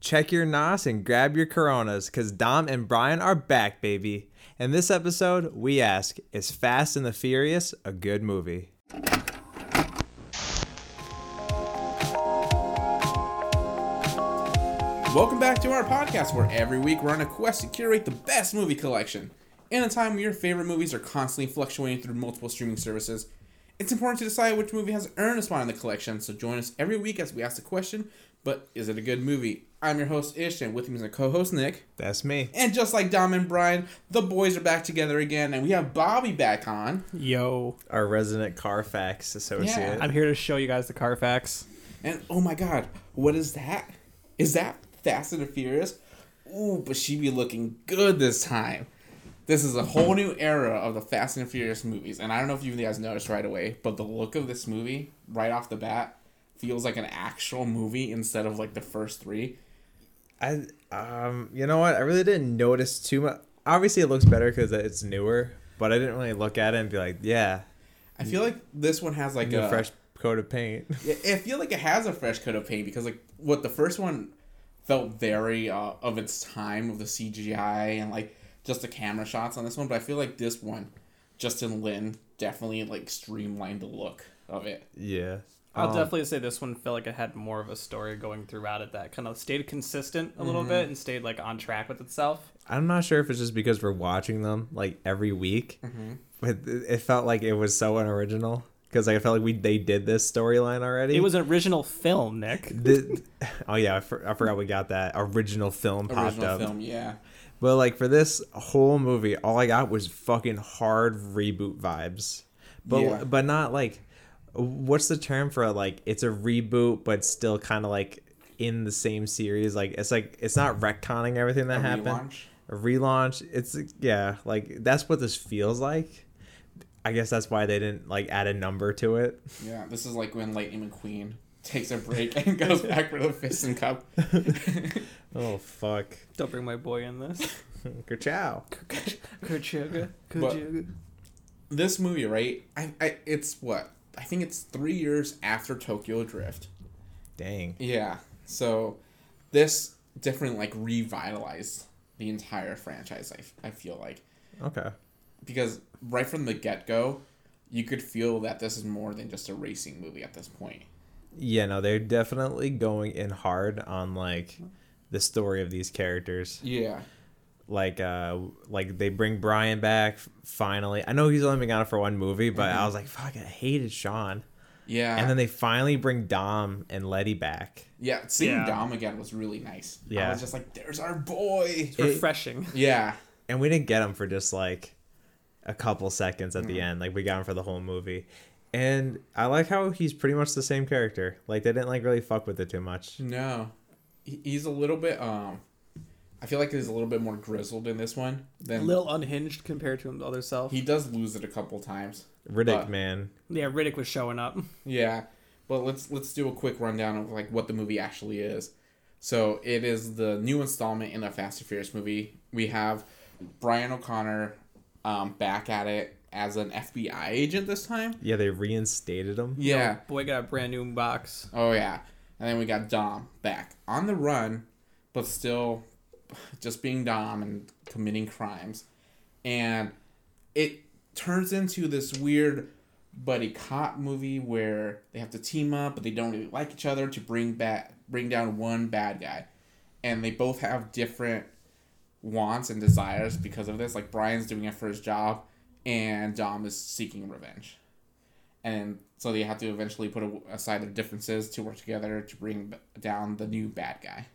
check your nos and grab your coronas because Dom and Brian are back, baby. In this episode, we ask Is Fast and the Furious a good movie? Welcome back to our podcast where every week we're on a quest to curate the best movie collection. In a time where your favorite movies are constantly fluctuating through multiple streaming services, it's important to decide which movie has earned a spot in the collection, so join us every week as we ask the question, but is it a good movie? I'm your host Ish, and with me is my co-host Nick. That's me. And just like Dom and Brian, the boys are back together again, and we have Bobby back on. Yo, Our resident Carfax associate. Yeah. I'm here to show you guys the Carfax. And oh my god, what is that? Is that Fast and the Furious? Ooh, but she be looking good this time. This is a whole new era of the Fast and Furious movies, and I don't know if you guys noticed right away, but the look of this movie right off the bat feels like an actual movie instead of like the first three. I um, you know what? I really didn't notice too much. Obviously, it looks better because it's newer, but I didn't really look at it and be like, yeah, I feel like this one has like a fresh coat of paint. Yeah, I feel like it has a fresh coat of paint because like what the first one felt very uh, of its time of the CGI and like just the camera shots on this one, but I feel like this one, Justin Lin definitely like streamlined the look of it. yeah. I'll Um, definitely say this one felt like it had more of a story going throughout it that kind of stayed consistent a little bit and stayed like on track with itself. I'm not sure if it's just because we're watching them like every week, Mm-hmm. but it it felt like it was so unoriginal because like, I felt like we they did this storyline already. It was an original film, Nick. The, oh yeah, I, for, I forgot we got that original film popped up. film, yeah. But like for this whole movie, all I got was fucking hard reboot vibes. But Yeah. but not like what's the term for like it's a reboot but still kind of like in the same series like it's like it's not retconning everything that A happened. relaunch? A relaunch. It's yeah, like that's what this feels like. I guess that's why they didn't like add a number to it. Yeah, this is like when Lightning McQueen takes a break and goes back for the Piston Cup. Oh fuck. Don't bring my boy in this. Ciao. Kuchuga, But- Kuchuga. this movie, right? I, I it's what? I think it's three years after Tokyo Drift. Dang. Yeah. So this definitely like revitalized the entire franchise. I, I feel like Okay. because right from the get go, you could feel that this is more than just a racing movie at this point. Yeah, no, they're definitely going in hard on like the story of these characters. Yeah. Like, uh, like they bring Brian back finally. I know he's only been on it for one movie, but I was like, fuck, I hated Sean. Yeah. And then they finally bring Dom and Letty back. yeah, seeing Yeah. Dom again was really nice. Yeah. I was just like, there's our boy. It's refreshing. Yeah. And we didn't get him for just like a couple seconds at Mm-hmm. the end. Like we got him for the whole movie. And I like how he's pretty much the same character. Like they didn't like really fuck with it too much. No. He's a little bit um I feel like he's a little bit more grizzled in this one than A little unhinged compared to his other self. he does lose it a couple times. Riddick, But- man. yeah, Riddick was showing up. Yeah, but let's let's do a quick rundown of like what the movie actually is. So it is the new installment in the Fast and Furious movie. We have Brian O'Connor um, back at it as an FBI agent this time. Yeah, they reinstated him. Yeah. Boy got a brand new box. Oh yeah. And then we got Dom back on the run, but still just being Dom and committing crimes. And it turns into this weird buddy cop movie where they have to team up, but they don't really like each other to bring back bring down one bad guy. And they both have different wants and desires because of this. Like Brian's doing it for his job, and Dom is seeking revenge and so they have to eventually put aside their differences to work together to bring down the new bad guy,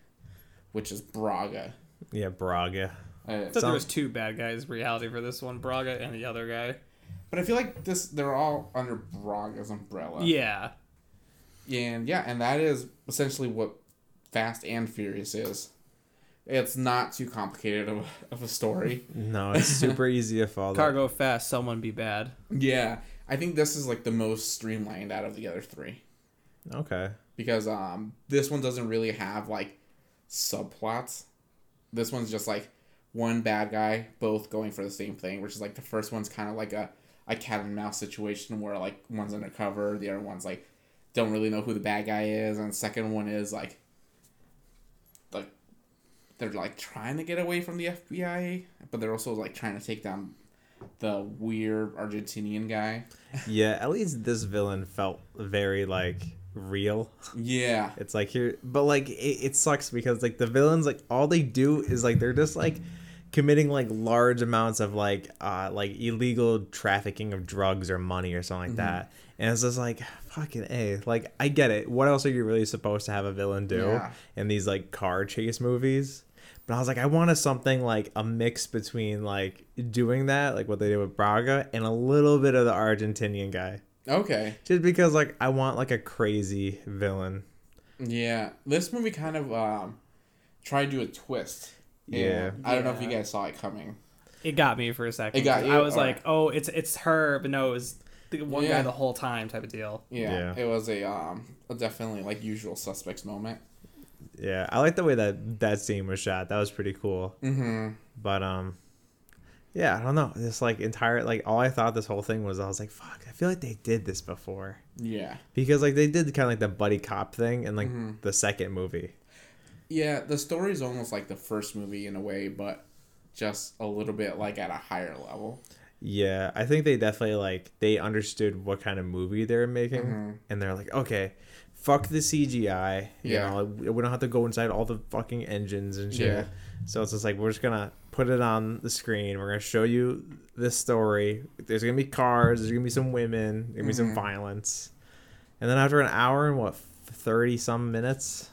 which is Braga. Yeah, Braga. Uh, I thought Some- there was two bad guys reality for this one, Braga and the other guy. but I feel like this they're all under Braga's umbrella. Yeah. And yeah, and that is essentially what Fast and Furious is. It's not too complicated of, a- of a story. No, it's super easy to follow. Cargo fast, someone be bad. yeah, I think this is like the most streamlined out of the other three. Okay. because um this one doesn't really have like subplots. This one's just like one bad guy, both going for the same thing, which is like the first one's kind of like a a cat and mouse situation where like one's undercover, the other one's like don't really know who the bad guy is, and second one is like like they're like trying to get away from the FBI, but they're also like trying to take down the weird Argentinian guy. Yeah, at least this villain felt very like real. Yeah. It's like here, but like it, it sucks because like the villains, like all they do is like they're just like committing like large amounts of like uh like illegal trafficking of drugs or money or something like that, and it's just like fucking a. Like I get it. What else are you really supposed to have a villain do Yeah. in these like car chase movies? But I was like, I wanted something like a mix between like doing that, like what they did with Braga, and a little bit of the Argentinian guy. Okay. Just because like I want like a crazy villain. Yeah. This movie kind of um tried to do a twist. Yeah. I don't know if you guys saw it coming. It got me for a second. It got 'cause you? I was Alright. like, oh, it's it's her, but no, it was the one Yeah. guy the whole time type of deal. Yeah. Yeah. It was a um a definitely like usual suspects moment. Yeah, I like the way that that scene was shot. That was pretty cool. Mm-hmm. But um, yeah, I don't know. This like entire like all I thought this whole thing was I was like, fuck. I feel like they did this before Yeah. because like they did kind of like the buddy cop thing in like Mhm. the second movie. Yeah, the story is almost like the first movie in a way, but just a little bit like at a higher level. Yeah, I think they definitely like they understood what kind of movie they're making, Mhm. and they're like, okay, fuck the CGI. You Yeah. know, we don't have to go inside all the fucking engines and shit. Yeah. So it's just like we're just gonna put it on the screen. We're gonna show you this story. There's gonna be cars. There's gonna be some women. There's gonna be some Mhm. violence, and then after an hour and what thirty some minutes,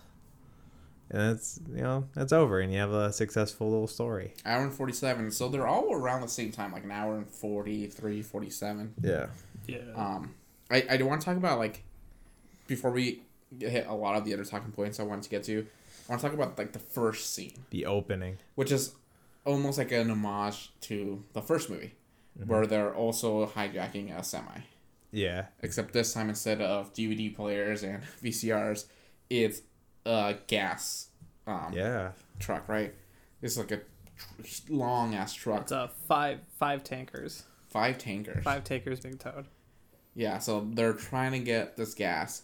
and it's you know that's over, and you have a successful little story. Hour and 47. So they're all around the same time, like an hour and 43, 47. Yeah. Yeah. Um, I, I do want to talk about, like, before we hit a lot of the other talking points I wanted to get to, I want to talk about, like, the first scene, The opening. which is almost like an homage to the first movie, Mm-hmm. where they're also hijacking a semi. Yeah. Except this time, instead of DVD players and VCRs, it's a gas um, Yeah. truck, right? It's like a tr- long ass truck, It's a five five tankers, five tankers. five tankers, big toad. Yeah, so they're trying to get this gas,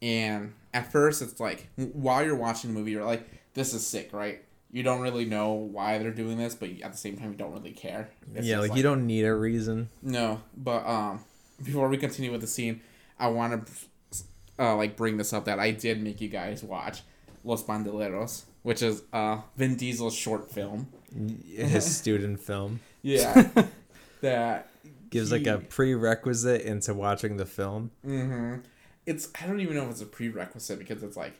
and at first it's like while you're watching the movie, you're like, "This is sick," right? You don't really know why they're doing this, but at the same time, you don't really care. It's yeah, just like, you don't need a reason. No, but um, before we continue with the scene, I want to uh, like bring this up that I did make you guys watch Los Bandoleros, which is uh Vin Diesel's short film. His student film Yeah, that gives like a prerequisite into watching the film. Mm-hmm. It's I don't even know if it's a prerequisite because it's like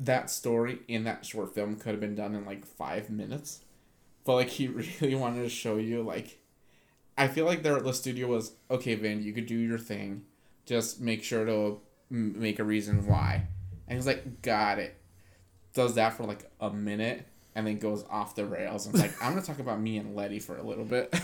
that story in that short film could have been done in like five minutes, but like he really wanted to show you like. I feel like there the studio was okay, Vin. You could do your thing, just make sure to make a reason why. And he's like, got it. Does that for like a minute and then goes off the rails. And it's like I'm gonna talk about me and Letty for a little bit.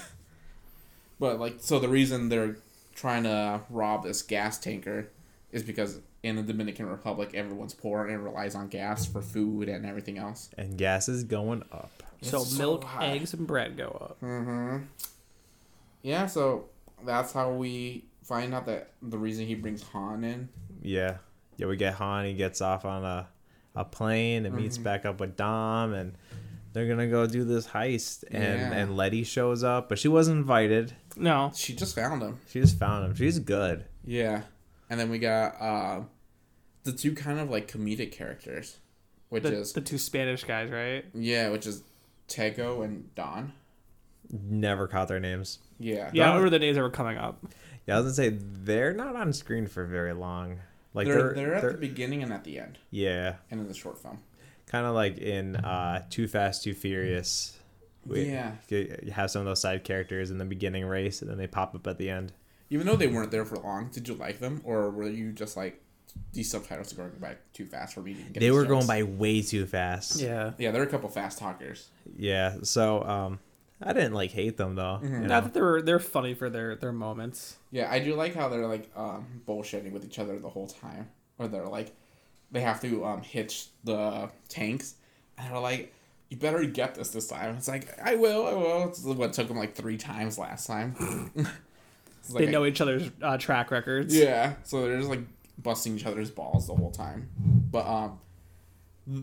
but like, so the reason they're trying to rob this gas tanker is because in the Dominican Republic, everyone's poor and relies on gas for food and everything else. And gas is going up. So It's so milk, high. eggs, and bread go up. Mm-hmm. Yeah, so that's how we find out that the reason he brings Han in. Yeah. Yeah, we get Han, he gets off on a, a plane and Mm-hmm. meets back up with Dom and they're gonna go do this heist and, Yeah. and Letty shows up, but she wasn't invited. No, She just found him. She just found him. She's good. Yeah, and then we got uh, the two kind of like comedic characters, which the, is the two Spanish guys, right? yeah, which is Tego and Don. Never caught their names. Yeah, Yeah, I That- remember the days that were coming up. Yeah, I was gonna say they're not on screen for very long. Like they're they're, they're at they're- the beginning and at the end, yeah, and in the short film. kind of like in uh, Too Fast, Too Furious. We- Yeah. you have some of those side characters in the beginning race, and then they pop up at the end. Even though they weren't there for long, did you like them, or were you just like these subtitles are going by too fast for me to get? They these were jokes? going by way too fast. Yeah. Yeah, there are a couple fast talkers. Yeah, so um, I didn't like hate them though. Mm-hmm. you Not know? that they're they're funny for their their moments. Yeah, I do like how they're like um, bullshitting with each other the whole time, or they're like, they have to um, hitch the tanks, and they're like, "You better get this this time." It's like, "I will, I will." It's what took them like three times last time. Like they I- know each other's uh, track records. Yeah, so they're just like busting each other's balls the whole time. But um,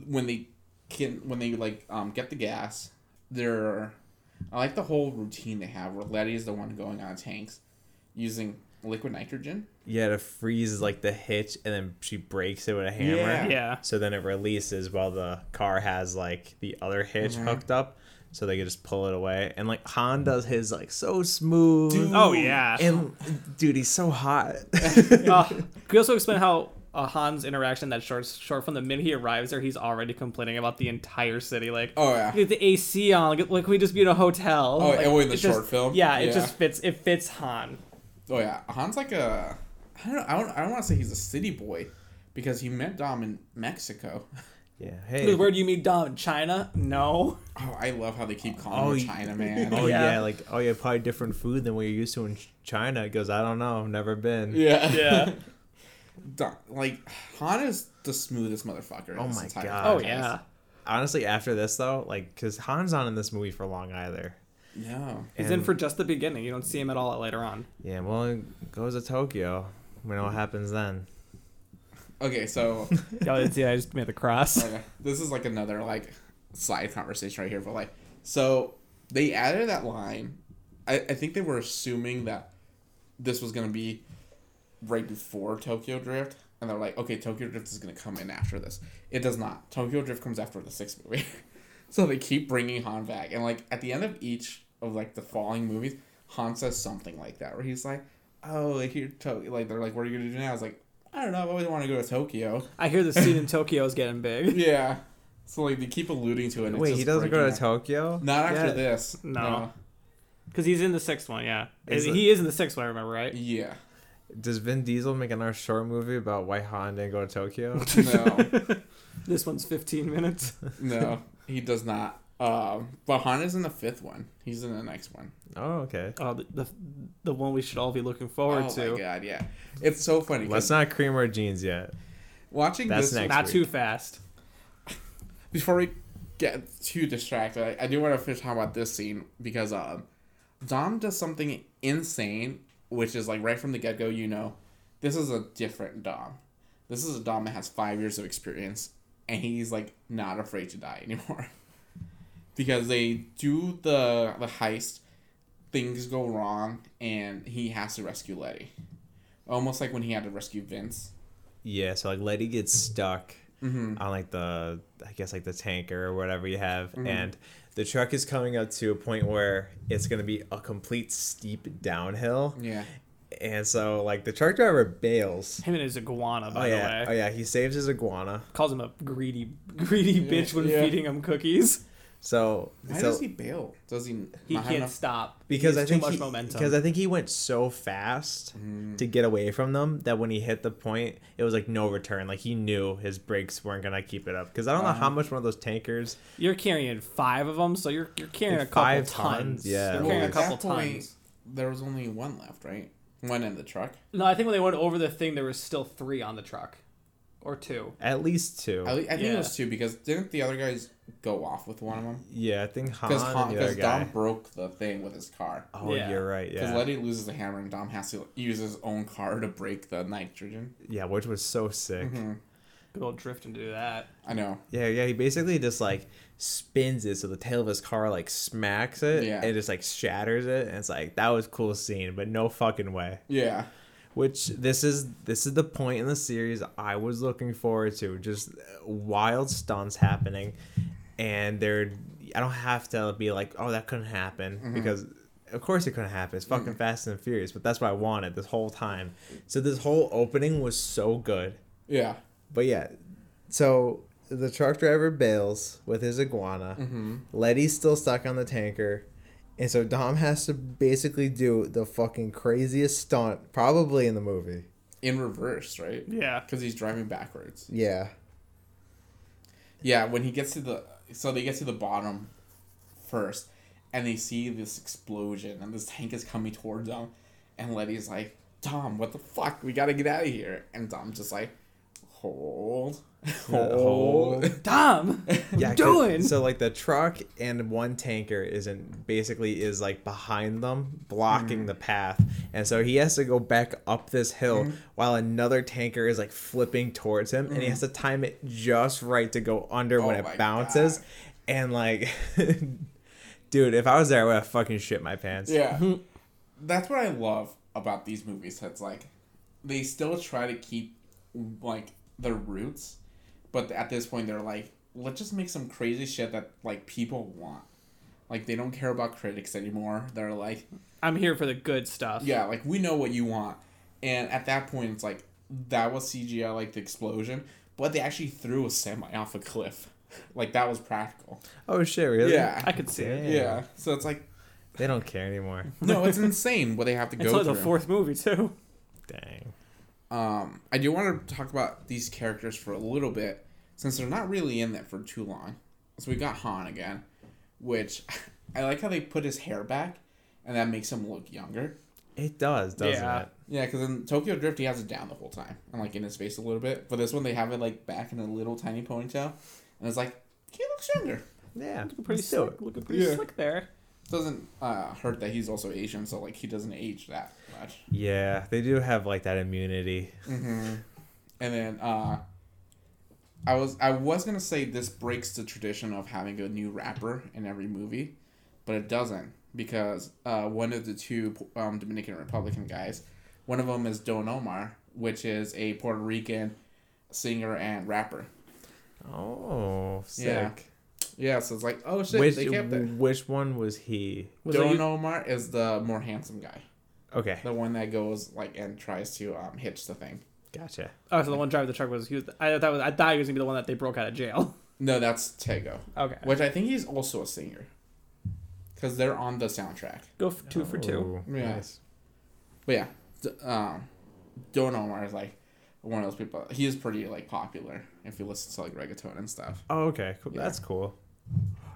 when they can when they like um get the gas, they're I like the whole routine they have where Letty is the one going on tanks using liquid nitrogen. Yeah, to freeze like the hitch, and then she breaks it with a hammer. Yeah. Yeah. So then it releases while the car has like the other hitch Mhm. hooked up, so they could just pull it away. And like Han does his like so smooth. Dude. Oh yeah. And dude, he's so hot. uh, can we also explain how uh, Han's interaction that short short from the minute he arrives there, he's already complaining about the entire city. Like, Oh yeah. get the AC on. Like, like we just be in a hotel. Oh, like, and in the short just- film? Yeah, it Yeah. just fits. It fits Han. Oh yeah. Han's like a I don't I don't I don't want to say he's a city boy because he met Dom in Mexico. yeah. Because Hey. Where do you meet Dom? China? No. Oh, I love how they keep calling Oh, him China man. Oh Yeah. yeah. like oh yeah, probably different food than what you're used to in China. It goes, I don't know, I've never been. yeah. Yeah. Dom, like Han is the smoothest motherfucker. in Oh this my entire God. oh yeah. Honestly, after this though, like, cause Han's not in this movie for long either. No. He's in for just the beginning. You don't see him at all later on. Yeah, well, he goes to Tokyo. We know what happens then. Okay, so Yeah, I see. I just made the cross. okay, this is like another like side conversation right here, but like so they added that line. I, I think they were assuming that this was gonna be right before Tokyo Drift, and they're like, okay, Tokyo Drift is gonna come in after this. It does not. Tokyo Drift comes after the sixth movie, so they keep bringing Han back, and like at the end of each of like the following movies, Han says something like that, where he's like, "Oh, here Tokyo," like they're like, "What are you gonna do now?" I was like, "I don't know. I've always wanted to go to Tokyo." I hear the scene in Tokyo is getting big. Yeah. So like they keep alluding to it. and it's Wait, he doesn't go to out. Tokyo? Not after Yeah. this. No. Because he's in the sixth one, yeah. Is he is in the sixth one, I remember, right? Yeah. Does Vin Diesel make another short movie about why Han didn't go to Tokyo? No. This one's 15 minutes. no. He does not. Um, but Han is in the fifth one. He's in the next one. oh, okay. Oh, the, the, the one we should all be looking forward oh to. my god, yeah. It's so funny. Let's not cream our jeans yet. watching That's this next Not week. too fast. before we get too distracted, I, I do want to finish talking about this scene because um, Dom does something insane, which is like right from the get go, you know, this is a different Dom. This is a Dom that has five years of experience, and he's like not afraid to die anymore. Because they do the the heist, things go wrong, and he has to rescue Letty. Almost like when he had to rescue Vince. Yeah, so like Letty gets stuck Mm-hmm. on like the I guess like the tanker or whatever you have, Mhm. and the truck is coming up to a point where it's gonna be a complete steep downhill, Yeah. and so like the truck driver bails. Him and his iguana, by Oh yeah, the oh yeah, he saves his iguana. Calls him a greedy, greedy bitch when yeah. feeding him cookies. So, Why so does he bail? Does he? He not can't enough- stop. because he I think too much he, momentum. because I think he went so fast Mm. to get away from them that when he hit the point, it was like no return. Like he knew his brakes weren't gonna keep it up. Because I don't know Uh-huh. how much one of those tankers. You're carrying five of them, so you're you're carrying Like a couple five tons. tons? Yeah. You're Well, carrying a couple that point- tons. There was only one left, right? One in the truck. No, I think when they went over the thing, there was still three on the truck, or two. At least two. I, I think Yeah. it was two because didn't the other guys go off with one of them? Yeah, I think Han Because and the other because. Dom broke the thing with his car. Oh, Yeah. you're right. Yeah. Because Letty loses the hammer and Dom has to use his own car to break the nitrogen. yeah, which was so sick. Mhm. Good old drift to do that. I know. Yeah, yeah. He basically just like spins it so the tail of his car like smacks it Yeah. and just like shatters it, and it's like that was a cool scene, but no fucking way. Yeah. Which this is this is the point in the series I was looking forward to. Just wild stunts happening, and they're I don't have to be like, oh, that couldn't happen Mhm. because. Of course it couldn't happen. It's fucking Mhm. Fast and Furious, but that's what I wanted this whole time. So this whole opening was so good. Yeah. But yeah, so the truck driver bails with his iguana. Mm-hmm. Letty's still stuck on the tanker. And so Dom has to basically do the fucking craziest stunt probably in the movie. In reverse, right? Yeah. Because he's driving backwards. Yeah. Yeah, when he gets to the so they get to the bottom first, and they see this explosion, and this tank is coming towards them, and Letty's like, Dom, what the fuck? We gotta get out of here!" And Dom's just like, hold, hold. hold. Dom, what Yeah, you 'cause- doing? So like the truck and one tanker isn't basically is like behind them, blocking mm. the path, and so he has to go back up this hill mm. while another tanker is like flipping towards him, and he mm. has to time it just right to go under when Oh it bounces, God. and like, dude, if I was there, I would have fucking shit my pants. Yeah. That's what I love about these movies. It's like they still try to keep like their roots, but at this point they're like, let's just make some crazy shit that like people want. Like they don't care about critics anymore. They're like, I'm here for the good stuff. yeah, like we know what you want. And at that point it's like that was CGI like the explosion, but they actually threw a semi off a cliff. Like that was practical. Oh shit, really? Yeah. I could see it. Damn. Yeah. So it's like They don't care anymore. no, it's insane what they have to It's go only through. the fourth movie too. Dang. Um, I do want to talk about these characters for a little bit, since they're not really in there for too long. So we got Han again, which I like how they put his hair back, and that makes him look younger. It does, doesn't Yeah. it? Yeah, because in Tokyo Drift he has it down the whole time, and like in his face a little bit. But this one they have it like back in a little tiny ponytail, and it's like he looks younger. Yeah. Looking pretty slick. Looking pretty Yeah. slick there. Doesn't uh, hurt that he's also Asian, so like he doesn't age that much. Yeah, they do have like that immunity. Mm-hmm. And then uh, I was I was gonna say this breaks the tradition of having a new rapper in every movie, but it doesn't because uh, one of the two um, Dominican Republican guys, one of them is Don Omar, which is a Puerto Rican singer and rapper. Oh, sick. Yeah. Yeah, so it's like oh shit, which they kept it. which one was he? Was Don Omar is the more handsome guy, Okay, the one that goes like and tries to um, hitch the thing. gotcha. Oh, so the one driving the truck was he was. I thought was I thought he was gonna be the one that they broke out of jail. No, that's Tego. Okay, Which I think he's also a singer. Because they're on the soundtrack. go f- two for two. Oh, Yeah. nice. But yeah, d- um, Don Omar is like one of those people. He is pretty like popular if you listen to like reggaeton and stuff. Oh, okay, cool. Yeah. That's cool.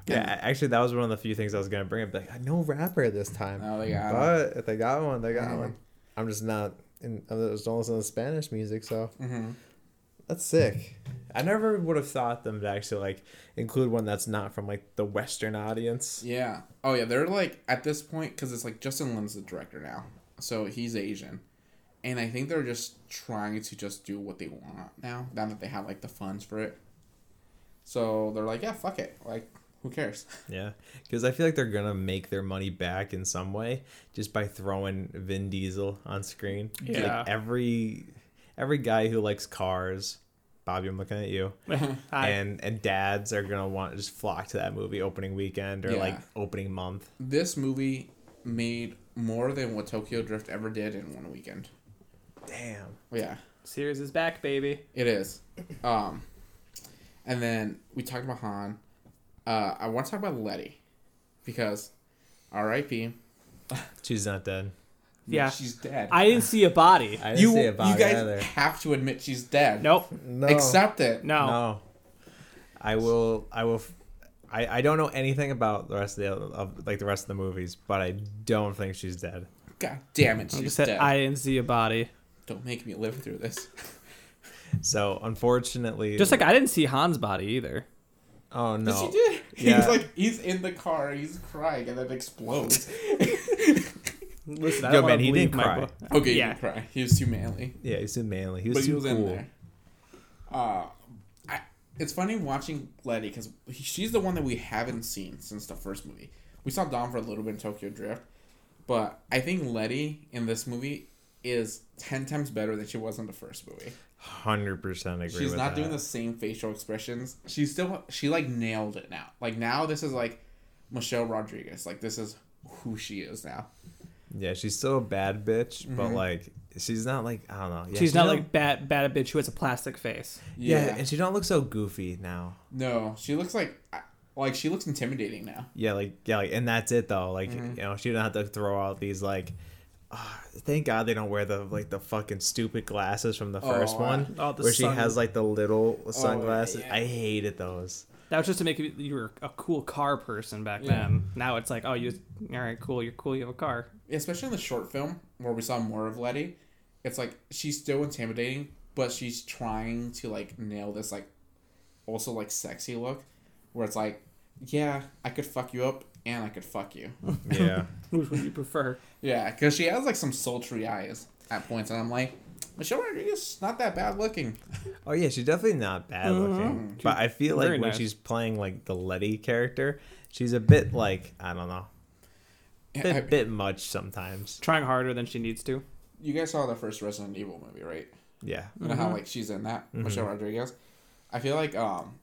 Yeah, a- actually, that was one of the few things I was gonna bring up. Like, no rapper this time, Oh, they got but if they got one, they got one. I'm just not. In, I just don't listen to Spanish music, so Mhm. that's sick. I never would have thought them to actually like include one that's not from like the Western audience. Yeah. Oh yeah, they're like at this point because it's like Justin Lin's the director now, so he's Asian, and I think they're just trying to just do what they want now. Now that they have like the funds for it, so they're like, yeah, fuck it, like who cares? Yeah, because I feel like they're gonna make their money back in some way just by throwing Vin Diesel on screen. Yeah. like every every guy who likes cars, Bobby, I'm looking at you, I, and and dads are gonna want to just flock to that movie opening weekend or Yeah. like opening month. this movie made more than what Tokyo Drift ever did in one weekend. Damn. Yeah, Series is back, baby. it is. Um, and then we talked about Han. Uh, I want to talk about Letty because, R.I.P. She's not dead. Yeah. she's dead. I didn't see a body. I didn't you see a body you guys either. have to admit she's dead. Nope. No. Accept it. No. No. I will. I will. f- I, I don't know anything about the rest of the of like the rest of the movies, but I don't think she's dead. God damn it, I she's said, dead. I didn't see a body. Don't make me live through this. So unfortunately, Just like I didn't see Han's body either. Oh no, Yes, she did. Yeah. He's like he's in the car, he's crying, and then explodes. Listen, I Yo, don't wanna man, he didn't cry. book. Okay, he didn't cry. He was too manly. Yeah, he's too manly. He was but too he was cool. in there. Uh, I, it's funny watching Letty because she's the one that we haven't seen since the first movie. We saw Dom for a little bit in Tokyo Drift, but I think Letty in this movie is ten times better than she was in the first movie. Hundred percent agree. She's with not that. doing the same facial expressions. She's still she like nailed it now. Like now this is like Michelle Rodriguez. Like this is who she is now. Yeah, she's still a bad bitch, but Mhm. like she's not like I don't know. Yeah, She's she not don't- like bad, bad a bitch who has a plastic face. yeah. and she don't look so goofy now. no, she looks like like she looks intimidating now. Yeah, like yeah, like and that's it though. Like Mhm. you know, she don't have to throw out these like. Ah, thank God they don't wear the like the fucking stupid glasses from the first Oh, one, Oh, the where she has like the little sunglasses. yeah. I hated those. That was just to make you you were a cool car person back Yeah. then. Now it's like, oh, you all right, cool, you're cool, you have a car. especially in the short film where we saw more of Letty, it's like she's still intimidating, but she's trying to like nail this like also like sexy look where it's like yeah i could fuck you up and i could fuck you Yeah. Which would you prefer? yeah because she has like some sultry eyes at points and i'm like michelle rodriguez not that bad looking Oh yeah, she's definitely not bad looking. But I feel like Mm-hmm. When nice. she's playing like the Letty character, she's a bit like I don't know, Yeah, bit I- bit much sometimes. Trying harder than she needs to. you guys saw the first resident evil movie right Yeah. you know how like she's in that michelle rodriguez i feel like um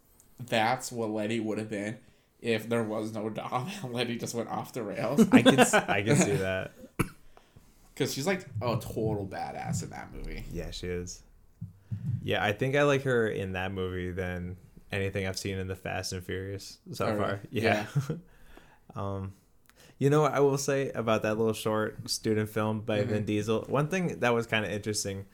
that's what letty would have been if there was no dom and letty just went off the rails I can I can see that. because she's like a total badass in that movie Yeah, she is. Yeah, I think I like her in that movie than anything I've seen in the Fast and Furious so Oh, far. really? Yeah. um, you know what I will say about that little short student film by Mm-hmm. Vin Diesel? One thing that was kind of interesting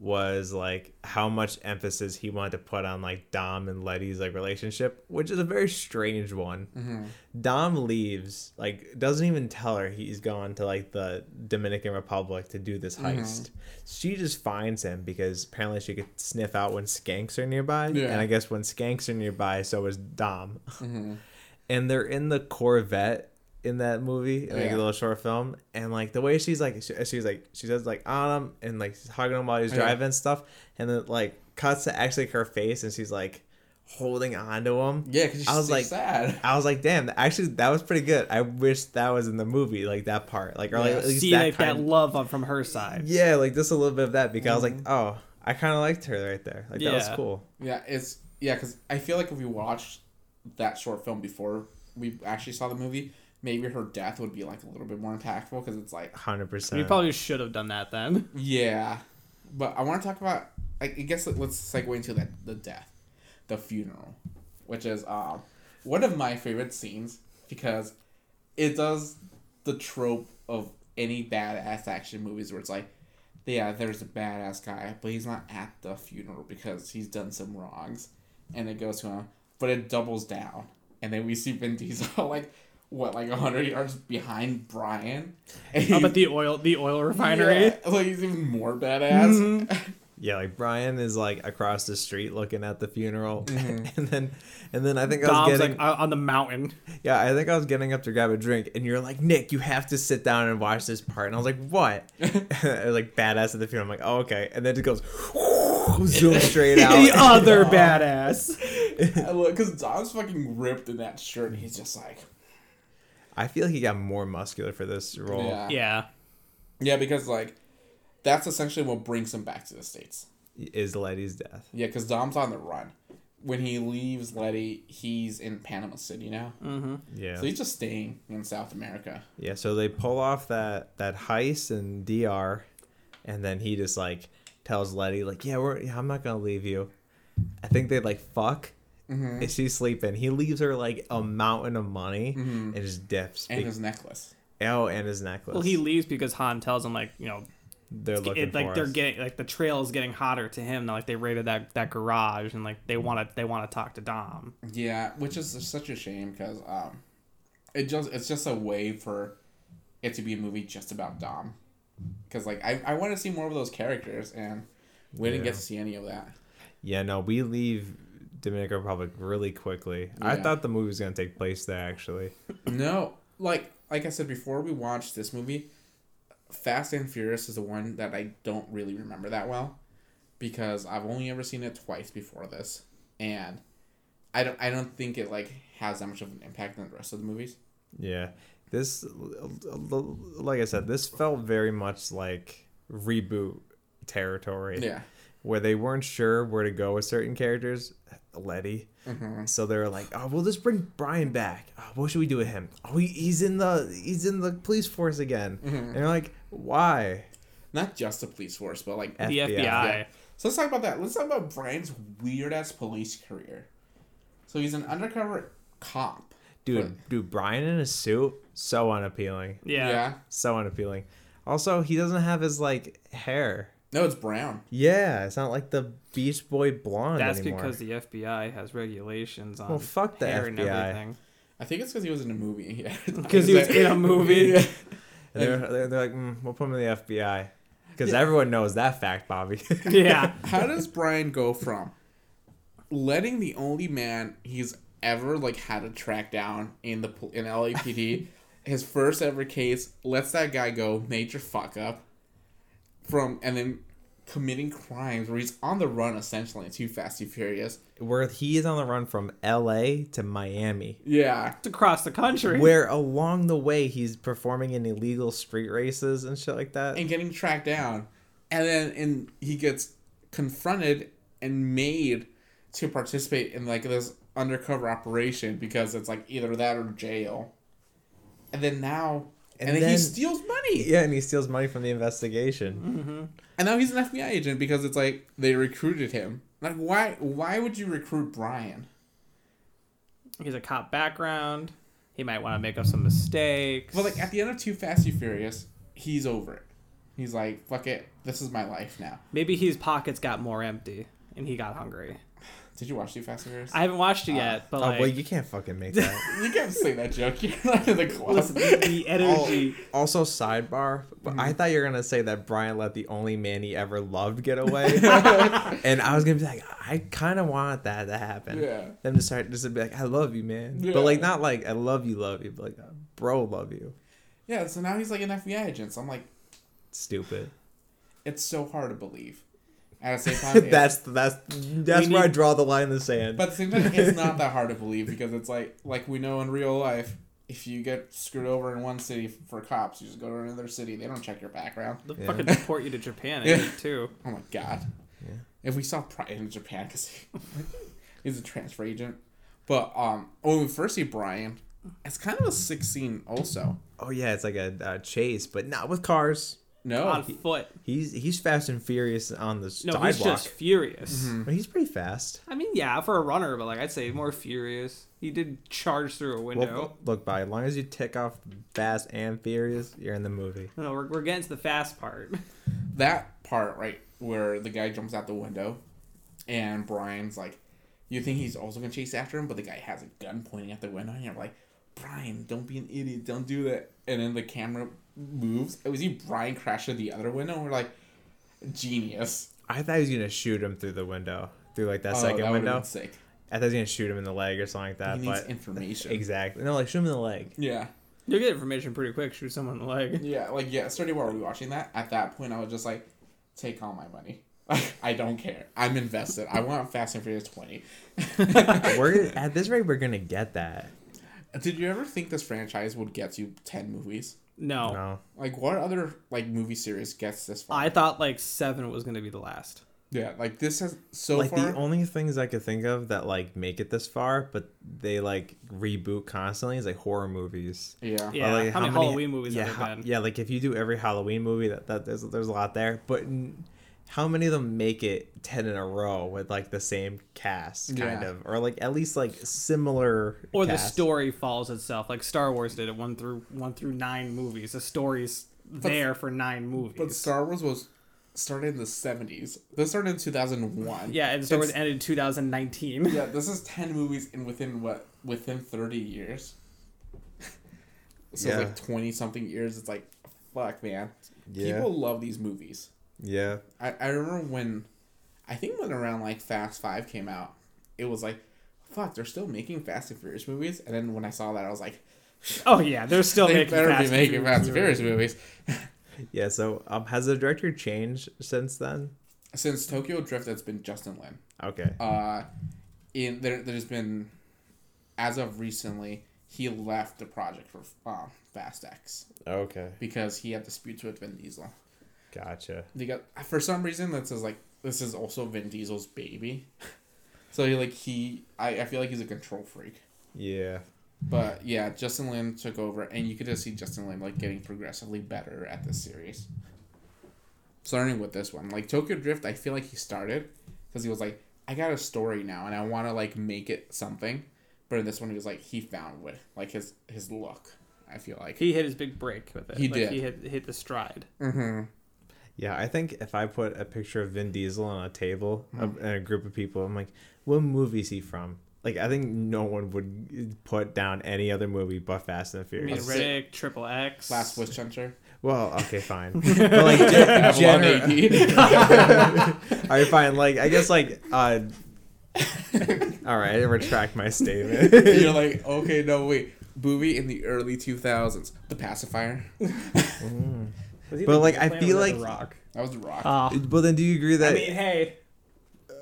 was like how much emphasis he wanted to put on like Dom and Letty's like relationship, which is a very strange one. Mm-hmm. Dom leaves, like doesn't even tell her he's gone to like the Dominican Republic to do this Mm-hmm. heist. She just finds him because apparently she could sniff out when skanks are nearby, Yeah. and I guess when skanks are nearby, so is Dom. Mm-hmm. And they're in the Corvette in that movie, like Yeah. a little short film, and like the way she's like, she, she's like, she says like on him and like she's hugging him while he's Yeah. driving and stuff, and then like cuts to actually her face, and she's like holding on to him. Yeah, because she's I was like like- sad. I was like, damn, actually, that was pretty good. I wish that was in the movie, like that part, like or like Yeah. at least See that like that kind. love on from her side. yeah, like just a little bit of that because I was like, Mm-hmm. oh, I kind of liked her right there. Like that was cool. Yeah, it's yeah, because I feel like if we watched that short film before we actually saw the movie, maybe her death would be like a little bit more impactful because it's like Hundred We percent. probably should have done that then. yeah, but I want to talk about I I guess let- let's segue into that the death, the funeral, which is um one of my favorite scenes because it does the trope of any badass action movies where it's like yeah, there's a badass guy, but he's not at the funeral because he's done some wrongs, and it goes to him. But it doubles down, and then we see Vin Diesel like what, like hundred yards behind Brian. And Up he's- at the oil the oil refinery. yeah, like he's even more badass. Yeah, like Brian is like across the street looking at the funeral, Mm-hmm. and then and then I think I was getting like on the mountain. yeah, I think I was getting up to grab a drink, and you're like, Nick, you have to sit down and watch this part, and I was like, what? Was like badass at the funeral. I'm like, oh okay, and then it goes zoom straight out. the other badass. Look because Dom's fucking ripped in that shirt. And he's just like, I feel like he got more muscular for this role. yeah, Yeah. yeah, because like that's essentially what brings him back to the states. Is Letty's death? Yeah, because Dom's on the run. When he leaves Letty, he's in Panama City now. Mm-hmm. Yeah. So he's just staying in South America. Yeah, so they pull off that that heist in DR, and then he just like tells Letty like, "Yeah, we're yeah, I'm not gonna leave you." I think they like fuck. Mm-hmm. And she's sleeping. He leaves her like a mountain of money Mhm. and just dips. And Be- his necklace. oh, and his necklace. Well, he leaves because Han tells him like you know they're looking it, like for they're us. getting like the trail is getting hotter to him. Like they raided that that garage and like they want to they want to talk to Dom. Yeah, which is such a shame because um, it just it's just a way for it to be a movie just about Dom. Because like I, I want to see more of those characters, and we didn't get to see any of that. Yeah, no, we leave Dominican Republic really quickly. I thought the movie was gonna take place there actually. No, like like I said before, we watched this movie. Fast and Furious is the one that I don't really remember that well, because I've only ever seen it twice before this, and I don't I don't think it like has that much of an impact on the rest of the movies. Yeah, this, like I said, this felt very much like reboot territory. Yeah. Where they weren't sure where to go with certain characters, Letty. Mm-hmm. So they were like, "Oh, we'll just bring Brian back. Oh, what should we do with him? Oh, he, he's in the he's in the police force again." Mm-hmm. And you're like, "Why?" Not just the police force, but like The FBI. FBI. So let's talk about that. Let's talk about Brian's weird ass police career. So he's an undercover cop. Dude, dude, Brian in a suit, so unappealing, Yeah. so unappealing. Also, he doesn't have his like hair. No, it's brown. Yeah, it's not like the Beach Boy blonde That's anymore. because the FBI has regulations on Well, fuck the hair and FBI. everything. I think it's because he was in a movie. Yeah. Because he was in a movie. Yeah. And they're, they're, they're like, mm, "We'll put him in the FBI." Because everyone knows that fact, Bobby. yeah. How does Brian go from letting the only man he's ever like had to track down in the in LAPD, his first ever case, lets that guy go, major fuck up, from and then committing crimes where he's on the run essentially in Too Fast Too Furious. Where he is on the run from L.A. to Miami. Yeah, It's across the country. Where along the way he's performing in illegal street races and shit like that. and getting tracked down, and then and he gets confronted and made to participate in like this undercover operation because it's like either that or jail. And then now, and, And then, he steals money, Yeah, and he steals money from the investigation. Mm-hmm. and now he's an FBI agent because it's like they recruited him. Like why? Why would you recruit Brian? He's a cop background. He might want to make up some mistakes. But like at the end of Too Fast Too Furious, he's over it. He's like, fuck it, this is my life now. Maybe his pockets got more empty and he got hungry. Did you watch Too Fast Too Furious? I haven't watched it yet, but Oh, like well, you can't fucking make that. you can't say that joke. You're not in the club. listen, the, the energy. also, sidebar, but Mm-hmm. I thought you were gonna say that Brian let the only man he ever loved get away, and I was gonna be like, I kind of want that to happen. Yeah. Them to start just to be like, I love you, man, Yeah. but like not like I love you, love you, but like bro, love you. Yeah, so now he's like an FBI agent. So I'm like, Stupid. it's so hard to believe. At the same time, that's that's that's We where I draw the line in the sand. but at the same time, it's not that hard to believe because it's like like we know in real life, if you get screwed over in one city for cops, you just go to another city. They don't check your background. They'll Yeah. fucking deport you to Japan, Yeah. too. Oh my god. Yeah. If we saw Brian in Japan, because he's a transfer agent. But um, when we first see Brian, it's kind of a sick scene. Also, oh yeah, it's like a, a chase, but not with cars. No, On foot. He's he's fast and furious on the No, sidewalk. he's just furious. Mm-hmm. But he's pretty fast. I mean, yeah, for a runner, but like I'd say more furious. He did charge through a window. Well, look, by as long as you tick off fast and furious, you're in the movie. no, we're, we're getting to the fast part. that part right where the guy jumps out the window, and Brian's like, you think he's also gonna chase after him, but the guy has a gun pointing at the window, and you're like, Brian, don't be an idiot, don't do that. And then the camera moves, and we see Brian crash through the other window, and we're like, genius. I thought he was gonna shoot him through the window, through like that Oh, second that window. been sick. I thought he was gonna shoot him in the leg or something like that. he needs but information. exactly, no, like shoot him in the leg. Yeah. You'll get information pretty quick. Shoot someone in the leg. Yeah, like yeah, starting while we were watching that, at that point I was just like, take all my money. I don't care. I'm invested. I want Fast and Furious 20. we're at this rate, we're gonna get that. Did you ever think this franchise would get you 10 movies? No. No, Like what other like movie series gets this far? I thought like seven was gonna be the last. yeah, like this has so like far. the only things I could think of that like make it this far, but they like reboot constantly is like horror movies. yeah. Yeah. Or, like, how, many Halloween movies yeah, have there been? Yeah, like if you do every Halloween movie, that, that there's there's a lot there. But n- how many of them make it ten in a row with like the same cast, kind Yeah. of, or like at least like similar? Or the story follows itself, like Star Wars did it one through one through nine movies. The story's there for nine movies. But Star Wars was started in the 70s. This started in 2001. yeah, and Star Wars ended in 2019. Yeah, this is 10 movies in within what within 30 years. so Yeah. it's like 20 something years. It's like fuck, man. Yeah. People love these movies. Yeah, I, I remember when I think when around like Fast 5 came out, it was like fuck, they're still making Fast and Furious movies. And then when I saw that, I was like Oh yeah, they're still they making better Fast be and making Furious Fast and Furious movies. movies. yeah. So, um, has the director changed since then? Since Tokyo Drift, it's been Justin Lin. Okay. uh, in there, there's been, as of recently, he left the project for um, Fast X Okay. because he had disputes with Vin Diesel. Gotcha. They got for some reason that says like this is also Vin Diesel's baby, so he like he I, I feel like he's a control freak. Yeah. But yeah, Justin Lin took over, and you could just see Justin Lin like getting progressively better at this series. Starting with this one, like Tokyo Drift, I feel like he started because he was like, I got a story now, and I want to like make it something. But in this one, he was like, he found what like his his look. I feel like. He hit his big break with it. He like, did. He hit hit the stride. mm-hmm. Yeah, I think if I put a picture of Vin Diesel on a table of- and a group of people, I'm like, what movie is he from? Like, I think no one would put down any other movie but Fast and I mean, Furious. Let's say- Riddick, Triple X. Last Witch Hunter. Well, okay, fine. But like, ge- Have gener- 180. all right, fine. Like, I guess like, uh, all right, I retract my statement. You're like, okay, no, wait. Movie in the early 2000s. The Pacifier. But, like, I feel like- Rock. That was The Rock. Uh, but then, do you agree that? I mean, hey,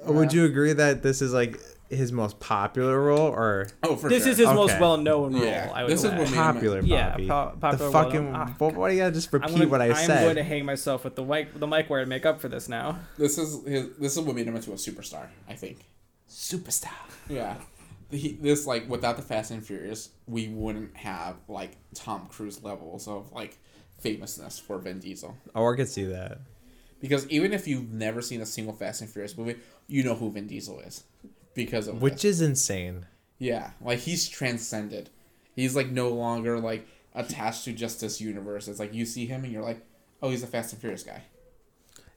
would you agree that this is like his most popular role, or oh, for this sure. is his most well-known role. Yeah, I would this is say. what made him- popular? Yeah, Bobby? po- the fucking. well-known. Ah, What, why do you gotta just I'm, repeat gonna, what I I'm said? going to hang myself with the mic, the mic wire to make up for this now. This is his. This is what made him into a superstar. I think. Superstar. Yeah. He, this like without the Fast and Furious, we wouldn't have like Tom Cruise levels of like famousness for Vin Diesel. Oh, I could see that. Because even if you've never seen a single Fast and Furious movie, you know who Vin Diesel is because of Which this. is insane. yeah, like he's transcended. He's like no longer like attached to just this universe. It's like you see him and you're like, oh, he's a Fast and Furious guy.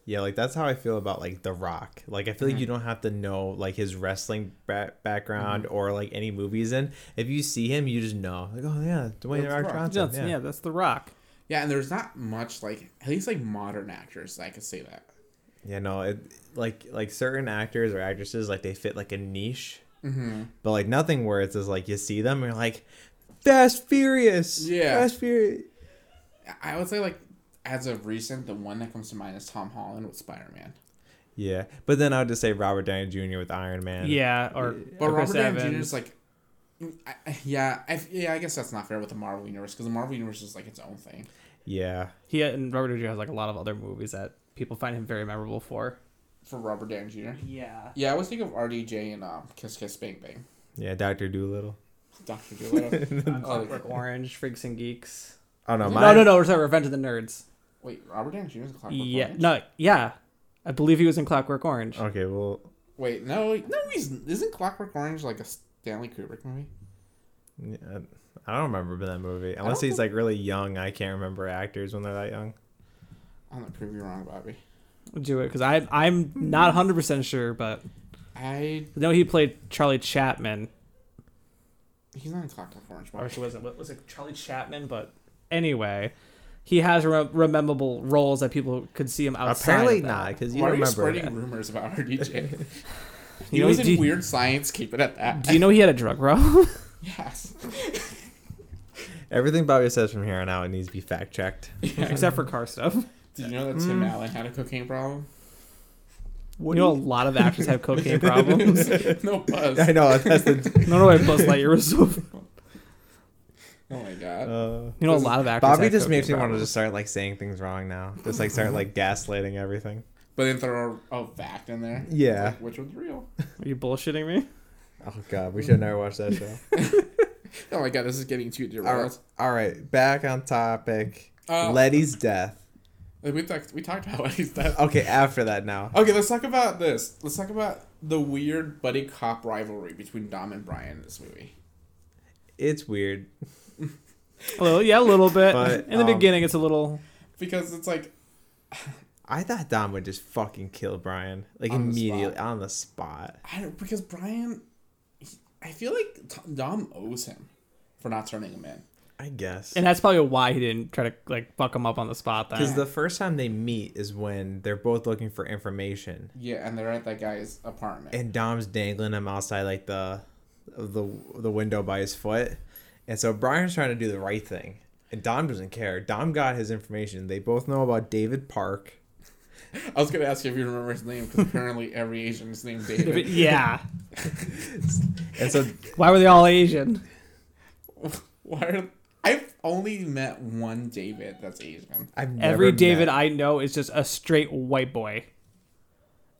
Yeah, like that's how I feel about like The Rock. Like I feel Mm-hmm. like you don't have to know like his wrestling ba- background Mm-hmm. or like any movies in. If you see him, you just know. Like, oh yeah, Dwayne That's Rock Rock. Johnson. Yeah. yeah. that's The Rock. Yeah, and there's not much like at least like modern actors that I could say that. Yeah, no, it like like certain actors or actresses like they fit like a niche, Mm-hmm. but like nothing where it's just like you see them and you're like, Fast Furious. Yeah. Fast Furious. I would say like as of recent, the one that comes to mind is Tom Holland with Spider Man. Yeah, but then I would just say Robert Downey Jr. with Iron Man. Yeah, or But or Chris Robert Downey Jr. Is like, I, I- yeah, I, yeah, I guess that's not fair with the Marvel universe because the Marvel universe is like its own thing. Yeah. He and Robert Downey Jr. has like a lot of other movies that people find him very memorable for. For Robert Downey Jr. Yeah. Yeah, I always think of RDJ and um, Kiss Kiss Bang Bang. Yeah, Doctor Dolittle. Doctor Dolittle. Clockwork Orange, Freaks and Geeks. Oh no, No, my no, no, no. Sorry, Revenge of the Nerds. Wait, Robert Downey Jr. is Clockwork yeah, Orange? no, yeah. I believe he was in Clockwork Orange. Okay, well, Wait, no, no, he's isn't Clockwork Orange like a Stanley Kubrick movie? yeah, I don't remember that movie unless don't he's like really young. I can't remember actors when they're that young. I'm not prove you wrong, Bobby. Do it because I I'm not 100 percent sure, but I I know he played Charlie Chapman. he's not in Clockwork Orange. Or Bobby. actually wasn't. What was it? Charlie Chapman. But anyway, he has rem- rememberable roles that people could see him outside. Apparently of not, because you Why are don't you remember. spreading rumors about RDJ? he You know, was in you- Weird Science. Keep it at that. Do you know he had a drug problem? Yes. Everything Bobby says from here on out needs to be fact checked. Except for car stuff. Did you know that Tim Allen had a cocaine problem? you know, a lot of actors have cocaine problems. no buzz. I know that's the. no, no, why Buzz Lightyear was so. Oh my god. Uh, You know, a lot of actors. Bobby have just makes me want to just start like saying things wrong now. Just like start like gaslighting everything. But then throw a, a fact in there. Yeah. Like, which one's real? Are you bullshitting me? Oh god, we should never watch that show. Oh my god, this is getting too all, derailed. right, all right, back on topic. Uh, Letty's death. We talked. We talked about Letty's death. Okay, after that now. Okay, let's talk about this. Let's talk about the weird buddy cop rivalry between Dom and Brian in this movie. It's weird. A little, yeah, a little bit. But, In the um, beginning, it's a little. Because it's like, I thought Dom would just fucking kill Brian like On the immediately spot. on the spot. I don't because Brian, he, I feel like Dom owes him for not turning him in. I guess. And that's probably why he didn't try to like fuck him up on the spot. Then. Because the first time they meet is when they're both looking for information, Yeah, and they're at that guy's apartment. and Dom's dangling him outside like the the the window by his foot, and so Brian's trying to do the right thing, and Dom doesn't care. Dom got his information. They both know about David Park. I was gonna ask you if you remember his name because apparently every Asian is named David. yeah. And so Why were they all Asian? Why are I've only met one David that's Asian. I've never Every David met- I know is just a straight white boy.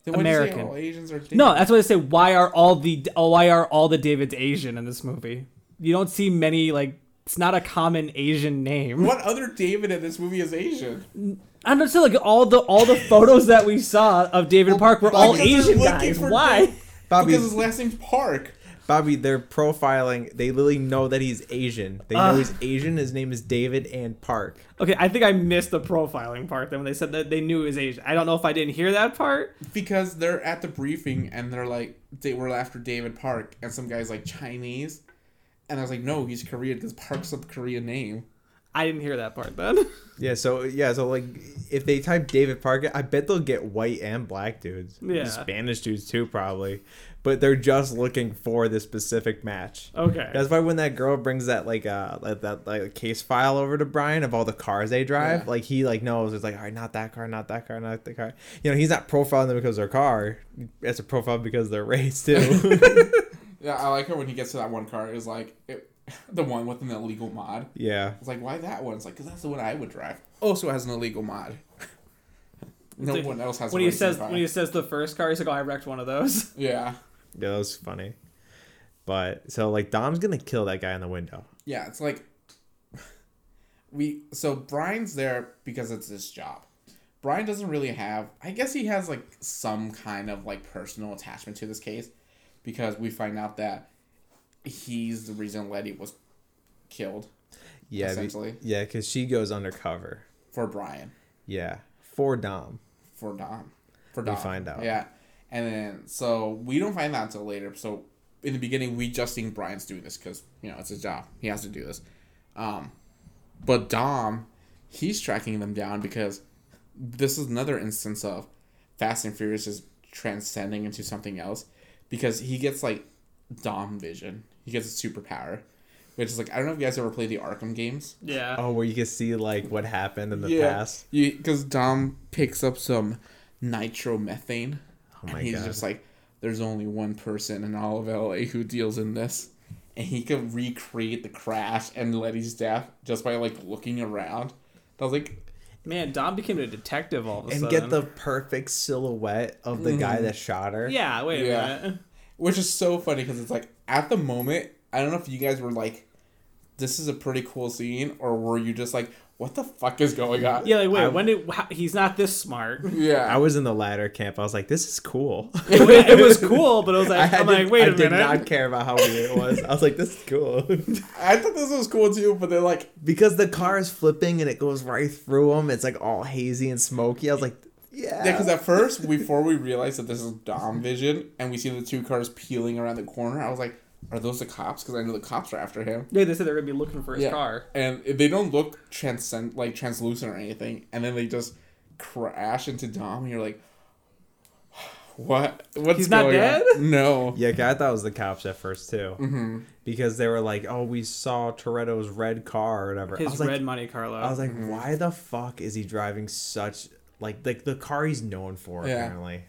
Then why say American. all Asians are David? No, that's what I say. Why are all the oh, why are all the Davids Asian in this movie? You don't see many like. It's not a common Asian name. What other David in this movie is Asian? I'm not saying like all the all the photos that we saw of David Park were all Asian looking guys. Why? Bobby. Because his last name's Park. Bobby, they're profiling. They literally know that he's Asian. They know Ugh. he's Asian. His name is David and Park. Okay, I think I missed the profiling part then when they said that they knew he was Asian. I don't know if I didn't hear that part. Because they're at the briefing and they're like, they were after David Park, and some guy's like Chinese, and I was like, no, he's Korean because Park's a Korean name. I didn't hear that part then. Yeah, so yeah, so like if they type David Parker, I bet they'll get white and black dudes. Yeah. Spanish dudes too, probably. But they're just looking for this specific match. Okay. That's why when that girl brings that like uh like that like case file over to Brian of all the cars they drive, Yeah. like he like knows it's like all right, not that car, not that car, not that car. You know, he's not profiling them because of their car. It's a profile because of their race too. Yeah, I like her when he gets to that one car. Is like it, the one with an illegal mod. yeah. It's like why that one? It's like because that's the one I would drive. Also has an illegal mod. no Like, one else has. when a he says car. when he says the first car, he's like, "Oh, I wrecked one of those." yeah, Yeah, that was funny. But so like Dom's gonna kill that guy in the window. yeah, it's like we. So Brian's there because it's his job. Brian doesn't really have. I guess he has like some kind of like personal attachment to this case, because we find out that he's the reason Letty was killed Yeah, be- Essentially. yeah, because she goes undercover. for Brian. Yeah, for Dom. for Dom. For Dom. We find out. Yeah. And then, so we don't find that until later. So in the beginning, we just think Brian's doing this because, you know, it's his job. He has to do this. Um, but Dom, he's tracking them down because this is another instance of Fast and Furious is transcending into something else because he gets like Dom vision. He gets a superpower, which is like, I don't know if you guys ever played the Arkham games. Yeah. Oh, where you can see like what happened in the yeah. past. Because Dom picks up some nitromethane. Oh and he's god. just like, there's only one person in all of LA who deals in this. And he could recreate the crash and Letty's death just by like looking around. I was like, Man, Dom became a detective all of a and sudden. And get the perfect silhouette of the guy mm-hmm. that shot her. Yeah. Wait a Yeah. minute. Which is so funny because it's like at the moment, I don't know if you guys were like, this is a pretty cool scene, or were you just like, what the fuck is going on? Yeah. Like, wait. I- when did how, he's not this smart? Yeah. I was in the latter camp. I was like, this is cool. it was cool, but I was like, I'm like, wait I a did minute. not care about how weird it was. I was like, this is cool. I thought this was cool too, but they're like, because the car is flipping and it goes right through them. It's like all hazy and smoky. I was like, yeah. Yeah, because at first, before we realized that this is Dom Vision, and we see the two cars peeling around the corner, I was like, "Are those the cops?" Because I know the cops are after him. Yeah, they said they're gonna be looking for his Yeah. car. And they don't look transcend like translucent or anything, and then they just crash into Dom, and you're like, "What? What's He's not going on?" dead? No. Yeah, 'cause I thought it was the cops at first too, Mm-hmm. because they were like, "Oh, we saw Toretto's red car or whatever." I His was red like, Monte Carlo. I was like, why the fuck is he driving such like like the car he's known for? Yeah. Apparently,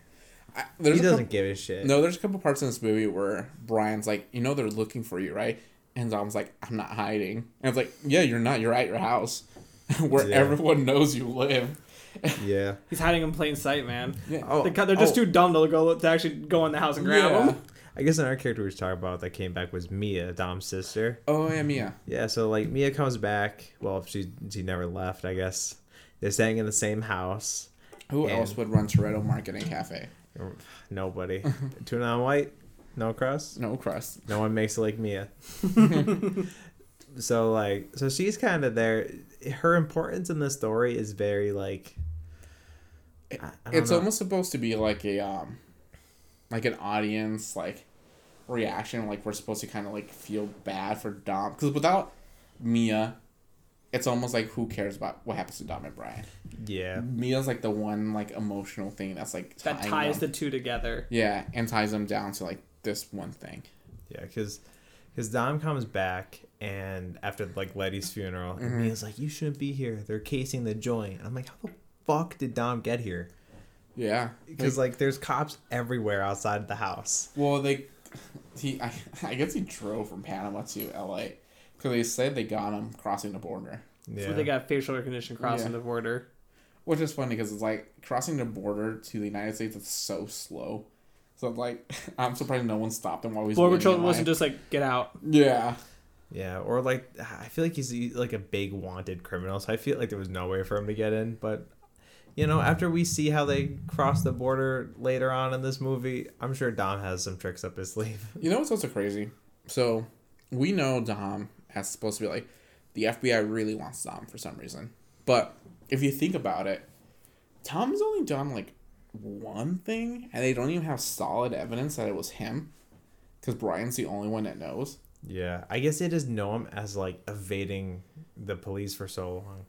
I, he doesn't couple- give a shit. No, there's a couple parts in this movie where Brian's like, you know, they're looking for you, right? And Dom's like, I'm not hiding. And it's like, yeah, you're not. You're at your house, where Yeah. everyone knows you live. Yeah. he's hiding in plain sight, man. Yeah. Oh, They, they're just oh, too dumb to go to actually go in the house and grab Yeah. him. I guess another character we was talking about that came back was Mia, Dom's sister. Oh yeah, Mia. Yeah, so like Mia comes back. Well, she she never left. I guess they're staying in the same house. Who And- else would run Toretto Marketing Cafe? Nobody. Tuna on white, no crust. No crust. No one makes it like Mia. so like, so she's kind of there. Her importance in the story is very like. I- I It's know. almost supposed to be like a um, like an audience like reaction. Like we're supposed to kind of like feel bad for Dom because without Mia, it's almost like who cares about what happens to Dom and Brian. yeah. Mia's like the one like emotional thing that's like That ties them. the two together. yeah and ties them down to like this one thing. Yeah, because because Dom comes back and after like Letty's funeral, Mm-hmm. and Mia's like, "You shouldn't be here. They're casing the joint." And I'm like, "How the fuck did Dom get here?" Yeah, Because like, there's cops everywhere outside the house. Well, they, he, I, I guess he drove from Panama to L.A. because they said they got him crossing the border, Yeah, So they got facial recognition crossing Yeah. the border. which is funny because it's like crossing the border to the United States is so slow. So it's like, I'm surprised no one stopped him while he was. Border waiting Patrol wasn't just like get out. Yeah, yeah, or like I feel like he's like a big wanted criminal, so I feel like there was no way for him to get in. But you know, after we see how they cross the border later on in this movie, I'm sure Dom has some tricks up his sleeve. you know what's also crazy? So we know Dom has supposed to be like the FBI really wants Dom for some reason, but if you think about it, Dom's only done like one thing, and they don't even have solid evidence that it was him, because Brian's the only one that knows. Yeah, I guess they just know him as like evading the police for so long.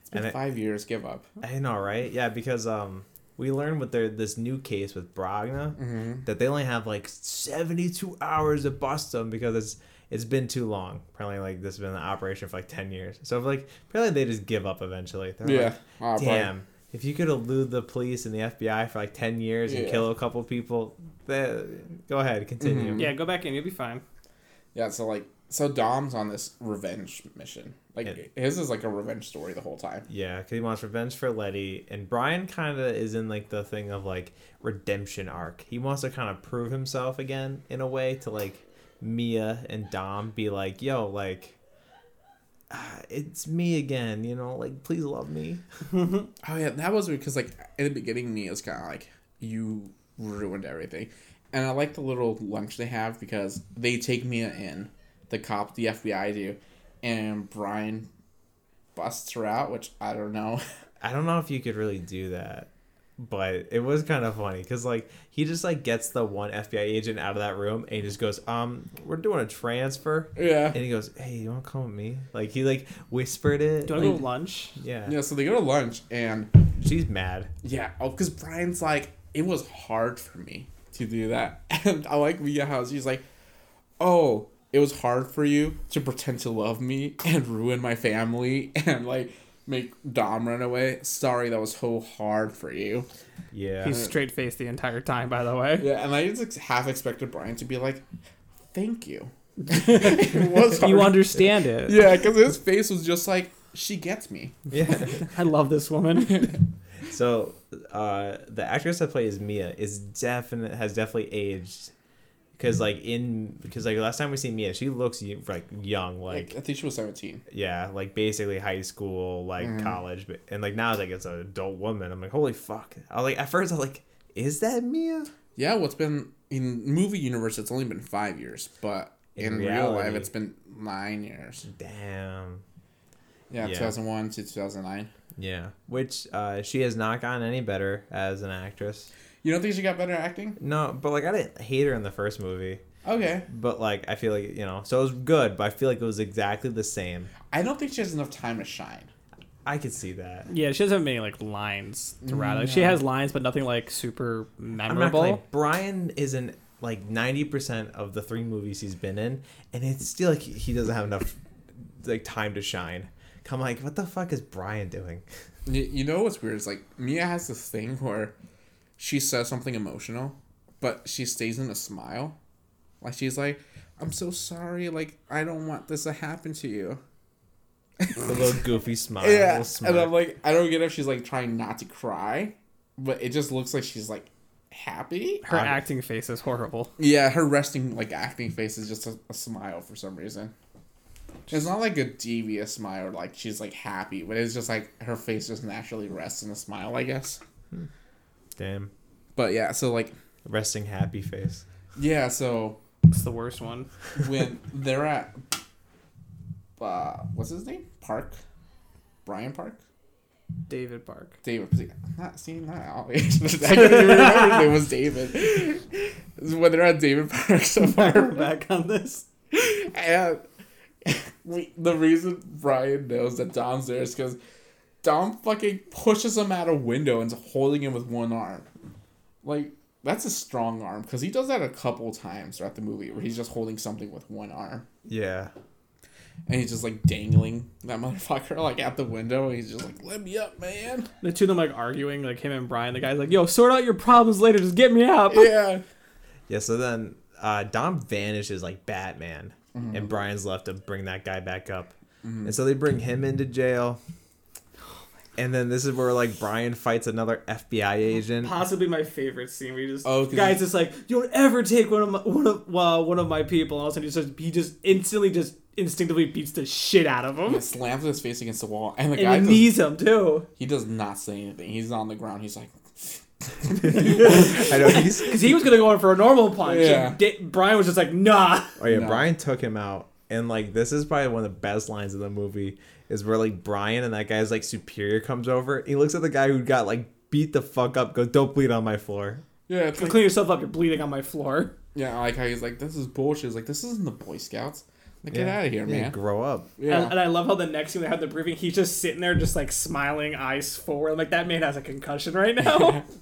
It's been And it- five years. Give up. I know, right? Yeah, because um, we learned with their this new case with Bragna that they only have like seventy two hours to bust him because it's it's been too long. Apparently, like this has been an operation for like ten years. So like, apparently they just give up eventually. They're Yeah. like, probably. damn. If you could elude the police and the FBI for like ten years and kill a couple people, then go ahead, continue. Mhm. Yeah, go back in. You'll be fine. Yeah. So like, so Dom's on this revenge mission. Like And- his is like a revenge story the whole time. Yeah, because he wants revenge for Letty, and Brian kind of is in like the thing of like redemption arc. He wants to kind of prove himself again in a way to like Mia and Dom be like, "Yo, like, ah, it's me again," you know, like, please love me. Oh yeah, that was because like in the beginning, Mia's kind of like you ruined everything, and I like the little lunch they have because they take Mia in, the cop, the FBI do, and Brian busts her out, which I don't know. I don't know if you could really do that, but it was kind of funny because like he just like gets the one FBI agent out of that room and he just goes, "Um, we're doing a transfer." yeah. And he goes, "Hey, you want to come with me?" Like he like whispered it. Do you want to like- go lunch? Yeah. Yeah, so they go to lunch and She's mad. yeah, oh, because Brian's like, it was hard for me to do that, and I like Mia how she's like, oh, it was hard for you to pretend to love me and ruin my family and like make Dom run away. Sorry, that was so hard for you. Yeah. He's straight faced the entire time, by the way. Yeah, and I just ex- half expected Brian to be like, thank you. it was hard. You understand it. Yeah, because his face was just like, she gets me. yeah. I love this woman. So, uh, the actress that plays Mia is definite has definitely aged. Because like in because like last time we see Mia, she looks like young, Like, like I think she was 17. yeah, like basically high school, like college, but and like now like it's an adult woman. I'm like, holy fuck! I was like at first I was like, is that Mia? Yeah, well, it's been in movie universe. It's only been five years, but In in, real life, it's been nine years. Damn. Yeah, Yeah. 2001 to 2009. Yeah. Which uh, she has not gotten any better as an actress. You don't think she got better at acting? No, but like I didn't hate her in the first movie. Okay. But like I feel like you know, so it was good, but I feel like it was exactly the same. I don't think she has enough time to shine. I could see that. yeah, she doesn't have many like lines to rattle. Like, She has lines, but nothing like super I'm not memorable. gonna lie, Brian is in like ninety percent of the three movies he's been in, and it's still like he doesn't have enough like time to shine. I'm like, what the fuck is Brian doing? You, you know what's weird is like Mia has this thing where she says something emotional, but she stays in a smile. Like she's like, "I'm so sorry. Like I don't want this to happen to you." The little goofy smile. yeah, little smirk. and I'm like, I don't get if she's like trying not to cry, but it just looks like she's like happy. Her Um, acting face is horrible. Yeah, her resting like acting face is just a, a smile for some reason. It's not like a devious smile, or like she's like happy, but it's just like her face just naturally rests in a smile, I guess. Damn, But yeah, so like resting happy face. yeah, so It's the worst one. when they're at uh what's his name? Park? Brian Park? David Park. David see, not see not always. I couldn't even remember his name was David. when they're at David Park so far We're back on this. And we, the reason Brian knows that Dom's there is because Dom fucking pushes him out a window and's holding him with one arm. Like, that's a strong arm because he does that a couple times throughout the movie where he's just holding something with one arm. Yeah, And he's just like dangling that motherfucker like out the window. And he's just like, let me up, man. The two of them like arguing, like him and Brian. The guy's like, "Yo, sort out your problems later. Just get me up." Yeah. yeah. So then uh, Dom vanishes like Batman, and Brian's left to bring that guy back up, and so they bring him into jail. And then this is where like Brian fights another FBI agent. Possibly my favorite scene We just Oh, guy's he- just like, "You don't ever take one of my one of uh, one of my people," and all of a sudden he just he just instantly just instinctively beats the shit out of him, He slams his face against the wall. And the and guy he does, knees him too. he does not say anything. He's on the ground. He's like, I know he's. Because he was gonna go in for a normal punch. Yeah. And Da- Brian was just like, "Nah." Oh yeah, No. Brian took him out, and like this is probably one of the best lines of the movie is where like Brian and that guy's like superior comes over. He looks at the guy who got like beat the fuck up. Goes, "Don't bleed on my floor." yeah, it's like, Clean yourself up. You're bleeding on my floor. Yeah, I like how he's like, this is bullshit. He's like, this isn't the Boy Scouts. Like, get out of here, Yeah, man. grow up. Yeah. And, and I love how the next scene they have the briefing, he's just sitting there, just like smiling, eyes forward. I'm like, that man has a concussion right now.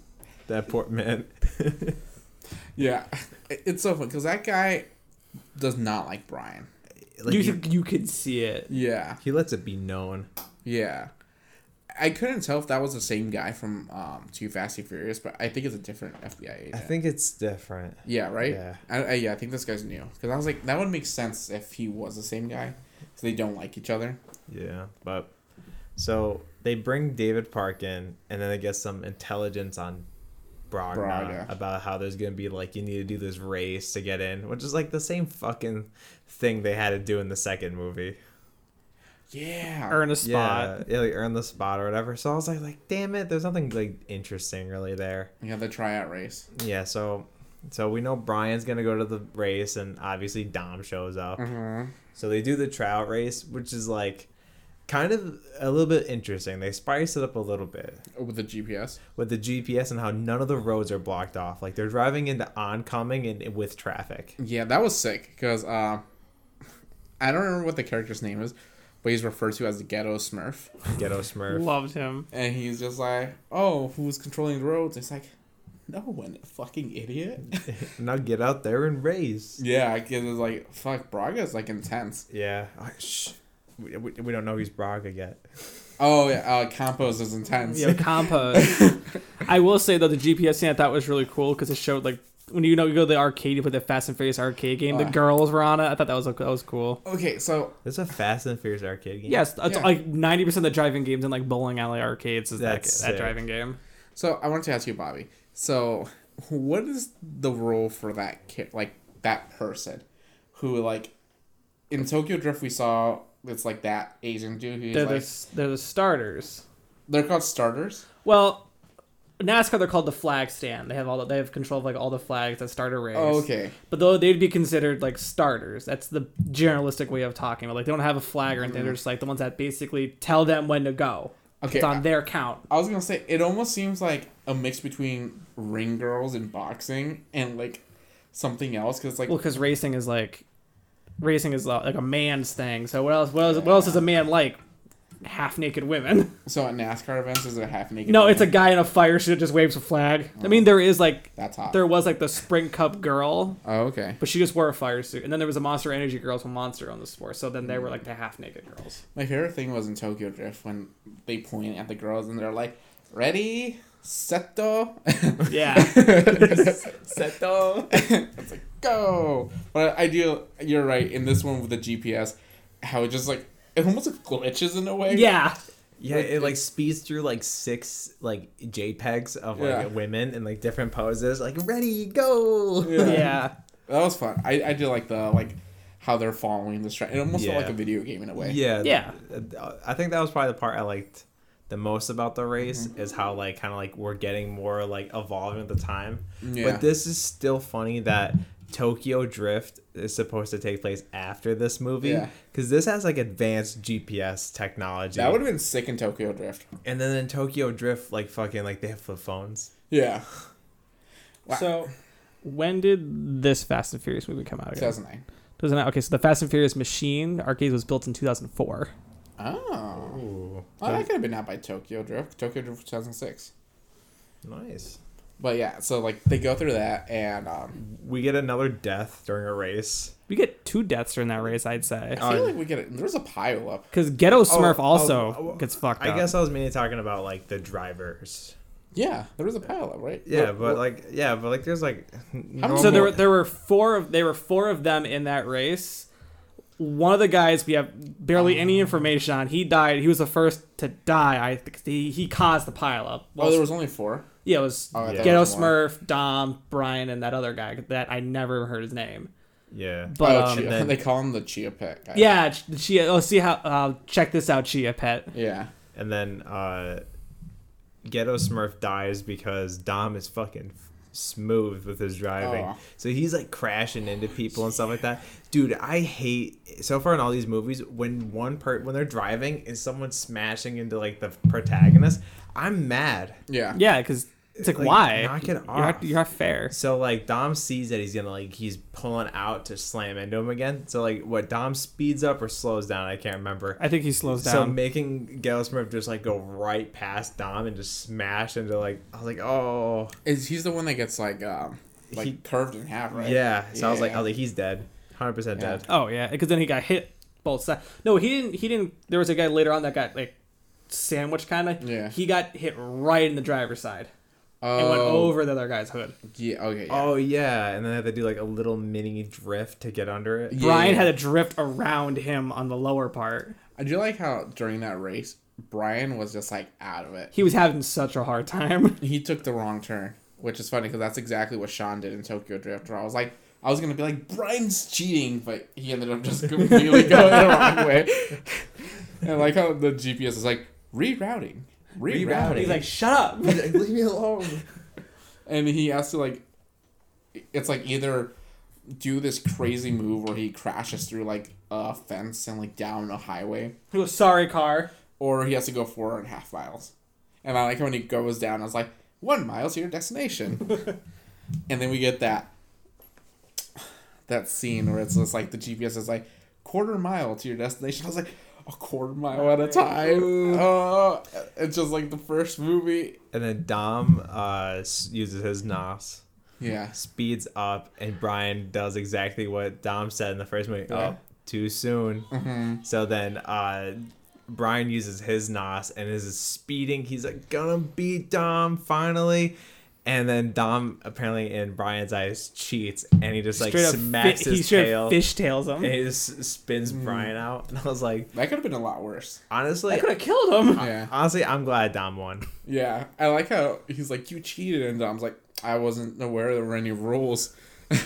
That poor man. yeah. It's so fun because that guy does not like Brian. Like, you he, you could see it. Yeah. he lets it be known. Yeah. I couldn't tell if that was the same guy from um, Too Fast and Furious, but I think it's a different FBI agent. I think it's different. Yeah, right. Yeah. I, I, yeah, I think this guy's new because I was like, that would make sense if he was the same guy, so they don't like each other. Yeah, but so they bring David Park in, and then they get some intelligence on Braga, Braga. about how there's gonna be like you need to do this race to get in, which is like the same fucking thing they had to do in the second movie. Yeah. Earn a spot. Yeah, yeah, like earn the spot or whatever. So I was like, like, damn it, there's nothing like interesting really there. yeah, the tryout race. Yeah, so so we know Brian's gonna go to the race, and obviously Dom shows up. Mm-hmm. So they do the trout race, which is like kind of a little bit interesting. They spice it up a little bit With the GPS. with the GPS and how none of the roads are blocked off. Like they're driving into oncoming and with traffic. Yeah, that was sick because uh, I don't remember what the character's name is, but he's referred to as the Ghetto Smurf, Ghetto Smurf. Loved him. and he's just like, "Oh, who's controlling the roads?" It's like, no one, fucking idiot. now get out there and race. yeah, because it's like, fuck, Braga's like intense. Yeah. Oh, shh. We, we, we don't know he's Braga yet. Oh yeah, uh, Campos is intense. Yeah, Campos. I will say though, the GPS scene I thought was really cool because it showed like when you know you go to the arcade, you put the Fast and Furious arcade game. The Uh. girls were on it. I thought that was that was cool. Okay, so It's a Fast and Furious arcade game. Yes, it's Yeah. like ninety percent of the driving games in like bowling alley arcades is that, That's that sick. driving game. so I wanted to ask you, Bobby. So, what is the role for that kid, like that person, who like in Tokyo Drift we saw it's like that Asian dude who's They're like the they're the starters. they're called starters. Well, NASCAR they're called the flag stand. They have all the, they have control of like all the flags that start a race. Oh, okay. But though they'd be considered like starters. That's the generalistic way of talking. But like they don't have a flag or anything. They're just like the ones that basically tell them when to go. Okay, It's I- on their count. I was gonna say it almost seems like a mix between ring girls and boxing and like something else because like Well, because racing is like racing is uh, like a man's thing. So what else? What else? What else is a man like? Half naked women. so at NASCAR events is it half naked? no, it's a guy in a fire suit that just waves a flag. I mean, oh. there is like that's hot. there was like the Sprint Cup girl, oh okay. but she just wore a fire suit, and then there was a Monster Energy girls from Monster on the sport. So then they were like the half naked girls. My favorite thing was in Tokyo Drift when they point at the girls and they're like, "Ready, seto." Yeah. Seto. it's like go. But I do. You're right. In this one with the GPS, how it just like it almost like glitches in a way. yeah. Yeah, it like speeds through like six like JPEGs of like Yeah. women in like different poses. Like ready, go. Yeah. Yeah. That was fun. I I do like the like how they're following the strat. It almost felt like a video game in a way. Yeah. Yeah. uh, I think that was probably the part I liked the most about the race Mm-hmm. is how like kind of like we're getting more like evolving at the time. Yeah. But this is still funny that Tokyo Drift is supposed to take place after this movie Yeah. because this has like advanced GPS technology. That would have been sick in Tokyo Drift. and then in Tokyo Drift, like fucking like they have flip phones. Yeah. Wow. So when did this Fast and Furious movie come out? Again? 2009. Doesn't it? Okay, so the Fast and Furious machine arcade was built in 2004. Oh. Ooh, Well, that could have been out by Tokyo Drift. Tokyo Drift 2006. nice. But yeah, so like they go through that and um, We get another death during a race. We get two deaths during that race, I'd say. I feel Oh. like we get it. There's a pile up. Because Ghetto Smurf oh, also oh, gets fucked I up. guess I was mainly talking about like the drivers. Yeah, there was a pile up, right? Yeah, What- but what- like yeah, but like there's like How so there were there were four of there were four of them in that race. One of the guys we have barely any Oh. information on. He died. He was the first to die. I he, he caused the pile pileup. oh, there was only four. Yeah, it was Oh, I thought Yeah. it Ghetto was. Smurf, Dom, Brian, and that other guy that I never heard his name. yeah. But oh, um, Chia- then- they call him the Chia Pet guy. yeah, Ch- the Chia. Oh, see how? Uh, check this out, Chia Pet. Yeah. And then uh Ghetto Smurf dies because Dom is fucking smooth with his driving. Oh. So he's like crashing into people and stuff like that. Dude, I hate so far in all these movies when one part when they're driving and someone smashing into like the protagonist, I'm mad. Yeah. Yeah, because It's like, why? Knock it You're not, you're not fair. So like Dom sees that he's gonna like he's pulling out to slam into him again. So like what Dom speeds up or slows down, I can't remember. I think he slows down. So down. making Ghetto Smurf just like go right past Dom and just smash into like I was like oh Is he's the one that gets like um like He- curved in half, right? yeah. So I was like I was like he's dead, hundred percent dead. oh yeah, because then he got hit both sides. No, he didn't. He didn't. There was a guy later on that got like sandwich kind of. Yeah. He got hit right in the driver's side Oh, and went over the other guy's hood. Yeah. Okay. Yeah. Oh yeah, and then they had to do like a little mini drift to get under it. Yeah. Brian had to drift around him on the lower part. I do like how during that race, Brian was just like out of it. He was having such a hard time. He took the wrong turn, which is funny because that's exactly what Sean did in Tokyo Drift. Where I was like, I was gonna be like, Brian's cheating, but he ended up just completely going the wrong way. And like how the GPS is like rerouting, rerouting. He's like, "Shut up." Leave me alone. and he has to like, it's like either do this crazy move where he crashes through like a fence and like down a highway, He goes, "Sorry, car." or he has to go four and a half miles. And I like when he goes down, I was like, one mile to your destination. and then we get that that scene where it's just like the GPS is like quarter mile to your destination. I was like, a quarter mile at a time. Uh, it's just like the first movie. And then Dom uh, uses his nos, Yeah. speeds up, and Brian does exactly what Dom said in the first movie. Yeah. Oh, too soon. Mm-hmm. So then uh, Brian uses his nos and is speeding. He's like, gonna beat Dom finally. And then Dom apparently in Brian's eyes cheats and he just like Straight smacks fi- his he tail. fishtails him. and he just spins mm. Brian out. And I was like, That could have been a lot worse. honestly, I could have killed him. Yeah. honestly, I'm glad Dom won. Yeah. I like how he's like, you cheated. And Dom's like, I wasn't aware there were any rules.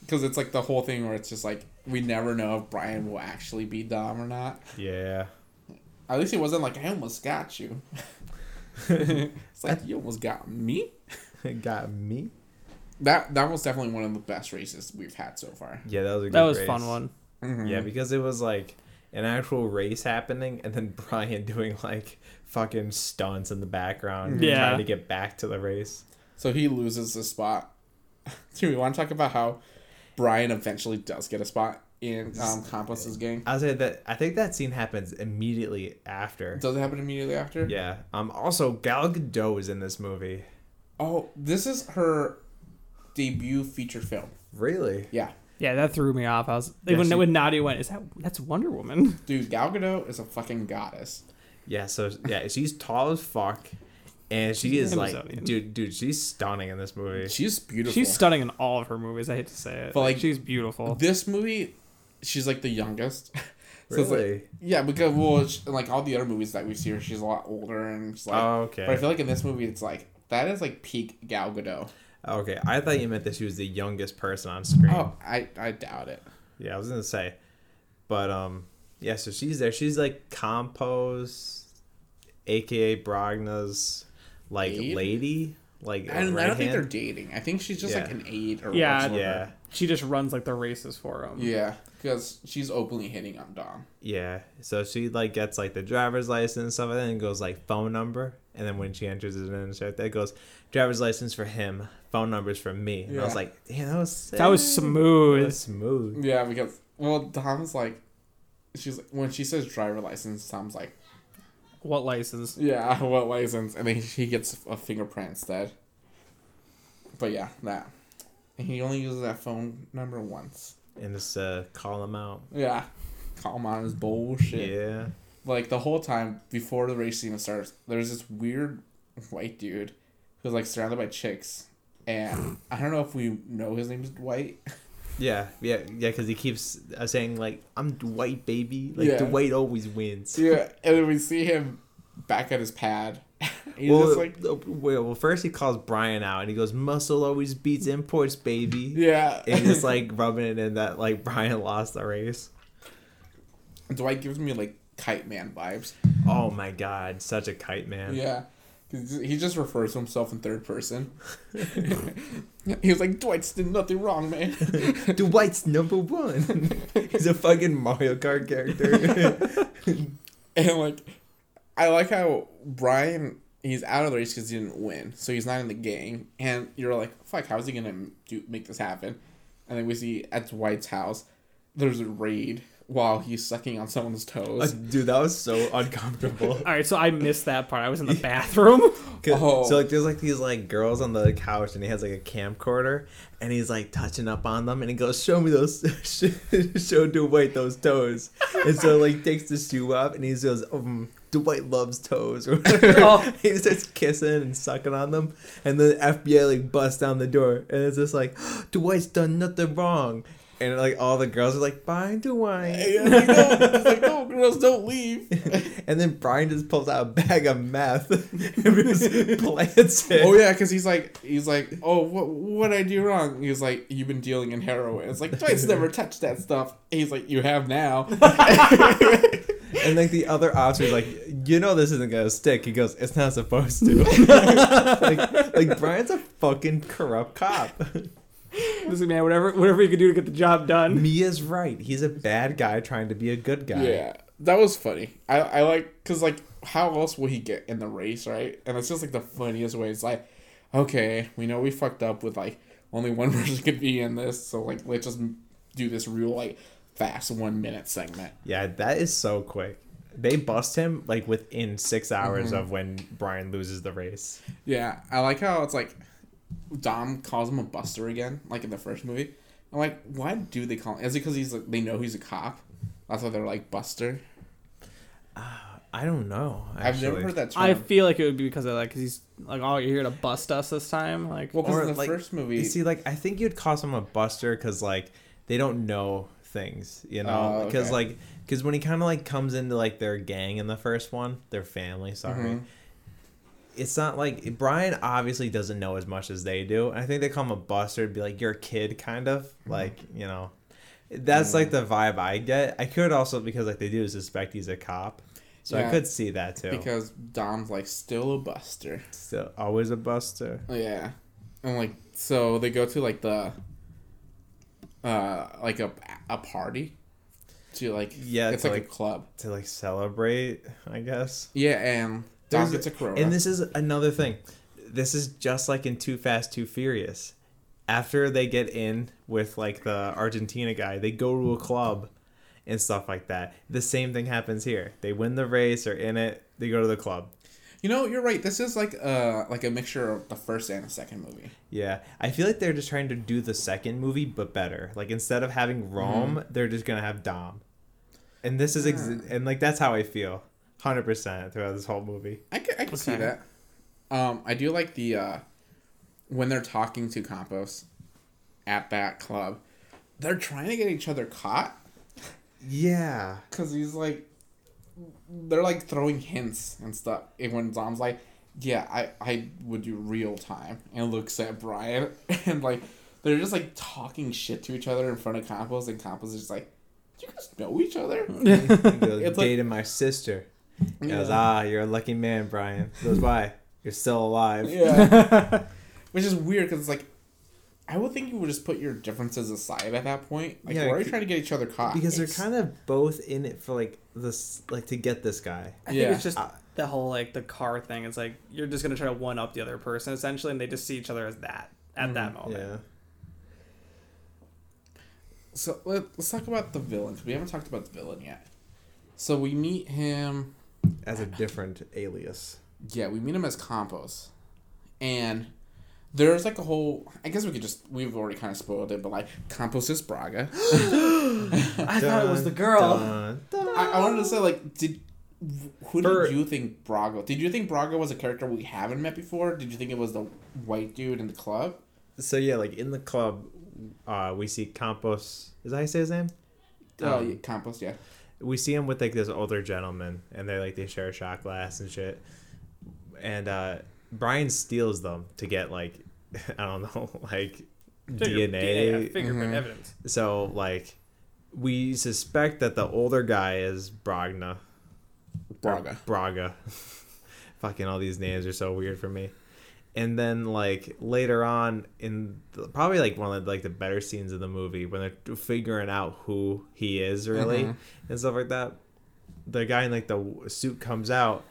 Because it's like the whole thing where it's just like, we never know if Brian will actually beat Dom or not. Yeah. At least it wasn't like, I almost got you. it's like, you almost got me. It got me. That that was definitely one of the best races we've had so far. Yeah, that was a good That was race. fun one. Mm-hmm. Yeah, because it was like an actual race happening, and then Brian doing like fucking stunts in the background, Yeah. trying to get back to the race. So he loses the spot. Do we want to talk about how Brian eventually does get a spot in um, Campos' gang? I say that I think that scene happens immediately after. Does it happen immediately after? Yeah. Um. Also, Gal Gadot is in this movie. Oh, this is her debut feature film. Really? Yeah. Yeah, that threw me off. I was Yeah, when she- when Nadia went, is that that's Wonder Woman? Dude, Gal Gadot is a fucking goddess. Yeah. So yeah, she's tall as fuck, and she is like, dude, dude, she's stunning in this movie. She's beautiful. She's stunning in all of her movies. I hate to say it, But, like, she's beautiful. This movie, she's like the youngest. So it's like- Really? yeah, because well, sh- like all the other movies that we see her, she's a lot older and she's like. Oh, okay. But I feel like in this movie, it's like that is like peak Gal Gadot. Okay, I thought you meant that she was the youngest person on screen. Oh, I I doubt it. Yeah, I was gonna say, but um, yeah. So she's there. She's like Campos, aka Bragna's like Aide? lady, like I don't, I don't think they're dating. I think she's just Yeah. like an aide or Yeah, whatsoever. Yeah, she just runs like the races for him. Yeah, because she's openly hitting on Dom. yeah. So she like gets like the driver's license and stuff, and then it goes like phone number, and then when she enters it in, so that goes driver's license for him, phone numbers for me. And I was like, damn, that was That was smooth. That was smooth. Yeah, because well, Dom's like, she's like, when she says driver license, Dom's like, What license? yeah, what license? And then he gets a fingerprint instead. But yeah, that. And he only uses that phone number once. And just uh, call him out. Yeah, call him on his bullshit. Yeah. like the whole time before the race even starts, there's this weird white dude who's like surrounded by chicks, and I don't know if we know his name's Dwight. Yeah, yeah, yeah, because he keeps uh, saying like, "I'm Dwight, baby." Like Yeah. Dwight always wins. yeah, and then we see him back at his pad. He's well, just like, uh, well, first he calls Brian out and he goes, "Muscle always beats imports, baby." yeah, And he's just like rubbing it in that like Brian lost the race. Dwight gives me like kite man vibes. Oh my god, such a kite man. Yeah. He just refers to himself in third person. he was like, Dwight's did nothing wrong, man. Dwight's number one. he's a fucking Mario Kart character. And like, I like how Brian he's out of the race because he didn't win, so he's not in the gang. And you're like, fuck, how is he gonna do make this happen? And then we see at Dwight's house, there's a raid while he's sucking on someone's toes. Dude, that was so uncomfortable. All right, so I missed that part. I was in the bathroom. Oh. So like, there's like these like girls on the couch, and he has like a camcorder, and he's like touching up on them, and he goes, "Show me those, show Dwight those toes." And so like takes the shoe off, and he goes, um, "Dwight loves toes." Or whatever. Oh. he starts kissing and sucking on them, and then the FBI like busts down the door, and it's just like, "Dwight's done nothing wrong." And like all the girls are like, "Bye, Dwight." And like, no, he's like, no, girls, don't leave. and then Brian just pulls out a bag of meth and just plants it. Oh yeah, because he's like, he's like, oh, what, what I do wrong? He's like, you've been dealing in heroin. It's like Dwight's never touched that stuff. He's like, you have now. And like the other officer's like, you know this isn't gonna stick. He goes, it's not supposed to. like, like Brian's a fucking corrupt cop. Listen, man, whatever, whatever you can do to get the job done. Mia's right. He's a bad guy trying to be a good guy. Yeah, that was funny. I I like because like how else will he get in the race, right? And it's just like the funniest way. It's like, okay, we know we fucked up with like only one person could be in this, so like let's just do this real like fast one minute segment. Yeah, that is so quick. They bust him like within six hours Mm-hmm. of when Brian loses the race. Yeah, I like how it's like Dom calls him a buster again, like in the first movie. I'm like, why do they call him? Is it because he's like, they know he's a cop? That's why they're like Buster. I don't know. I've never heard that term. I feel like it would be because of that, because he's like, oh, you're here to bust us this time. Like, well, because in the like, first movie, You see, like I think you'd call someone a buster because like they don't know things, you know. Oh, Because okay. like because when he kind of like comes into like their gang in the first one, their family, sorry. Mhm. It's not like Brian obviously doesn't know as much as they do. I think they call him a buster to be like you're a kid, kind of Mm-hmm. like you know. That's like the vibe I get. I could also because like they do suspect he's a cop, so I could see that too. because Dom's like still a buster. Still, always a buster. Yeah, and like so they go to like the uh like a a party to like Yeah, it's to, like, like- a club. to like celebrate, I guess. Yeah, and There's- gets a corona. And this is another thing. This is just like in Too Fast, Too Furious. After they get in with like the Argentina guy, they go to a club and stuff like that. The same thing happens here. They win the race or in it, they go to the club. You know, you're right. This is like uh like a mixture of the first and the second movie. Yeah, I feel like they're just trying to do the second movie but better. Like instead of having Rome, they're just gonna have Dom, and this is ex- and like that's how I feel, hundred percent throughout this whole movie. I can, I can see that. Um, I do like the uh, when they're talking to Campos at that club, they're trying to get each other caught Yeah, because he's like, they're like throwing hints and stuff. And when Dom's like, "Yeah, I I would do real time," and looks at Brian and like they're just like talking shit to each other in front of Campos, and Campos is just like, "Do you guys know each other?" he goes, It's like- dating my sister. He goes, ah, you're a lucky man, Brian. He goes, why? You're still alive. Yeah. Which is weird because it's like, I would think you would just put your differences aside at that point. Like, Yeah, why are you trying to get each other caught? Because they're kind of both in it for like this, like to get this guy. I think it's just uh, the whole like the car thing. It's like you're just gonna try to one up the other person essentially, and they just see each other as that at mm-hmm. that moment. Yeah. So let, let's talk about the villain 'cause we haven't talked about the villain yet. So we meet him. As a different alias. Yeah, we meet him as Campos, and there's like a whole. I guess we could just. We've already kind of spoiled it, but like Campos is Braga. I thought it was the girl. Dun, dun. I, I wanted to say like, did who For- did you think Braga? Did you think Braga was a character we haven't met before? Did you think it was the white dude in the club? So yeah, like in the club, uh, we see Campos. Is that how you say his name? Oh, Um, yeah, Campos, yeah. we see him with like this older gentleman and they like they share a shot glass and shit and uh brian steals them to get like i don't know like Finger- dna yeah, fingerprint Mhm. evidence. so like we suspect that the older guy is bragna Braga. braga fucking all these names are so weird for me and then like later on in the, probably like one of the, like the better scenes of the movie when they're figuring out who he is really Mhm. and stuff like that the guy in like the suit comes out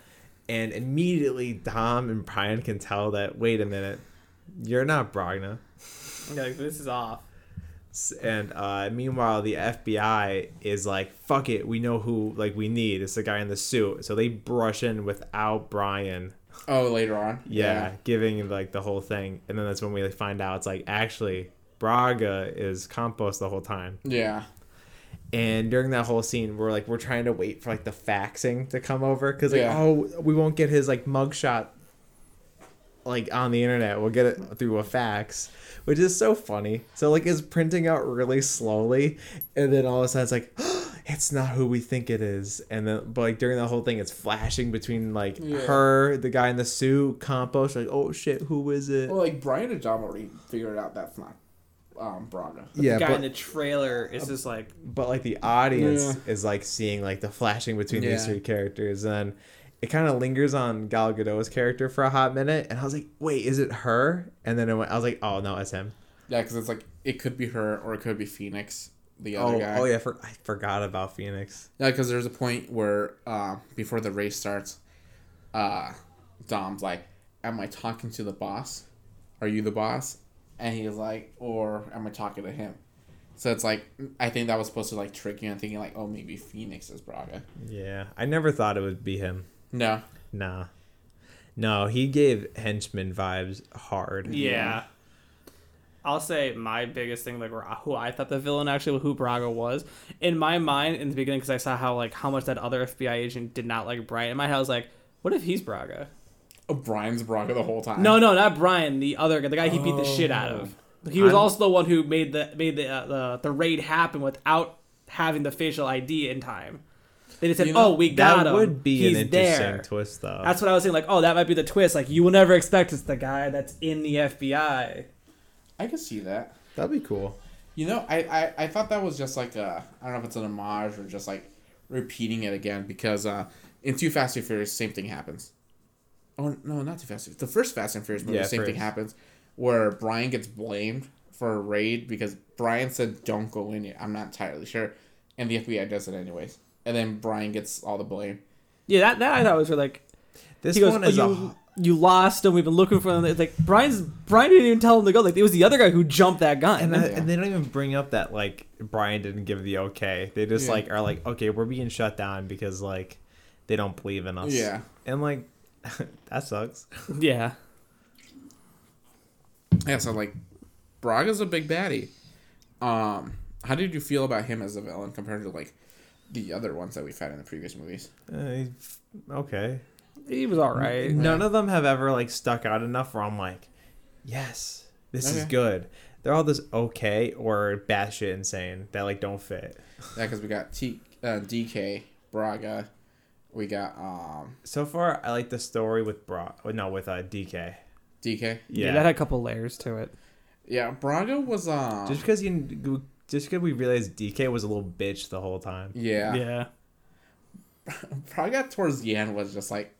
and immediately Dom and Brian can tell that. Wait a minute, you're not Brogna. Yeah, like, this is off. And uh, meanwhile, the FBI is like, "Fuck it, we know who like we need. It's the guy in the suit." So they brush in without Brian. Oh, later on. Yeah, giving like the whole thing, and then that's when we like, find out it's like actually Braga is Campos the whole time. Yeah. And during that whole scene, we're like, we're trying to wait for like the faxing to come over because like, Yeah. oh, we won't get his like mugshot like on the internet. We'll get it through a fax, which is so funny. So like, it's printing out really slowly, and then all of a sudden it's like. It's not who we think it is, and then but like during the whole thing, it's flashing between like Yeah. her, the guy in the suit, Campos. Like, oh shit, who is it? Well, like Brian and Dom already figured out that's not um, Braga. yeah, the guy but in the trailer is just like, but like the audience Yeah. is like seeing like the flashing between these three characters and it kind of lingers on Gal Gadot's character for a hot minute and I was like wait is it her and then it went, I was like oh no it's him Yeah, because it's like it could be her or it could be Phoenix, the other oh, guy. oh yeah for, I forgot about Phoenix Yeah, because there's a point where uh, before the race starts, uh, Dom's like, "Am I talking to the boss? Are you the boss?" And he's like, "Or am I talking to him?" So it's like I think that was supposed to like trick you and thinking like, "Oh, maybe Phoenix is Braga." yeah I never thought it would be him No, nah no he gave henchman vibes hard yeah. I'll say my biggest thing, like who I thought the villain actually, who Braga was, in my mind in the beginning, because I saw how like how much that other FBI agent did not like Brian. In my head, I was like, what if he's Braga? Oh, Brian's Braga the whole time. No, no, not Brian. The other guy, the guy he beat the shit out of. He was I'm- also the one who made the made the uh, the the raid happen without having the facial ID in time. They just said, You know, "Oh, we got that him. would be He's an interesting there." twist though That's what I was saying. Like, oh, that might be the twist. Like, you will never expect it's the guy that's in the FBI. I could see that. that'd be cool You know, I, I, I thought that was just like a I don't know if it's an homage or just like repeating it again because uh, in Too Fast and Furious, same thing happens. Oh no, not Too Fast. The first Fast and Furious movie, Yeah, the same thing happens where Brian gets blamed for a raid because Brian said don't go in yet. I'm not entirely sure, and the FBI does it anyways, and then Brian gets all the blame. Yeah, that, that I thought was really like this he goes, one oh, is you, a you lost and we've been looking for them. It's like Brian's Brian didn't even tell him to go. Like it was the other guy who jumped that gun. and, uh, Yeah. and they don't even bring up that like Brian didn't give the okay. They just Yeah. like are like, okay, we're being shut down because like they don't believe in us. Yeah. and like that sucks. yeah. Yeah, so like Braga's a big baddie. Um, how did you feel about him as a villain compared to like the other ones that we've had in the previous movies? Uh, okay, He was all right. none of them have ever like stuck out enough where I'm like, yes, this is good. They're all just okay or batshit insane that like don't fit. Yeah, because we got T uh, DK Braga, we got um So far, I like the story with Bra. No, with uh, DK. DK. Yeah. Yeah, that had a couple layers to it. Yeah, Braga was um just because you, just because we realized DK was a little bitch the whole time. yeah. Yeah. Braga towards the end was just like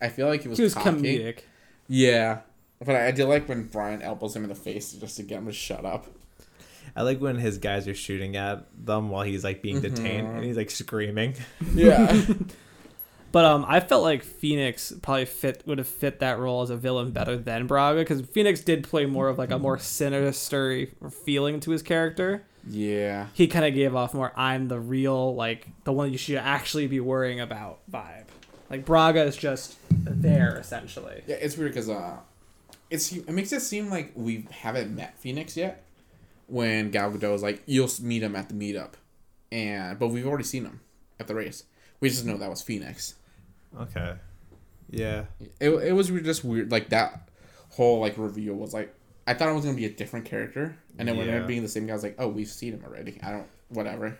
I feel like he was, He was cocky. comedic. Yeah. But I, I did like when Brian elbows him in the face just to get him to shut up. I like when his guys are shooting at them while he's like being detained and he's like screaming. Yeah. But um, I felt like Phoenix probably fit would have fit that role as a villain better than Braga because Phoenix did play more of like a more sinister feeling to his character. yeah. He kind of gave off more "I'm the real like the one you should actually be worrying about" vibe. Like Braga is just there essentially. Yeah, it's weird because uh, it's it makes it seem like we haven't met Phoenix yet. When Gal Gadot is like, "You'll meet him at the meetup," and but we've already seen him at the race. We just know that was Phoenix. Okay. Yeah. It, it was just weird. Like that whole like reveal was like I thought it was gonna be a different character, and then when it ended up being the same guy, I was like, "Oh, we've seen him already." I don't whatever.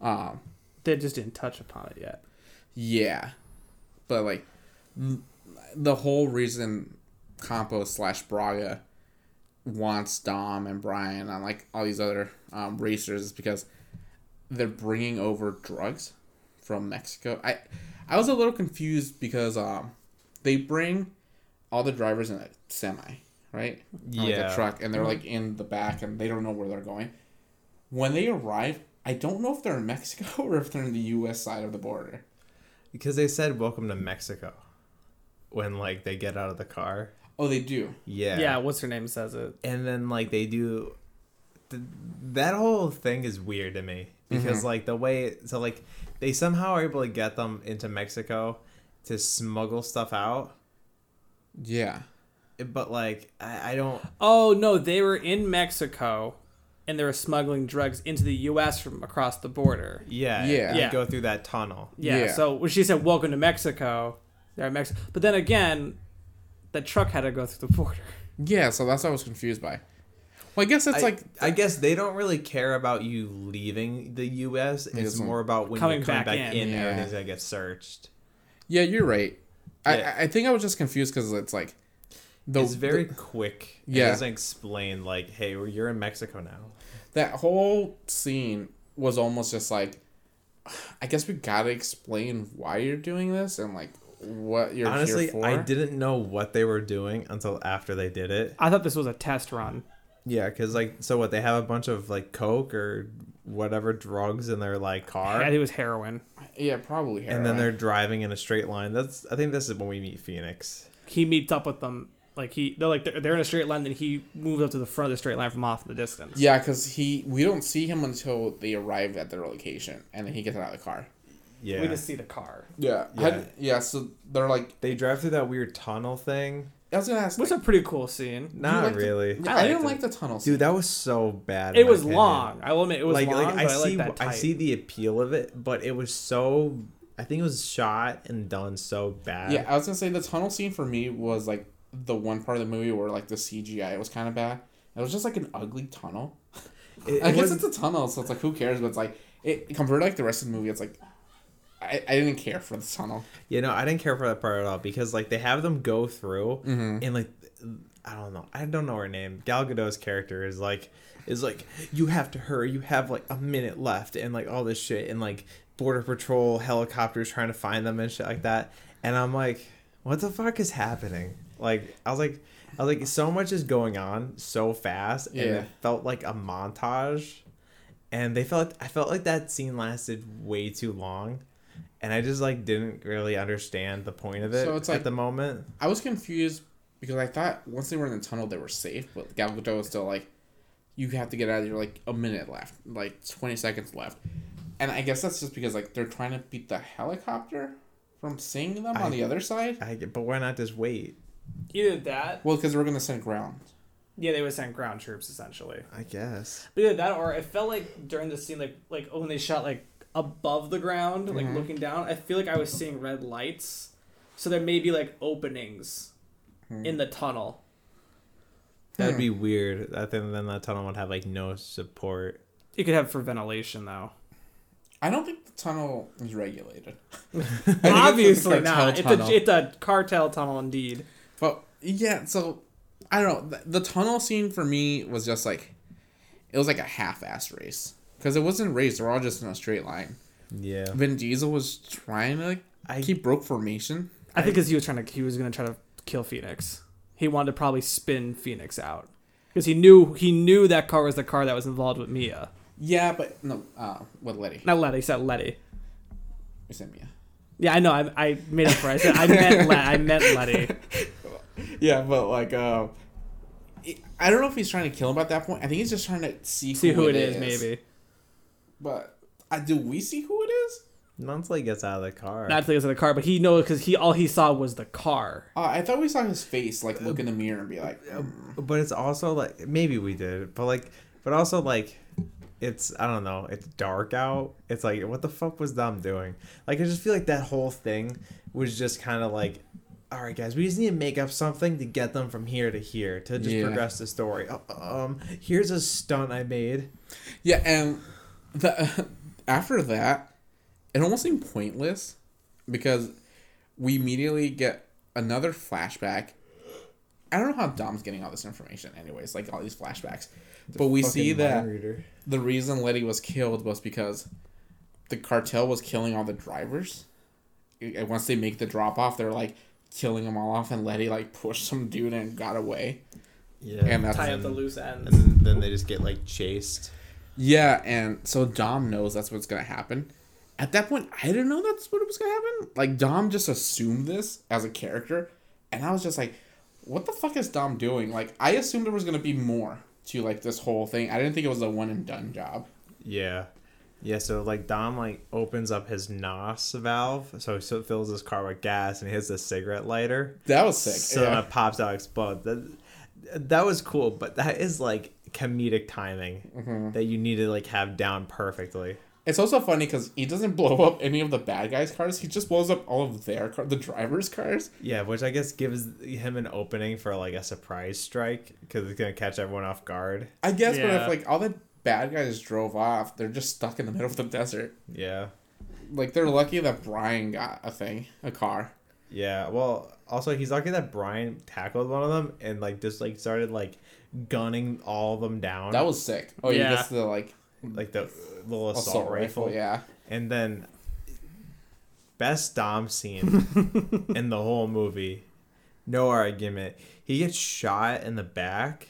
Um. They just didn't touch upon it yet. Yeah, but like the whole reason Campos slash Braga wants Dom and Brian and like all these other um, racers is because they're bringing over drugs from Mexico. I I was a little confused because um they bring all the drivers in a semi, right? Or, like a Yeah. truck, and they're like in the back, and they don't know where they're going. When they arrive, I don't know if they're in Mexico or if they're in the U.S. side of the border. Because they said welcome to Mexico. when like they get out of the car. Oh, they do. Yeah. Yeah, what's her name says it. and then like they do th- that whole thing is weird to me because Mhm. like the way so like they somehow are able to get them into Mexico to smuggle stuff out Yeah. Eh, but like I, I don't Oh no, they were in Mexico, and they were smuggling drugs into the U.S. from across the border. yeah Yeah. Yeah. go through that tunnel Yeah. Yeah. So when she said "Welcome to Mexico," they're in Mexico. But then again, the truck had to go through the border. Yeah, so that's what I was confused by. Well, I guess it's I, like I guess they don't really care about you leaving the U.S. It's doesn't- more about when Coming you come back back, in. in, Yeah. everything's gonna get searched. yeah, you're right. Yeah. I I think I was just confused because it's like the it's very the- quick. Yeah. it doesn't explain like, hey, well, you're in Mexico now. that whole scene was almost just like I guess we gotta explain why you're doing this and like what you're Honestly, here for. I didn't know what they were doing until after they did it. I thought this was a test run. Yeah, because like, so what? They have a bunch of like coke or whatever drugs in their like car, I think it was heroin. Yeah, probably. and then they're driving in a straight line. That's I think this is when we meet Phoenix. He meets up with them. Like he, they're like they're, they're in a straight line. Then he moves up to the front of the straight line from off in the distance. Yeah, because he we don't see him until they arrive at their location, and then he gets out of the car. Yeah, We just see the car, Yeah, Yeah. yeah. So they're like, they drive through that weird tunnel thing. I was gonna ask. which is like, a pretty cool scene. Not like the- really, yeah, I I, didn't liked like the tunnel. Scene. dude. That was so bad. It was opinion. long. I will admit it was like, long, like I I, see, like that I see the appeal of it, but it was so. I think it was shot and done so bad. Yeah, I was gonna say the tunnel scene for me was like the one part of the movie where like the CGI was kind of bad. It was just like an ugly tunnel. It- I it guess was- it's a tunnel, so it's like who cares? But it's like it compared to like the rest of the movie, it's like I, I didn't care for the tunnel. You know, I didn't care for that part at all because like they have them go through Mm-hmm. and like I don't know, I don't know her name. Gal Gadot's character is like is like you have to hurry. You have like a minute left and like all this shit and like border patrol helicopters trying to find them and shit like that. And I'm like, what the fuck is happening? Like I was like I was like so much is going on so fast and Yeah. it felt like a montage. And they felt I felt like that scene lasted way too long. And I just like didn't really understand the point of it So it's like- at the moment. I was confused because I thought once they were in the tunnel they were safe, but Gal Gadot was still like, you have to get out of here like a minute left, like twenty seconds left, and I guess that's just because like they're trying to beat the helicopter from seeing them I- on the other side. I get, but why not just wait? either that. Well, because we're gonna send ground. Yeah, they would send ground troops essentially. I guess. But either that, or it felt like during the scene, like like when they shot like above the ground, like Mhm. looking down, I feel like I was seeing red lights. So there may be like openings Hmm. in the tunnel. That'd Hmm. be weird. I think then that tunnel would have like no support. You could have for ventilation though. I don't think the tunnel is regulated. Obviously it's not. It's a it's a cartel tunnel indeed. But yeah, so I don't know. The, the tunnel scene for me was just like it was like a half-ass race because it wasn't race. They're all just in a straight line. Yeah. Vin Diesel was trying to like, I keep broke formation. I think because he was trying to he was gonna try to kill Phoenix. He wanted to probably spin Phoenix out because he knew he knew that car was the car that was involved with Mia. Yeah, but no, uh, with Letty. Not Letty, he said Letty. You said Mia. Yeah, I know. I, I made up for it. I said I meant Le- I meant Letty. Yeah, but like, uh, I don't know if he's trying to kill him at that point. I think he's just trying to see, See who it is, maybe. But uh, do we see who it is? not until he gets out of the car. Not till he was in the car, but he knows because he all he saw was the car. Uh, I thought we saw his face, like look in the mirror and be like, mm. but it's also like maybe we did, but like, but also like, it's I don't know. It's dark out. It's like what the fuck was Dom doing? Like I just feel like that whole thing was just kind of like. All right, guys. We just need to make up something to get them from here to here to just Yeah. progress the story. Uh, Um, here's a stunt I made. Yeah, and the after that, it almost seemed pointless because we immediately get another flashback. I don't know how Dom's getting all this information, anyways, like all these flashbacks. But we see that reader. the reason Letty was killed was because the cartel was killing all the drivers. And once they make the drop off, they're like killing them all off, and Letty like pushed some dude and got away. Yeah. And that's Tie up the loose ends. and then, then they just get like chased. Yeah, and so Dom knows that's what's gonna happen. At that point, I didn't know that's what was gonna happen. Like Dom just assumed this as a character and I was just like, what the fuck is Dom doing? Like, I assumed there was gonna be more to like this whole thing. I didn't think it was a one and done job. Yeah. Yeah, so like Dom like opens up his NOS valve, so he fills his car with gas and he hits a cigarette lighter. That was sick. So yeah. it pops out, explodes. That, that was cool, but that is like comedic timing Mm-hmm. that you need to like have down perfectly. It's also funny because he doesn't blow up any of the bad guys' cars. He just blows up all of their car, the drivers' cars. Yeah, which I guess gives him an opening for like a surprise strike because it's gonna catch everyone off guard. I guess, but if like all the bad guys drove off, they're just stuck in the middle of the desert. Yeah, Like they're lucky that Brian got a thing, a car. yeah. Well, also he's lucky that Brian tackled one of them and like just like started like gunning all of them down. That was sick. Oh Yeah. yeah, that's the like like the little assault, assault rifle. rifle. Yeah. And then best Dom scene in the whole movie. No argument. He gets shot in the back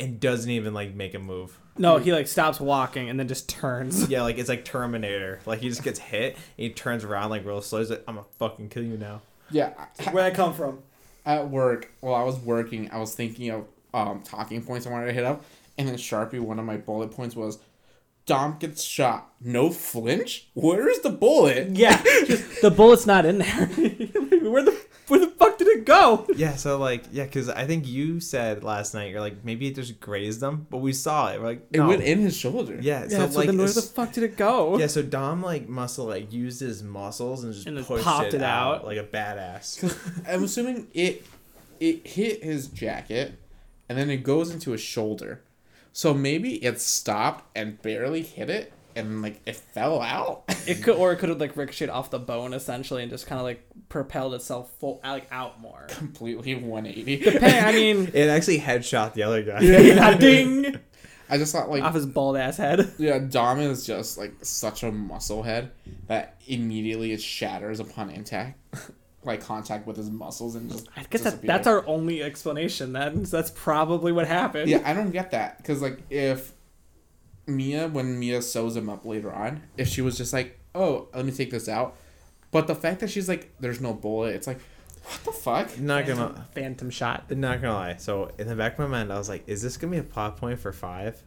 and doesn't even like make a move. No, he like stops walking and then just turns. Yeah, like it's like Terminator. Like he just gets hit and he turns around like real slow. He's like, I'm gonna fucking kill you now. Yeah. Where'd I come from? At work, while I was working, I was thinking of um talking points I wanted to hit up, and then Sharpie, one of my bullet points was, Dom gets shot, no flinch. Where's the bullet? Yeah, just, the bullet's not in there. where the where the fuck did it go? Yeah, so like yeah, because I think you said last night you're like maybe it just grazed him, but we saw it. We're like It went in his shoulder. Yeah, Yeah, so so, like then where the fuck did it go? yeah, so Dom like muscle like used his muscles and just And then pushed popped it, it out, out. like a badass. I'm assuming it it hit his jacket and then it goes into his shoulder. So maybe it stopped and barely hit it and like it fell out. It could, or it could have like ricocheted off the bone essentially and just kind of like propelled itself full like out more. Completely 180. Depending, I mean, It actually headshot the other guy. yeah, ding I just thought like off his bald ass head. yeah, Dom is just like such a muscle head that immediately it shatters upon impact, like contact with his muscles and just. I guess that, that's our only explanation. Then so that's probably what happened. Yeah, I don't get that because like if Mia, when Mia sews him up later on, if she was just like, "Oh, let me take this out," but the fact that she's like, "There's no bullet," it's like, what the fuck? Not gonna Phantom shot. not gonna lie. So in the back of my mind I was like, is this gonna be a plot point for five?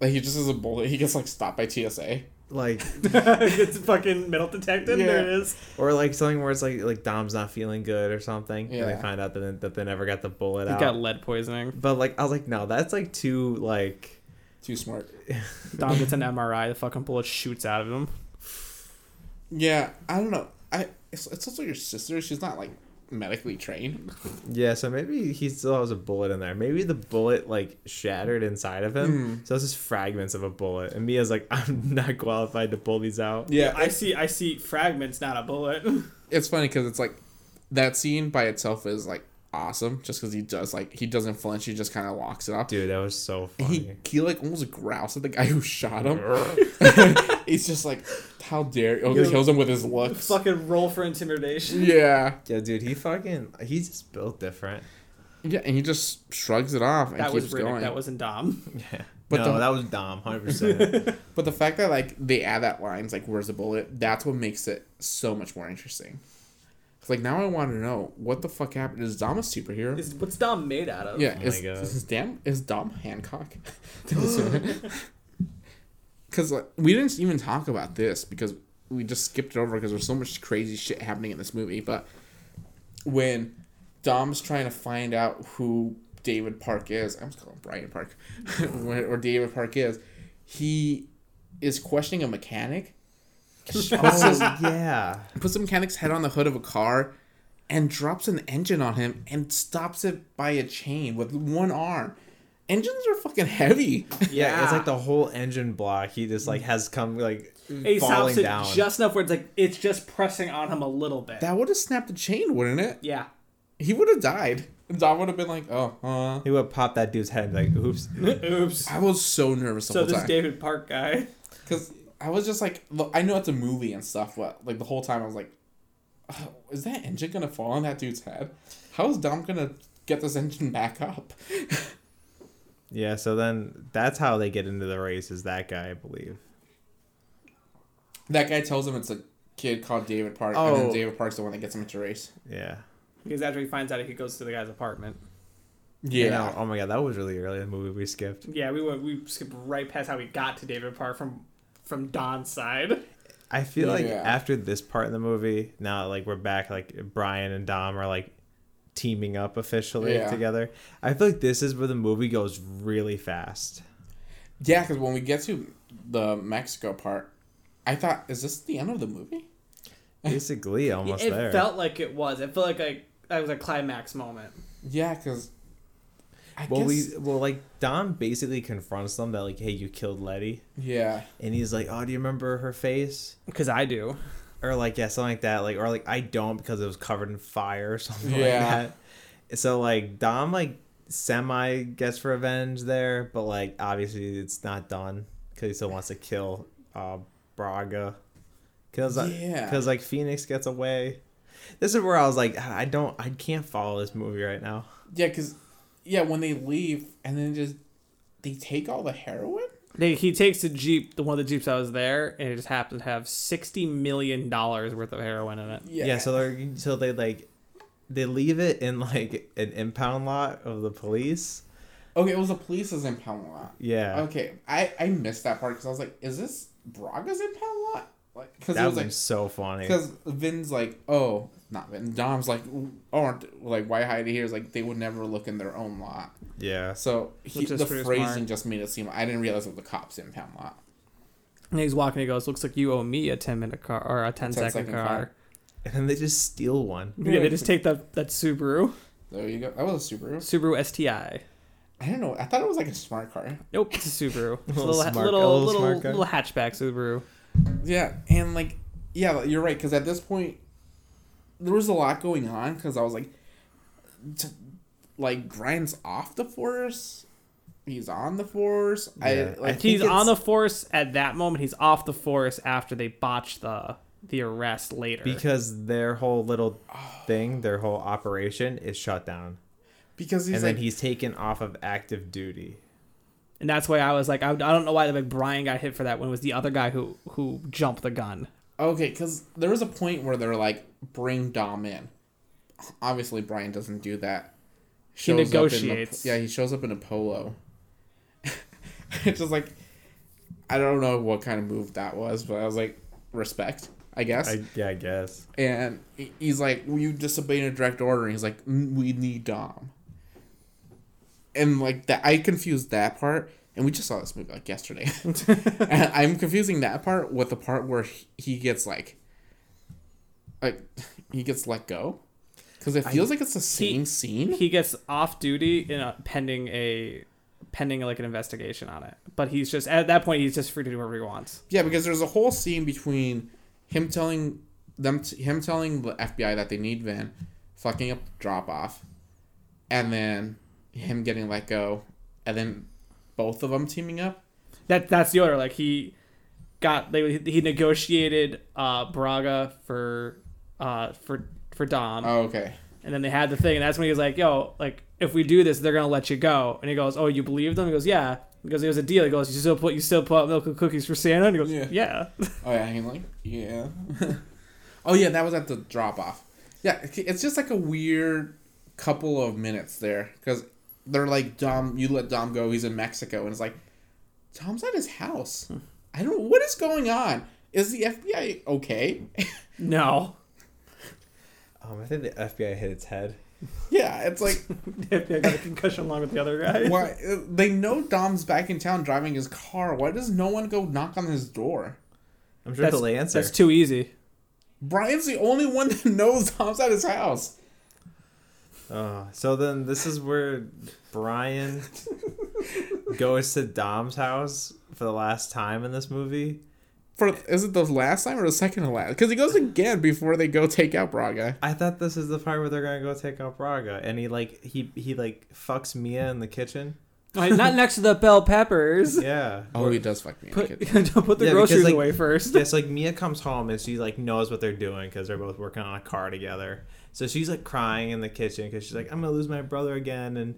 Like he just has a bullet. He gets like stopped by TSA. Like it's fucking metal detected. Yeah. There it is. or like something where it's like like Dom's not feeling good or something. And they find out that, that they never got the bullet He out. got lead poisoning. but like I was like, no, that's like too like Too smart. Dom gets an MRI. The fucking bullet shoots out of him. Yeah, I don't know. I it's, it's also your sister. She's not like medically trained. Yeah, so maybe he still has a bullet in there. Maybe the bullet like shattered inside of him. Hmm. So it's just fragments of a bullet. And Mia's like, I'm not qualified to pull these out. Yeah, I see. I see fragments, not a bullet. it's funny because it's like that scene by itself is like awesome just because he does like he doesn't flinch he just kind of walks it up Dude, that was so And funny. he he like almost growls at the guy who shot him he's just like how dare oh, Yo. kills him with his looks fucking roll for intimidation. yeah yeah, dude, he fucking he's just built different. yeah and he just shrugs it off and That keeps was Riddick. going That wasn't Dom. Yeah. But no, the- that was Dom, hundred percent. but the fact that like they add that lines like where's the bullet that's what makes it so much more interesting 'Cause, like now i want to know what the fuck happened is dom a superhero Is what's Dom made out of? Yeah, Oh my is, God. is Dom is Dom Hancock? Because like, we didn't even talk about this because we just skipped it over because there's so much crazy shit happening in this movie. But when Dom's trying to find out who David Park is, I'm just calling him Brian Park, when- or David Park is, he is questioning a mechanic. Puts, his, oh yeah. puts the mechanic's head on the hood of a car and drops an engine on him and stops it by a chain with one arm. Engines are fucking heavy. Yeah, it's like the whole engine block. He just like has come like He falling stops it down. just enough where it's like it's just pressing on him a little bit. That would have snapped the chain, wouldn't it? yeah. He would have died. And Dom would have been like, oh, uh. he would pop that dude's head and be like, oops. Oops. I was so nervous the So whole this time. David Park guy. Because I was just like, look, I know it's a movie and stuff, but like the whole time I was like, oh, is that engine gonna fall on that dude's head? How is Dom gonna get this engine back up? Yeah, so then that's how they get into the race. Is that guy, I believe. That guy tells him it's a kid called David Park, and Oh. then David Park's the one that gets him into race. Yeah. Because after he finds out, he goes to the guy's apartment. You know, Yeah. oh my god, that was really early. The movie we skipped. Yeah, we went. We skipped right past how we got to David Park from from Dom's side. I feel like after this part in the movie, now like we're back, like Brian and Dom are like teaming up officially Yeah. together. I feel like this is where the movie goes really fast. Yeah, because when we get to the Mexico part, I thought, is this the end of the movie? Basically, almost it there. felt like it was. It felt like a that was a climax moment. Yeah, because. I well, guess, we well like Dom basically confronts them that like, hey, you killed Letty, Yeah. and he's like, oh, do you remember her face? Because I do. Or like yeah, something like that. Like or like I don't because it was covered in fire or something Yeah. like that. So like Dom like semi gets for revenge there, but like obviously it's not done because he still wants to kill uh Braga. Cause Yeah. because like Phoenix gets away. This is where I was like, I don't, I can't follow this movie right now. Yeah, because. Yeah, when they leave and then just. They take all the heroin? They, he takes a jeep, the one of the jeeps that was there, and it just happened to have sixty million dollars worth of heroin in it. Yeah. yeah so they're so they like they leave it in like an impound lot of the police. Okay, it was the police's impound lot. Yeah. Okay, I I missed that part because I was like, is this Braga's impound lot? Like, because that it was was like, so funny. because Vin's like, oh, not Vin. Dom's like, oh, aren't like why hide it here? Is like they would never look in their own lot. Yeah. So he, the phrasing smart. just made it seem. I didn't realize it was the cops' impound lot. And he's walking. He goes, "Looks like you owe me a ten minute car or a 10 second, 10-second car." car. And then they just steal one. Yeah, they just take that that Subaru, There you go. That was a Subaru. Subaru STI. I don't know. I thought it was like a smart car. Nope, it's a Subaru. It's a Little little, little, a little little, smart car. little hatchback Subaru. Yeah, and like, yeah, you're right. Because at this point, there was a lot going on. Because I was like, t- like Brian's off the force, he's on the force. Yeah, I I like think He's on the force at that moment. He's off the force after they botch the the arrest later. Because their whole little thing, their whole operation is shut down. because he's and like then he's taken off of active duty. and that's why I was like, I, I don't know why like Brian got hit for that when it was the other guy who who jumped the gun. Okay. Because there was a point where they're like, bring Dom in. Obviously, Brian doesn't do that. He Shows up in a- negotiates. yeah, he shows up in a polo. it's just like, I don't know what kind of move that was, but I was like, respect, I guess. I, yeah, I guess. And he's like, well, you disobeyed a direct order. And he's like, "Mm, we need Dom. And like that, I confused that part. And we just saw this movie like yesterday. and I'm confusing that part with the part where he- he gets like, like he gets let go. Because it feels like it's the same scene. He gets off duty in a, pending a pending like an investigation on it. But he's just at that point he's just free to do whatever he wants. Yeah, because there's a whole scene between him telling them, t- him telling the FBI that they need Vin, fucking up drop off, and then him getting let go, and then both of them teaming up. That that's the order. Like he got they he negotiated uh Braga for uh for for Dom. Oh, okay. And then they had the thing, and that's when he was like, "Yo, like if we do this, they're gonna let you go." And he goes, "Oh, you believe them?" He goes, "Yeah." Because it was a deal. He goes, "You still put you still put milk and cookies for Santa?" And he goes, Yeah. "Yeah." Oh yeah, he's like, yeah. oh yeah, that was at the drop off. Yeah, it's just like a weird couple of minutes there because they're like Dom. You let Dom go. He's in Mexico, and it's like Dom's at his house. I don't. Know what is going on? Is the FBI okay? no. Um, I think the FBI hit its head. yeah, it's like I got a concussion along with the other guy. why they know Dom's back in town driving his car. Why does no one go knock on his door? I'm sure That's, they'll answer. that's too easy. Brian's the only one that knows Dom's at his house. Oh, so then this is where Brian goes to Dom's house for the last time in this movie. For is it the last time or the second to last? Because he goes again before they go take out Braga. I thought this is the part where they're gonna go take out Braga, and he like he he like fucks Mia in the kitchen. Like, not next to the bell peppers. Yeah. Oh, he does fuck Mia. Put, Put, put the Yeah, because, groceries like, away first. Yes, like Mia comes home and she like knows what they're doing because they're both working on a car together. So she's like crying in the kitchen because she's like, "I'm gonna lose my brother again," and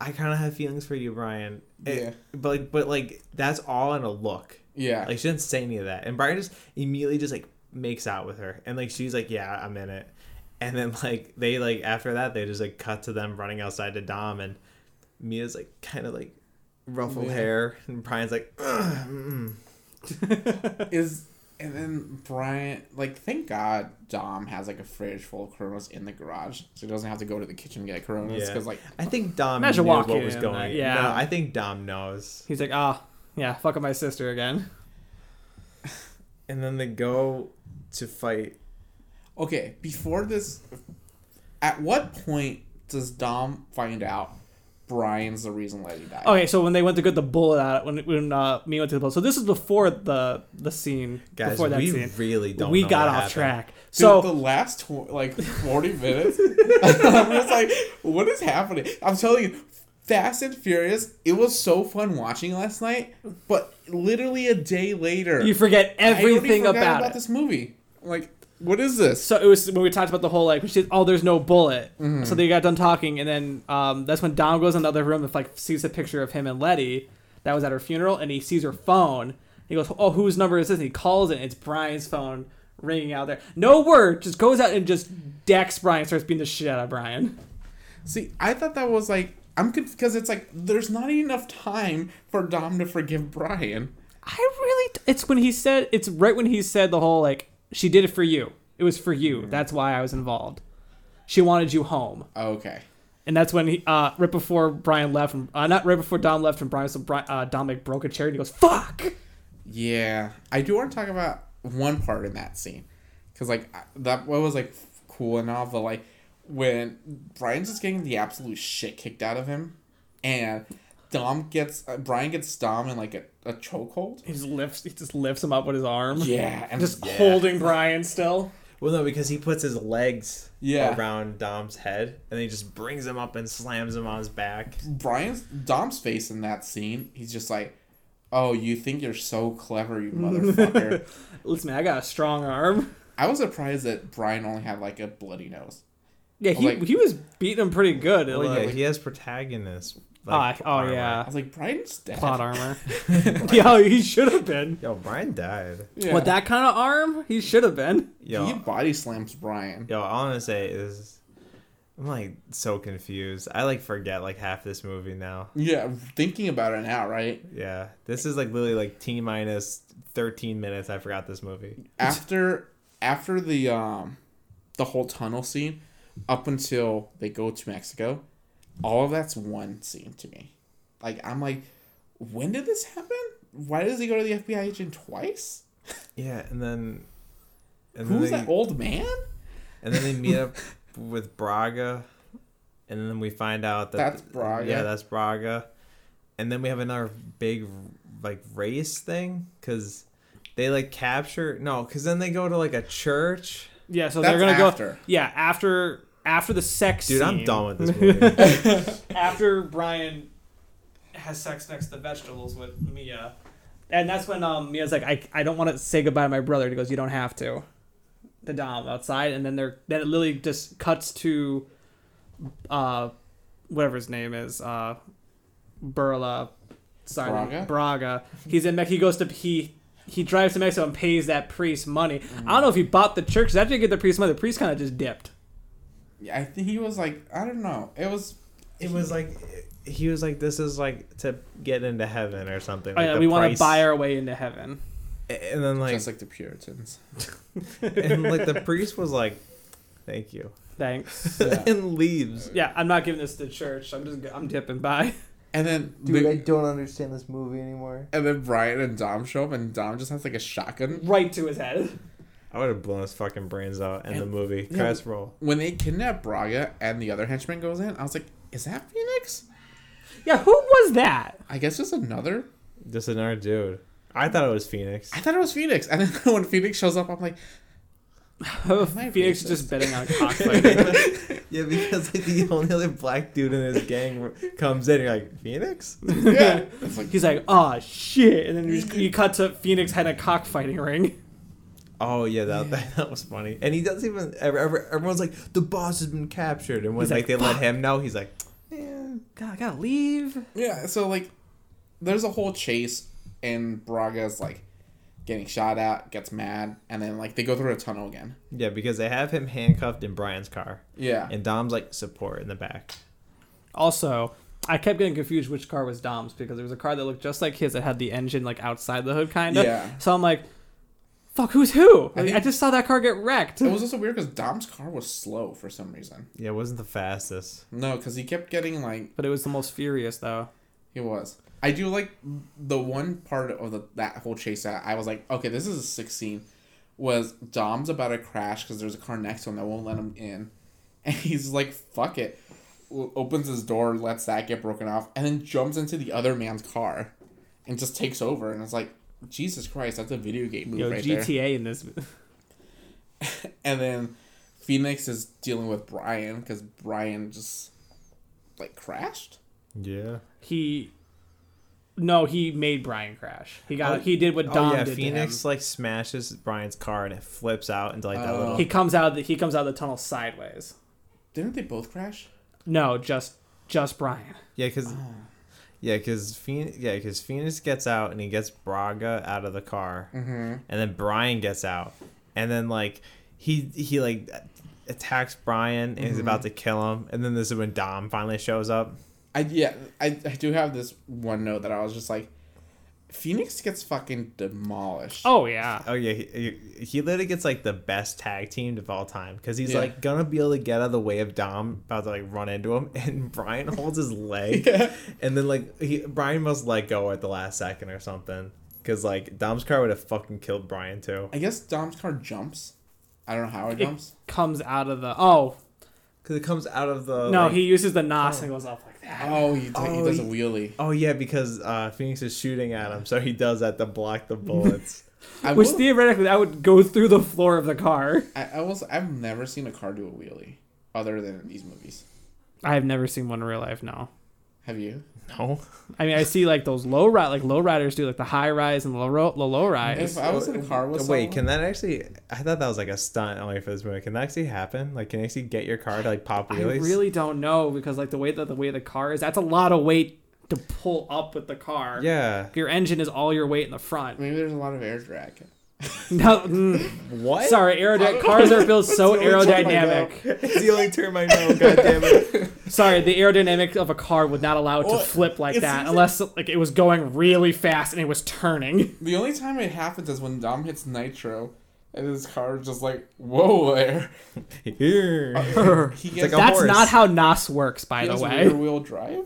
I kind of have feelings for you, Brian. It- Yeah. but like, but like that's all in a look. yeah. Like she didn't say any of that, and Brian just immediately just like makes out with her, and like she's like, "Yeah, I'm in it," And then like they like after that they just like cut to them running outside to Dom and Mia's like kind of like ruffled Yeah. hair and Brian's like "Ugh, mm." is and then Brian like thank God Dom has like a fridge full of Coronas in the garage, so he doesn't have to go to the kitchen to get Coronas Yeah. because like I think Dom Imagine knew what was going. like, Yeah, yeah. no, I think Dom knows. He's like, ah, yeah, fucking my sister again. And then they go to fight. okay before this, at what point does Dom find out Brian's the reason Letty died? Okay, so when they went to get the bullet out, when when uh, Mia went to the bullet, so this is before the the scene, Guys, before that we scene. really don't. we know got what off happened. track. Dude, So the last tw- like forty minutes, I'm just like, what is happening? I'm telling you, Fast and Furious. It was so fun watching last night, but literally a day later, you forget everything forgot about, about it. this movie. Like, what is this? So it was when we talked about the whole like, she said, "Oh, there's no bullet." Mm-hmm. So they got done talking, and then um, that's when Dom goes in the other room and like sees a picture of him and Letty that was at her funeral, and he sees her phone. He goes, "Oh, whose number is this?" And he calls it. And it's Brian's phone ringing out there. No word, just goes out and just decks Brian, starts beating the shit out of Brian. See, I thought that was like I'm because it's like there's not enough time for Dom to forgive Brian. I really, it's when he said, it's right when he said the whole like, she did it for you. It was for you. That's why I was involved. She wanted you home. Okay. And that's when he, uh, right before Brian left, and, uh, not right before Dom left, and Brian, so Brian, uh, Dom like broke a chair and he goes, "Fuck!" Yeah, I do want to talk about one part in that scene, because like that what was like cool and all, but like when Brian's just getting the absolute shit kicked out of him, and Dom gets uh, Brian gets Dom in like a, a chokehold. He just lifts, he just lifts him up with his arm, Yeah, and just yeah. holding Brian still. Well, no, because he puts his legs Yeah. around Dom's head and he just brings him up and slams him on his back. Brian's Dom's face in that scene. He's just like, "Oh, you think you're so clever, you motherfucker." Listen, man, I got a strong arm. I was surprised that Brian only had like a bloody nose. Yeah, he, Like- he was beating him pretty good. Well, like, yeah, he has protagonist. Oh, I- oh armor. I was like, Brian's dead. plot armor. yeah, he should have been. Yo, Brian died. Yeah. With that kind of arm, he should have been. Yo, he body slams Brian. yo, all I'm gonna say is, I'm like so confused. I like forget like half this movie now. Yeah, thinking about it now, right? Yeah, this is like literally like t minus 13 minutes. I forgot this movie. After after the um the whole tunnel scene, up until they go to Mexico, all of that's one scene to me. Like I'm like, when did this happen? Why does he go to the FBI agent twice? Yeah, and then, and Who's then they, that old man? and then they meet up with Braga, and then we find out that That's Braga. Yeah, that's Braga, and then we have another big like race thing because they like capture no because then they go to like a church. Yeah, so That's they're gonna go after. go. Yeah, after after the sex. Dude, I'm done with this movie. After Brian has sex next to the vegetables with Mia, and that's when um Mia's like, I I don't want to say goodbye to my brother. And he goes, You don't have to. The Dom outside, and then they're then it literally just cuts to, uh, whatever his name is, uh, Burla, sorry, Braga? Braga. He's in Mexico. He goes to he. He drives to Mexico and pays that priest money. I don't know if he bought the church. 'cause After he get the priest money, the priest kind of just dipped. Yeah, I think he was like, I don't know. It was it was like he was like this is like to get into heaven or something. Oh, like yeah, we want to buy our way into heaven. and then like just like the Puritans. and like the priest was like, "Thank you," Thanks. Yeah. and leaves. Yeah, I'm not giving this to church. I'm just I'm dipping by. And then Dude, the- I don't understand this movie anymore. and then Brian and Dom show up, and Dom just has like a shotgun. Right to his head. I would have blown his fucking brains out in the movie. yeah, Credits roll. When they kidnap Braga and the other henchman goes in, I was like, is that Phoenix? Yeah, who was that? I guess just another. Just another dude. I thought it was Phoenix. I thought it was Phoenix, and then when Phoenix shows up, I'm like, I Phoenix racist? just betting on cockfighting. Yeah, because like the only other black dude in his gang comes in. You're like Phoenix. yeah. Like, He's like, oh shit, and then you, just, you cut to Phoenix had a cockfighting ring. Oh yeah, that, that that was funny. And he doesn't even. ever- ever- Everyone's like, the boss has been captured, and when He's like, like, they let him know, he's like, yeah. God, I gotta leave. yeah. So like, there's a whole chase, and Braga's like getting shot at, gets mad, and then like they go through a tunnel again. Yeah, because they have him handcuffed in Brian's car, Yeah. and Dom's like support in the back. Also, I kept getting confused which car was Dom's because there was a car that looked just like his that had the engine like outside the hood, kind of. Yeah. So I'm like, fuck, who's who? Like, I, think- just saw that car get wrecked. It was also weird because Dom's car was slow for some reason. Yeah, it wasn't the fastest. No, because he kept getting like But it was the most furious though. he was. I do like the one part of the that whole chase that I was like, okay, this is a sick scene. Was Dom's about to crash because there's a car next to him that won't let him in, and he's like, fuck it, opens his door, lets that get broken off, and then jumps into the other man's car, and just takes over. And it's like, Jesus Christ, that's a video game move Yo, right there. GTA in this. And then Phoenix is dealing with Brian because Brian just like crashed. Yeah. he. No, he made Brian crash. He got. Oh, he did what Oh Dom yeah, did Phoenix to him. like smashes Brian's car and it flips out into like that Oh. little. He comes out. Of the, he comes out of the tunnel sideways. Didn't they both crash? No, just just Brian. Yeah, because oh. Yeah, because Phoenix, yeah, because Phoenix gets out and he gets Braga out of the car, Mm-hmm. and then Brian gets out, and then like he he like attacks Brian and he's about to kill him, and then this is when Dom finally shows up. I yeah, I, I do have this one note that I was just like, Phoenix gets fucking demolished. Oh yeah. Oh yeah, he, he, he literally gets like the best tag team of all time because he's Yeah. like gonna be able to get out of the way of Dom about to like run into him, and Brian holds his leg, Yeah. and then like he Brian must let go at the last second or something because like Dom's car would have fucking killed Brian too I guess Dom's car jumps. I don't know how it It jumps. comes out of the. Oh because it comes out of the no, like- he uses the nos oh. and goes up like that. Oh, he, Oh, he does a wheelie. Oh yeah, because uh, Phoenix is shooting at him, so he does that to block the bullets. Which will- theoretically that would go through the floor of the car. I, I was I've never seen a car do a wheelie other than in these movies. I have never seen one in real life. No. Have you? No, I mean, I see like those low ride, like low riders do, like the high rise and the low, ro- the low rise. If I was in a car with wait, can that actually? I thought that was like a stunt only for this movie. Can that actually happen? Like, can you actually get your car to like pop really? I really don't know because like the way that the way the car is, that's a lot of weight to pull up with the car. Yeah. Your engine is all your weight in the front. Maybe there's a lot of air drag. No, mm, What? sorry, aerodynamic cars are built so That's the only term I aerodynamic. it's the only term I know. God damn it. Sorry, the aerodynamic of a car would not allow it to Well, flip like it that seems unless like it was going really fast and it was turning. The only time it happens is when Dom hits nitro, and his car is just like whoa there. Here. He gets like That's horse. not how NOS works, by he the has way. rear wheel drive.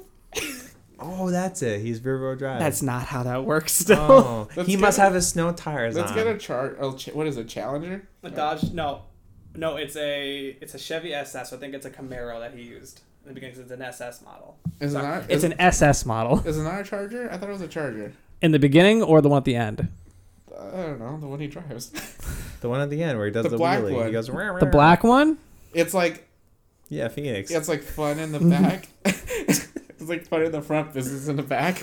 Oh, that's it. He's rear wheel drive. That's not how that works. Still, Oh, he must a- have his snow tires Let's on. get a chart. Oh, ch- what is it? Challenger. the Dodge. No, no, it's a it's a Chevy SS. So I think it's a Camaro that he used in the beginning. It's an SS model. Is it Sorry, not? It's is, an SS model Is it not a Charger? I thought it was a Charger. in the beginning or the one at the end. I don't know the one he drives. the one at the end where he does The the, black wheelie. one. He goes. "Rah, The rah." black one. It's like Yeah, Phoenix. it's like fun in the back. It's like funny in the front, business in the back.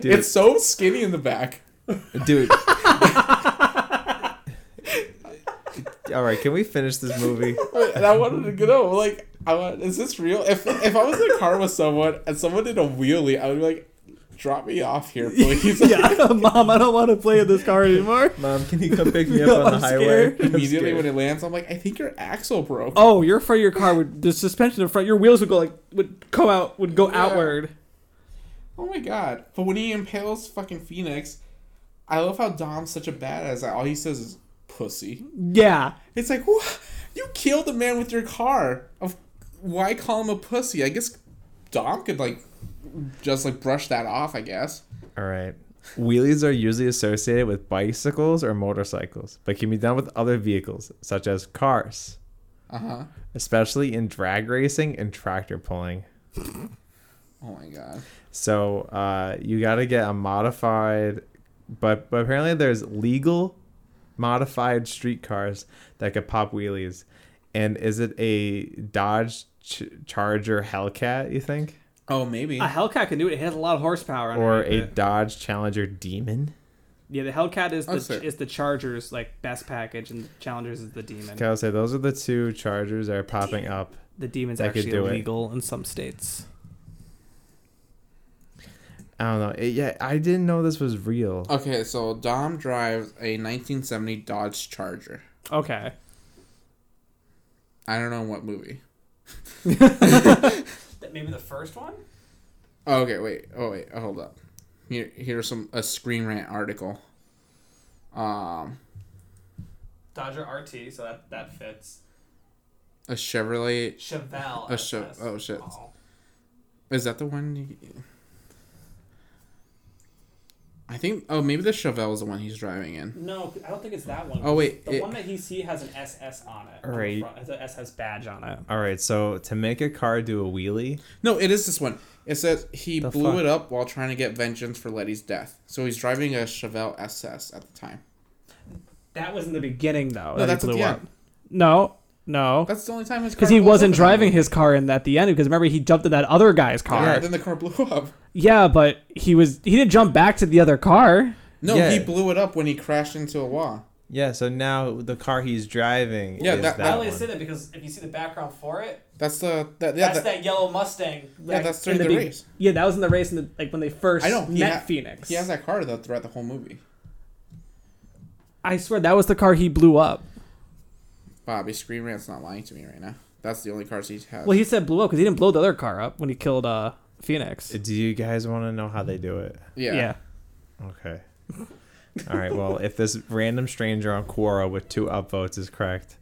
Dude, It's so skinny in the back. dude. All right, can we finish this movie? and I wanted to know, like, I want, is this real? If if I was in a car with someone and someone did a wheelie, I would be like, drop me off here, please. yeah, mom, I don't want to play in this car anymore. Mom, can you come pick me up on the I'm highway? scared. Immediately when it lands, I'm like, I think your axle broke. Oh, your front of your car would the suspension in front, your wheels would go like would come out would go Yeah. outward. Oh my god! But when he impales fucking Phoenix, I love how Dom's such a badass. that All he says is "pussy." Yeah, It's like, what? You killed a man with your car. Of why call him a pussy? I guess Dom could like just like brush that off. I guess. All right. Wheelies are usually associated with bicycles or motorcycles, but can be done with other vehicles, such as cars, Uh huh. especially in drag racing and tractor pulling. Oh my god. So uh, you got to get a modified, but, but apparently there's legal modified street cars that could pop wheelies. And is it a Dodge Ch- Charger Hellcat, you think? Oh, maybe. a Hellcat can do it. It has a lot of horsepower. Or a it. Dodge Challenger Demon? yeah, the Hellcat is That's the fair. is the Chargers like best package, and the Challengers is the Demon. Okay, I'll say those are the two Chargers that are popping up. The Demon's actually do it. illegal in some states. I don't know. It, yeah, I didn't know this was real. Okay, so Dom drives a 1970 Dodge Charger. Okay. I don't know what movie. Maybe the first one. Oh, okay, wait. Oh, wait. Oh, hold up. Here, here's some a Screen Rant article. Um, Dodger RT, so that that fits. a Chevrolet. Chevelle. A Chev- SS. oh, shit. Is that the one? You, I think. Oh, maybe the Chevelle is the one he's driving in. No, I don't think it's that one. Oh, wait, the it- one that he see has an SS on it. on the front. Has an SS badge on it. All right, so to make a car do a wheelie, No, it is this one. It says he The blew fuck? it up while trying to get vengeance for Letty's death. So he's driving a Chevelle SS at the time. That was in the beginning, though. No, that he that's at blew the up. end. No, no, That's the only time his car because he blows wasn't in that driving his car in at the end. Because remember, he jumped in that other guy's car. Yeah, Yeah, then the car blew up. Yeah, but he was he didn't jump back to the other car. No, Yeah. he blew it up when he crashed into a wall. yeah. So now the car he's driving Yeah, is that- that, that- I only one. say that because if you see the background for it, That's the that yeah, that's that, that yellow Mustang. yeah that's in during the, be- race. Yeah, that was in the race, in the, like when they first I know, he met ha- Phoenix. He has that car though throughout the whole movie. I swear that was the car he blew up. Bobby Screen Rant's not lying to me right now. That's the only cars he has. Well, he said blew up because he didn't blow the other car up when he killed uh Phoenix. Do you guys want to know how they do it? yeah. Okay. All right. Well, if this random stranger on Quora with two upvotes is correct,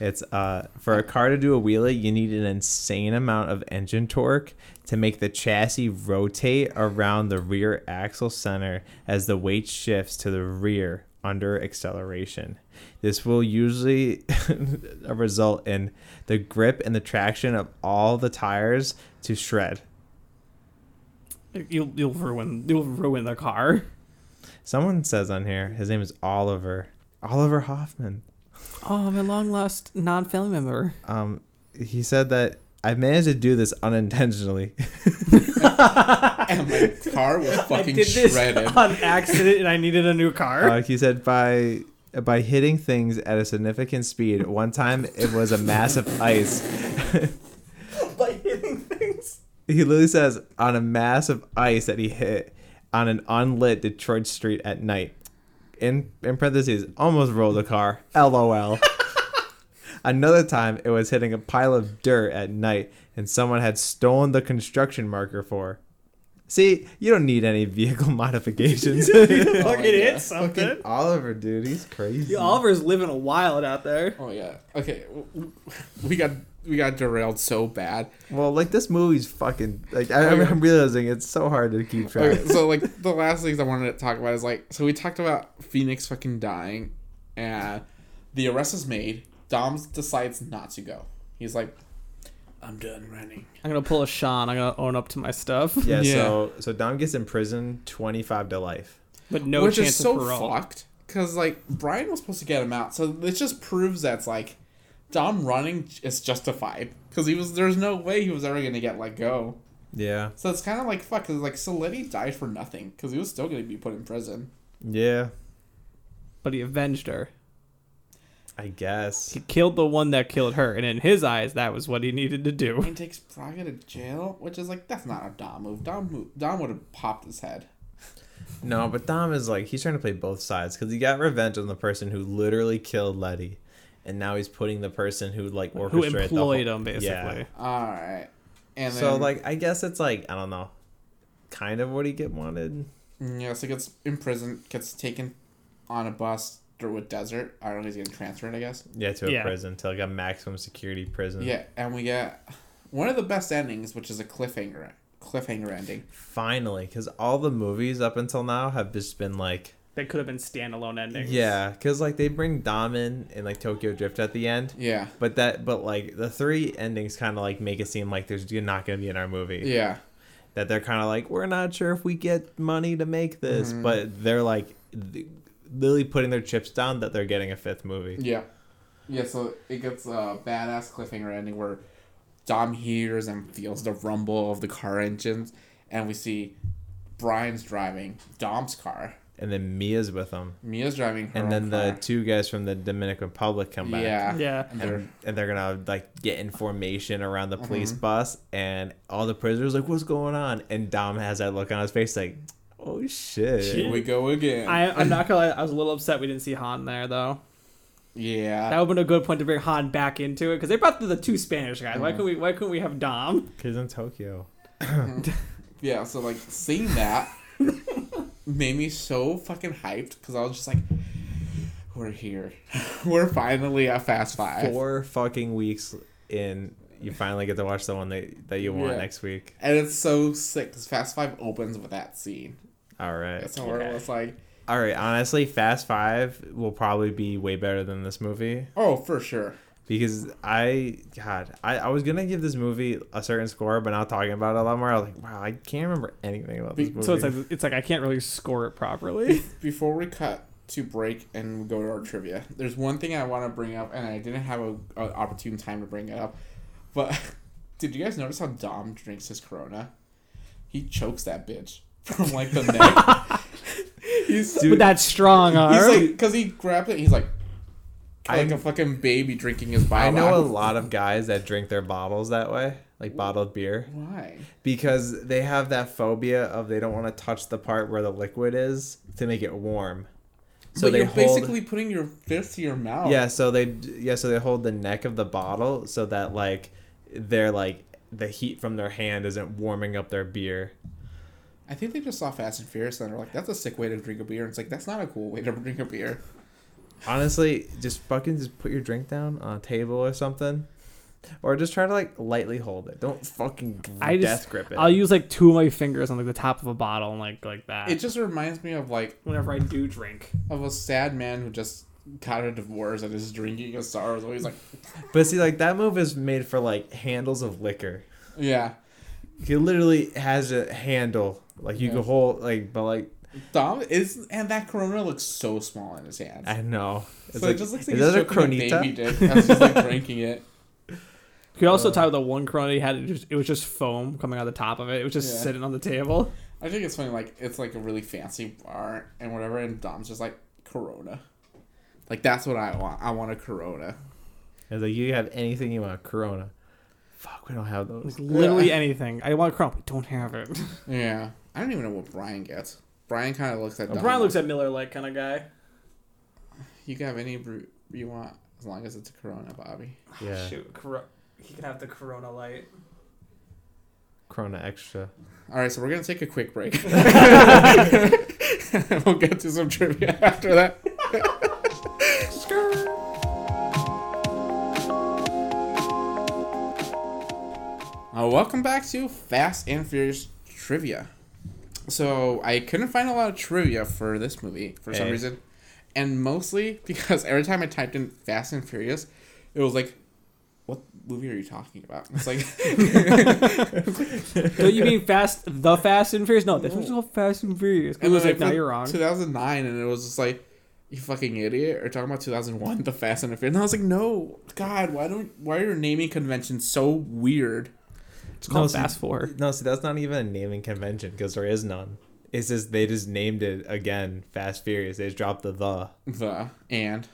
it's uh for a car to do a wheelie, you need an insane amount of engine torque to make the chassis rotate around the rear axle center as the weight shifts to the rear under acceleration. This will usually result in the grip and the traction of all the tires to shred. You'll you'll ruin you'll ruin the car. Someone says on here, his name is Oliver. Oliver Hoffman. Oh, my long lost non family member. Um, he said that I managed to do this unintentionally. And my car was I fucking did this shredded. on accident, and I needed a new car. Uh, he said by by hitting things at a significant speed. One time it was a mass of ice. By hitting things. He literally says on a mass of ice that he hit on an unlit Detroit street at night. In in parentheses, almost rolled a car. LOL. Another time it was hitting a pile of dirt at night and someone had stolen the construction marker for. See, you don't need any vehicle modifications. Fucking God. hit something. Fucking Oliver, dude, he's crazy. Yeah, Oliver's living a wild out there. Oh yeah. Okay. w- w- We got we got derailed so bad. Well, like this movie's fucking like I, I'm realizing it's so hard to keep track. Okay, so like the last things I wanted to talk about is like so we talked about Phoenix fucking dying, and the arrest is made. Dom decides not to go. He's like, I'm done running. I'm gonna pull a Sean. I'm gonna own up to my stuff, Yeah, Yeah. so so Dom gets in prison 25 to life. but no Which chance is so of parole. fucked because like Brian was supposed to get him out, so it just proves that's like Dom running is justified because he was there's no way he was ever gonna get let go. Yeah. So it's kind of like fuck, cause like so Letty died for nothing because he was still gonna be put in prison. Yeah. But he avenged her. I guess. He killed the one that killed her, and in his eyes, that was what he needed to do. He takes Braga to jail, which is like that's not a Dom move. Dom move, Dom would have popped his head. No, but Dom is like he's trying to play both sides because he got revenge on the person who literally killed Letty, and now he's putting the person who like Who orchestrated the employed whole- him, basically. Yeah. All right, and then, So like I guess it's like I don't know, kind of what he get wanted. mm, yeah, so he gets imprisoned, gets taken on a bus through a desert. I don't know, he's getting transferred, I guess. Yeah, to a Yeah. prison to like a maximum security prison. Yeah, and we get one of the best endings, which is a cliffhanger cliffhanger ending. Finally, because all the movies up until now have just been like. They could have been standalone endings. Yeah, because like they bring Dom in in like Tokyo Drift at the end, Yeah, but that but like the three endings kind of like make it seem like there's not gonna be in our movie. yeah, That they're kind of like we're not sure if we get money to make this, Mhm. but they're like th- literally putting their chips down that they're getting a fifth movie. yeah, yeah. So it gets a badass cliffhanger ending where Dom hears and feels the rumble of the car engines, and we see Brian's driving Dom's car, and then Mia's with them, Mia's driving her and own then the car. two guys from the Dominican Republic come back. yeah Yeah. And they're- And, and they're gonna like get in formation around the police Mhm. bus, and all the prisoners like, "What's going on?" And Dom has that look on his face, like, "Oh shit!" here we go again. I, I'm not gonna lie, I was a little upset we didn't see Han there though. yeah. That would have been a good point to bring Han back into it because they brought the, the two Spanish guys. Why couldn't we? Why couldn't we have Dom? Cause he's in Tokyo. yeah, so like seeing that made me so fucking hyped because I was just like, we're here. we're finally at Fast Five. Four fucking weeks in, you finally get to watch the one that that you want Yeah. next week. And it's so sick because Fast Five opens with that scene. All right. That's where it was like, All right. Honestly, Fast Five will probably be way better than this movie oh, for sure. because I, God, I, I was gonna give this movie a certain score, but now talking about it a lot more, I was like, wow, I can't remember anything about this movie. So it's like it's like I can't really score it properly. Before we cut to break and go to our trivia, there's one thing I want to bring up, and I didn't have a, a opportune time to bring it up, but did you guys notice how Dom drinks his Corona? He chokes that bitch from like the neck. he's With that strong arm. he's like because he grabbed it. He's like like I- a fucking baby drinking his bottle. I know a lot of guys that drink their bottles that way, like bottled beer, Why? because they have that phobia of they don't want to touch the part where the liquid is to make it warm. So but they you're hold. basically putting your fist to your mouth. Yeah, so they yeah, so they hold the neck of the bottle so that like they're like the heat from their hand isn't warming up their beer. I think they just saw Fast and Furious and they're like, that's a sick way to drink a beer. And it's like, that's not a cool way to drink a beer. Honestly, just fucking just put your drink down on a table or something. Or just try to like lightly hold it. Don't fucking I death just grip it. I'll use like two of my fingers on like the top of a bottle and like like that. It just reminds me of like whenever I do drink. of a sad man who just got a divorce and is drinking a sorrow. So he's like, but see, like that move is made for like handles of liquor. yeah. He literally has a handle, like you Yeah. can hold, like, but like Dom is, and that Corona looks so small in his hands. I know. It's so like, it just looks like is he's that a choking a Coronita? baby dick. and he's just like drinking it. You could also Uh, tell the one Corona he had it, just, it was just foam coming out the top of it. It was just Yeah. sitting on the table. I think it's funny, like it's like a really fancy bar and whatever, and Dom's just like Corona. Like that's what I want. I want a Corona. It's like you have anything you want, Corona. Fuck, we don't have those. Like literally anything. I want a Corona. We don't have it. Yeah, I don't even know what Brian gets. Brian kind of looks at Dom. Brian looks at Miller like kind of guy. You can have any brew you want as long as it's a Corona, Bobby. Yeah, Shoot, Cor- he can have the Corona light. Corona extra. All right, so we're gonna take a quick break. we'll get to some trivia after that. Uh, welcome back to Fast and Furious trivia. So I couldn't find a lot of trivia for this movie for some eh. reason, and mostly because every time I typed in Fast and Furious, it was like, "What movie are you talking about?" It's like, Do you mean Fast, the Fast and Furious? No, this was called Fast and Furious. It was like, no, put you're wrong. 2009, and it was just like, you fucking idiot. Or talking about 2001, the Fast and the Furious. And I was like, no, God, why don't why are your naming conventions so weird? It's called see- Fast Four. No, see, that's not even a naming convention because there is none. It's just they just named it again, Fast Furious. They just dropped the the. The and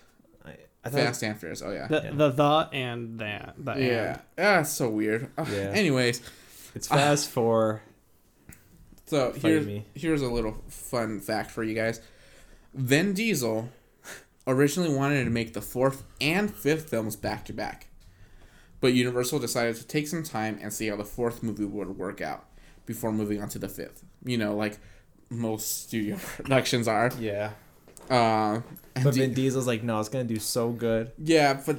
I, I thought, Fast and Furious. Oh yeah, The, Yeah. the the and that. the yeah, and. yeah. It's so weird. Ugh, Yeah. Anyways, it's Fast ah. for. so Fight here's me. here's a little fun fact for you guys. Vin Diesel originally wanted to make the fourth and fifth films back to back. But Universal decided to take some time and see how the fourth movie would work out before moving on to the fifth. You know, like most studio productions are. Yeah. Uh, But Di- Vin Diesel's like, no, it's gonna do so good. yeah, but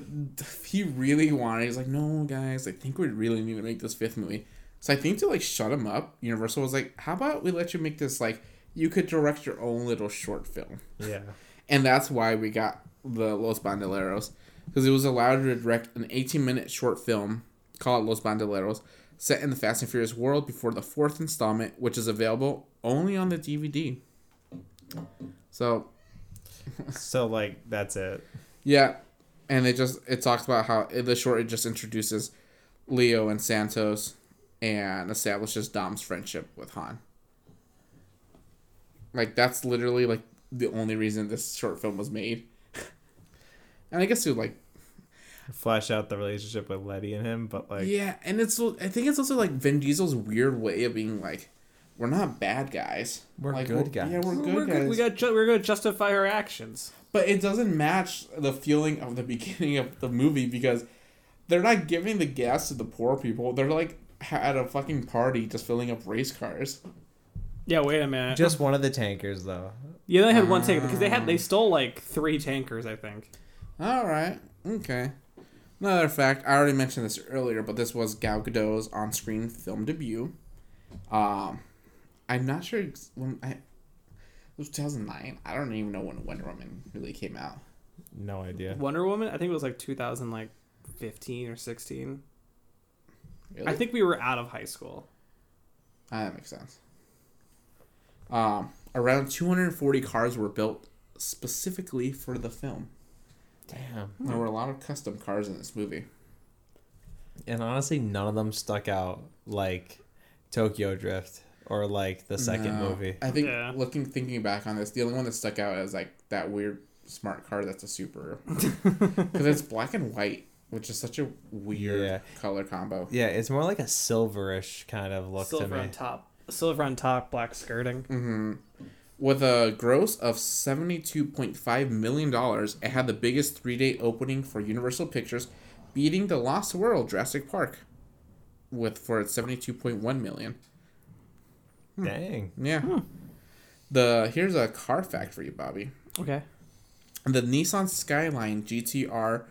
he really wanted. He's like, no, guys, I think we really need to make this fifth movie. So I think to like shut him up, Universal was like, how about we let you make this like you could direct your own little short film. Yeah. And that's why we got the Los Bandoleros. Because it was allowed to direct an 18 minute short film called Los Bandoleros, set in the Fast and Furious world before the fourth installment, which is available only on the DVD. So, So like that's it. yeah. And it just, it talks about how in the short, it just introduces Leo and Santos and establishes Dom's friendship with Han. Like, that's literally like the only reason this short film was made. and I guess to like Flesh out the relationship with Letty and him, but like yeah, and it's I think it's also like Vin Diesel's weird way of being like, we're not bad guys. We're like, good guys. Yeah, we're good we're guys. good. We got ju- we're gonna justify our actions. But it doesn't match the feeling of the beginning of the movie because they're not giving the gas to the poor people. They're like at a fucking party just filling up race cars. Yeah, wait a minute. just one of the tankers though. yeah, they had one tanker ah. because they had they stole like three tankers, I think. All right. Okay. Another fact, I already mentioned this earlier, but this was Gal Gadot's on-screen film debut. Um, I'm not sure ex- when I. It was 2009. I don't even know when Wonder Woman really came out. No idea. Wonder Woman, I think it was like 2000 like 15 or 16. Really? I think we were out of high school. Ah, that makes sense. Um, around 240 cars were built specifically for the film. Damn. There were a lot of custom cars in this movie. And honestly, none of them stuck out like Tokyo Drift or like the second No. movie. I think Yeah. looking thinking back on this, the only one that stuck out is like that weird smart car that's a super because it's black and white, which is such a weird Yeah. color combo. Yeah, it's more like a silverish kind of look Silver to me. on top. Silver on top, black skirting. hmm With a gross of seventy-two point five million dollars, it had the biggest three-day opening for Universal Pictures, beating The Lost World Jurassic Park, with for its seventy-two point one million. Hmm. Dang. Yeah. Hmm. The here's a car fact for you, Bobby. Okay. The Nissan Skyline GTR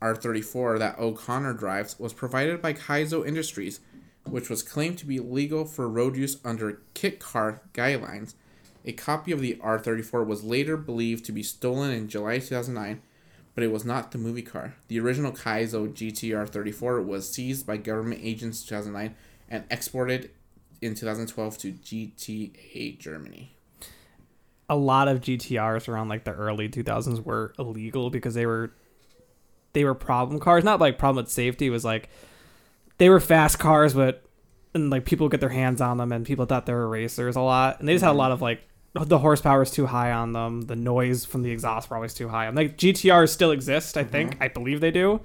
R34 that O'Connor drives was provided by Kaizo Industries, which was claimed to be legal for road use under kit car guidelines. A copy of the R34 was later believed to be stolen in July 2009, but it was not the movie car. The original Kaizo GTR 34 was seized by government agents in 2009 and exported in 2012 to GTA Germany. a lot of GTRs around like the early 2000s were illegal because they were they were problem cars. Not like problem with safety. It was like they were fast cars, but and like people get their hands on them, and people thought they were racers a lot, and they just had a mm-hmm. lot of like the horsepower is too high on them. The noise from the exhaust were always too high. And like GTRs still exist, I mm-hmm. think. I believe they do.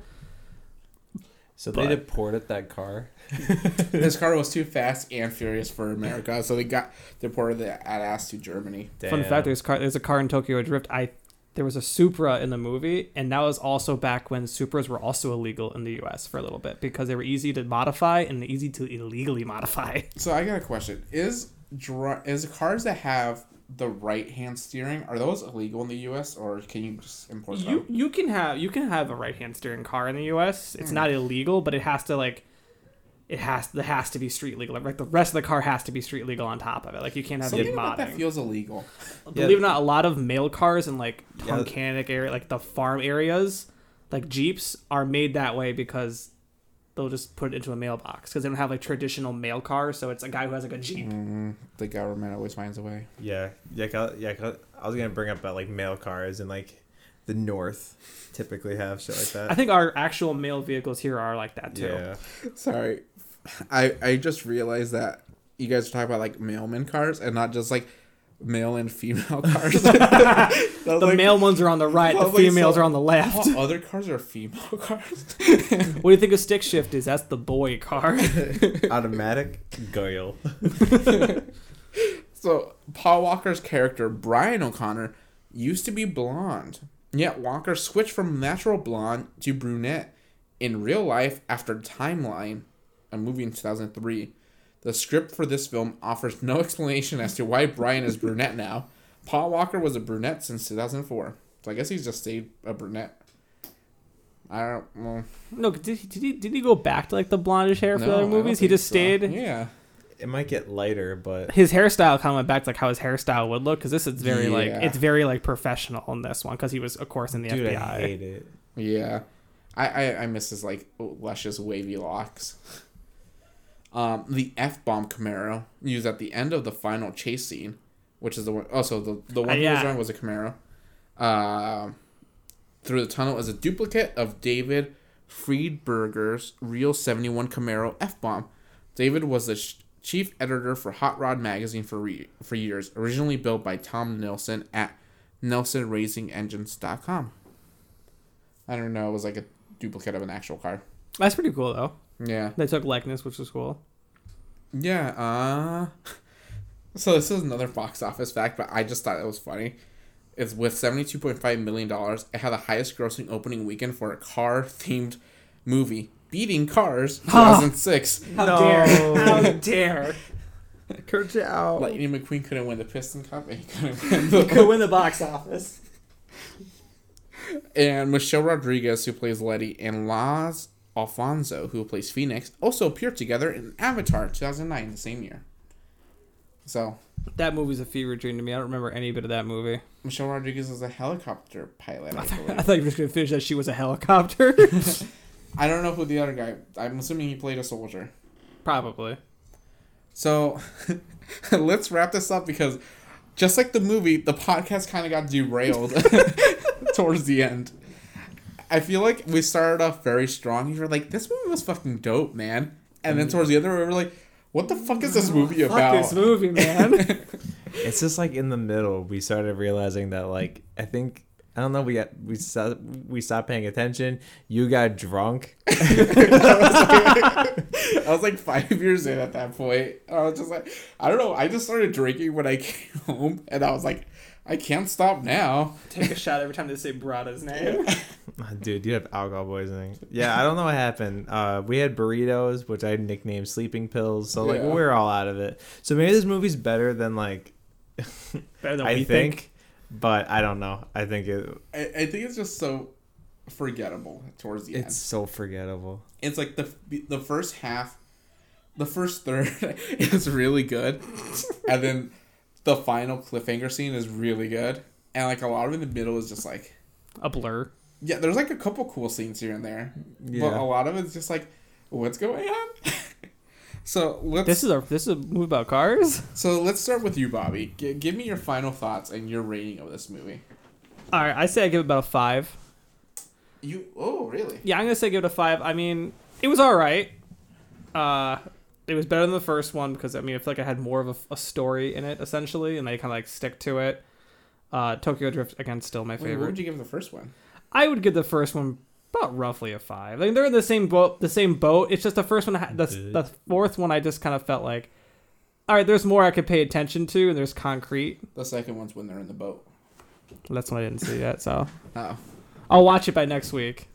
So they deported that car. this car was too fast and furious for America, so they got deported the at ass to Germany. Fun fact: there's car. There's a car in Tokyo Drift. I there was a Supra in the movie, and that was also back when Supras were also illegal in the U.S. for a little bit because they were easy to modify and easy to illegally modify. So I got a question: Is dr- is cars that have the right hand steering are those illegal in the U.S. or can you just import You them? you can have you can have a right hand steering car in the U.S. It's hmm. not illegal, but it has to like. It has it has to be street legal. Like the rest of the car has to be street legal on top of it. Like you can't have Something it about that modding. feels illegal. Believe it or not, a lot of mail cars in like Yeah. Area, like the farm areas, like Jeeps, are made that way because they'll just put it into a mailbox because they don't have like traditional mail cars. So it's a guy who has like a Jeep. Mm, the government always finds a way. Yeah, yeah, 'cause- yeah. 'cause I was gonna bring up about like mail cars and like the North typically have shit like that. I think our actual mail vehicles here are like that too. yeah, Sorry, I I just realized that you guys are talking about like mailman cars and not just like male and female cars. The male ones are on the right, the I like, females so- are on the left. All other cars are female cars. What do you think a stick shift is? That's the boy car. automatic Goyle. So Paul Walker's character Brian O'Connor used to be blonde, yet Walker switched from natural blonde to brunette in real life after Timeline, a movie in 2003. The script for this film offers no explanation as to why Brian is brunette now. Paul Walker was a brunette since 2004, so I guess he's just stayed a brunette. I don't. Well, no, did he, did he did he go back to like the blondish hair for no, the other movies? He just so. stayed. Yeah. It might get lighter, but his hairstyle kind of went back to like how his hairstyle would look because this is very like it's very like professional in this one because he was of course in the dude, FBI. I hate it. Yeah, I, I I miss his like luscious wavy locks. Um, the f bomb Camaro used at the end of the final chase scene, which is the one. Also, the the one Uh, he was driving was a Camaro. Um, through the tunnel is a duplicate of David Freiburger's real seventy one Camaro f bomb. David was the sh- chief editor for Hot Rod magazine for re- for years. Originally built by Tom Nelson at NelsonRacingEngines.com. I don't know. It was like a duplicate of an actual car. That's pretty cool though. Yeah. They took likeness, which was cool. Yeah. Uh. So this is another box office fact, but I just thought it was funny. It's with seventy-two point five million dollars. It had the highest grossing opening weekend for a car-themed movie, beating Cars two thousand six. How No. dare! How dare! Kurt out. Lightning McQueen couldn't win the Piston Cup, and he couldn't win the Could win the box office. And Michelle Rodriguez, who plays Letty, and Laz Alfonso, who plays Phoenix, also appeared together in Avatar 2009, the same year. So, That movie's a fever dream to me. I don't remember any bit of that movie. Michelle Rodriguez is a helicopter pilot, I I believe. thought you were just gonna finish that she was a helicopter. I don't know who the other guy. I'm assuming he played a soldier. Probably. So, let's wrap this up because, just like the movie, the podcast kind of got derailed towards the end. I feel like we started off very strong. You were like, "This movie was fucking dope, man," and then mm. towards the end, we were like, "What the fuck is this movie Fuck about?" this movie, man. It's just like in the middle, we started realizing that like I think I don't know we got we stopped we stopped paying attention. You got drunk. I was like five years in at that point. I was just like, I don't know. I just started drinking when I came home, and I was like, I can't stop now. Take a shot every time they say Braga's name. Dude, you have alcohol poisoning. Yeah, I don't know what happened. Uh, we had burritos, which I nicknamed sleeping pills. So like Yeah. we're all out of it. So maybe this movie's better than like Better than I we think, think. but I don't know. I think it I, I think it's just so forgettable towards the it's end. It's so forgettable. It's like the the first half, the first third is really good, and then the final cliffhanger scene is really good, and like a lot of it in the middle is just like, A blur. yeah, there's like a couple cool scenes here and there, but a lot of it's just like, what's going on? so let's This is a this is a movie about cars. so let's start with you, Bobby. G- give me your final thoughts and your rating of this movie. All right, I say I give it about a five. You oh really? Yeah, I'm gonna say give it a five. I mean, it was all right. Uh, it was better than the first one because I mean, I feel like I had more of a, a story in it essentially, and they kind of like stick to it. Uh, Tokyo Drift again, still my Wait, favorite. what would you give the first one? I would give the first one about roughly a five. Like they're in the same boat. The same boat. It's just the first one. The the fourth one, I just kind of felt like, all right, there's more I could pay attention to, and there's concrete. The second one's when they're in the boat. That's one I didn't see yet, so Oh, I'll watch it by next week.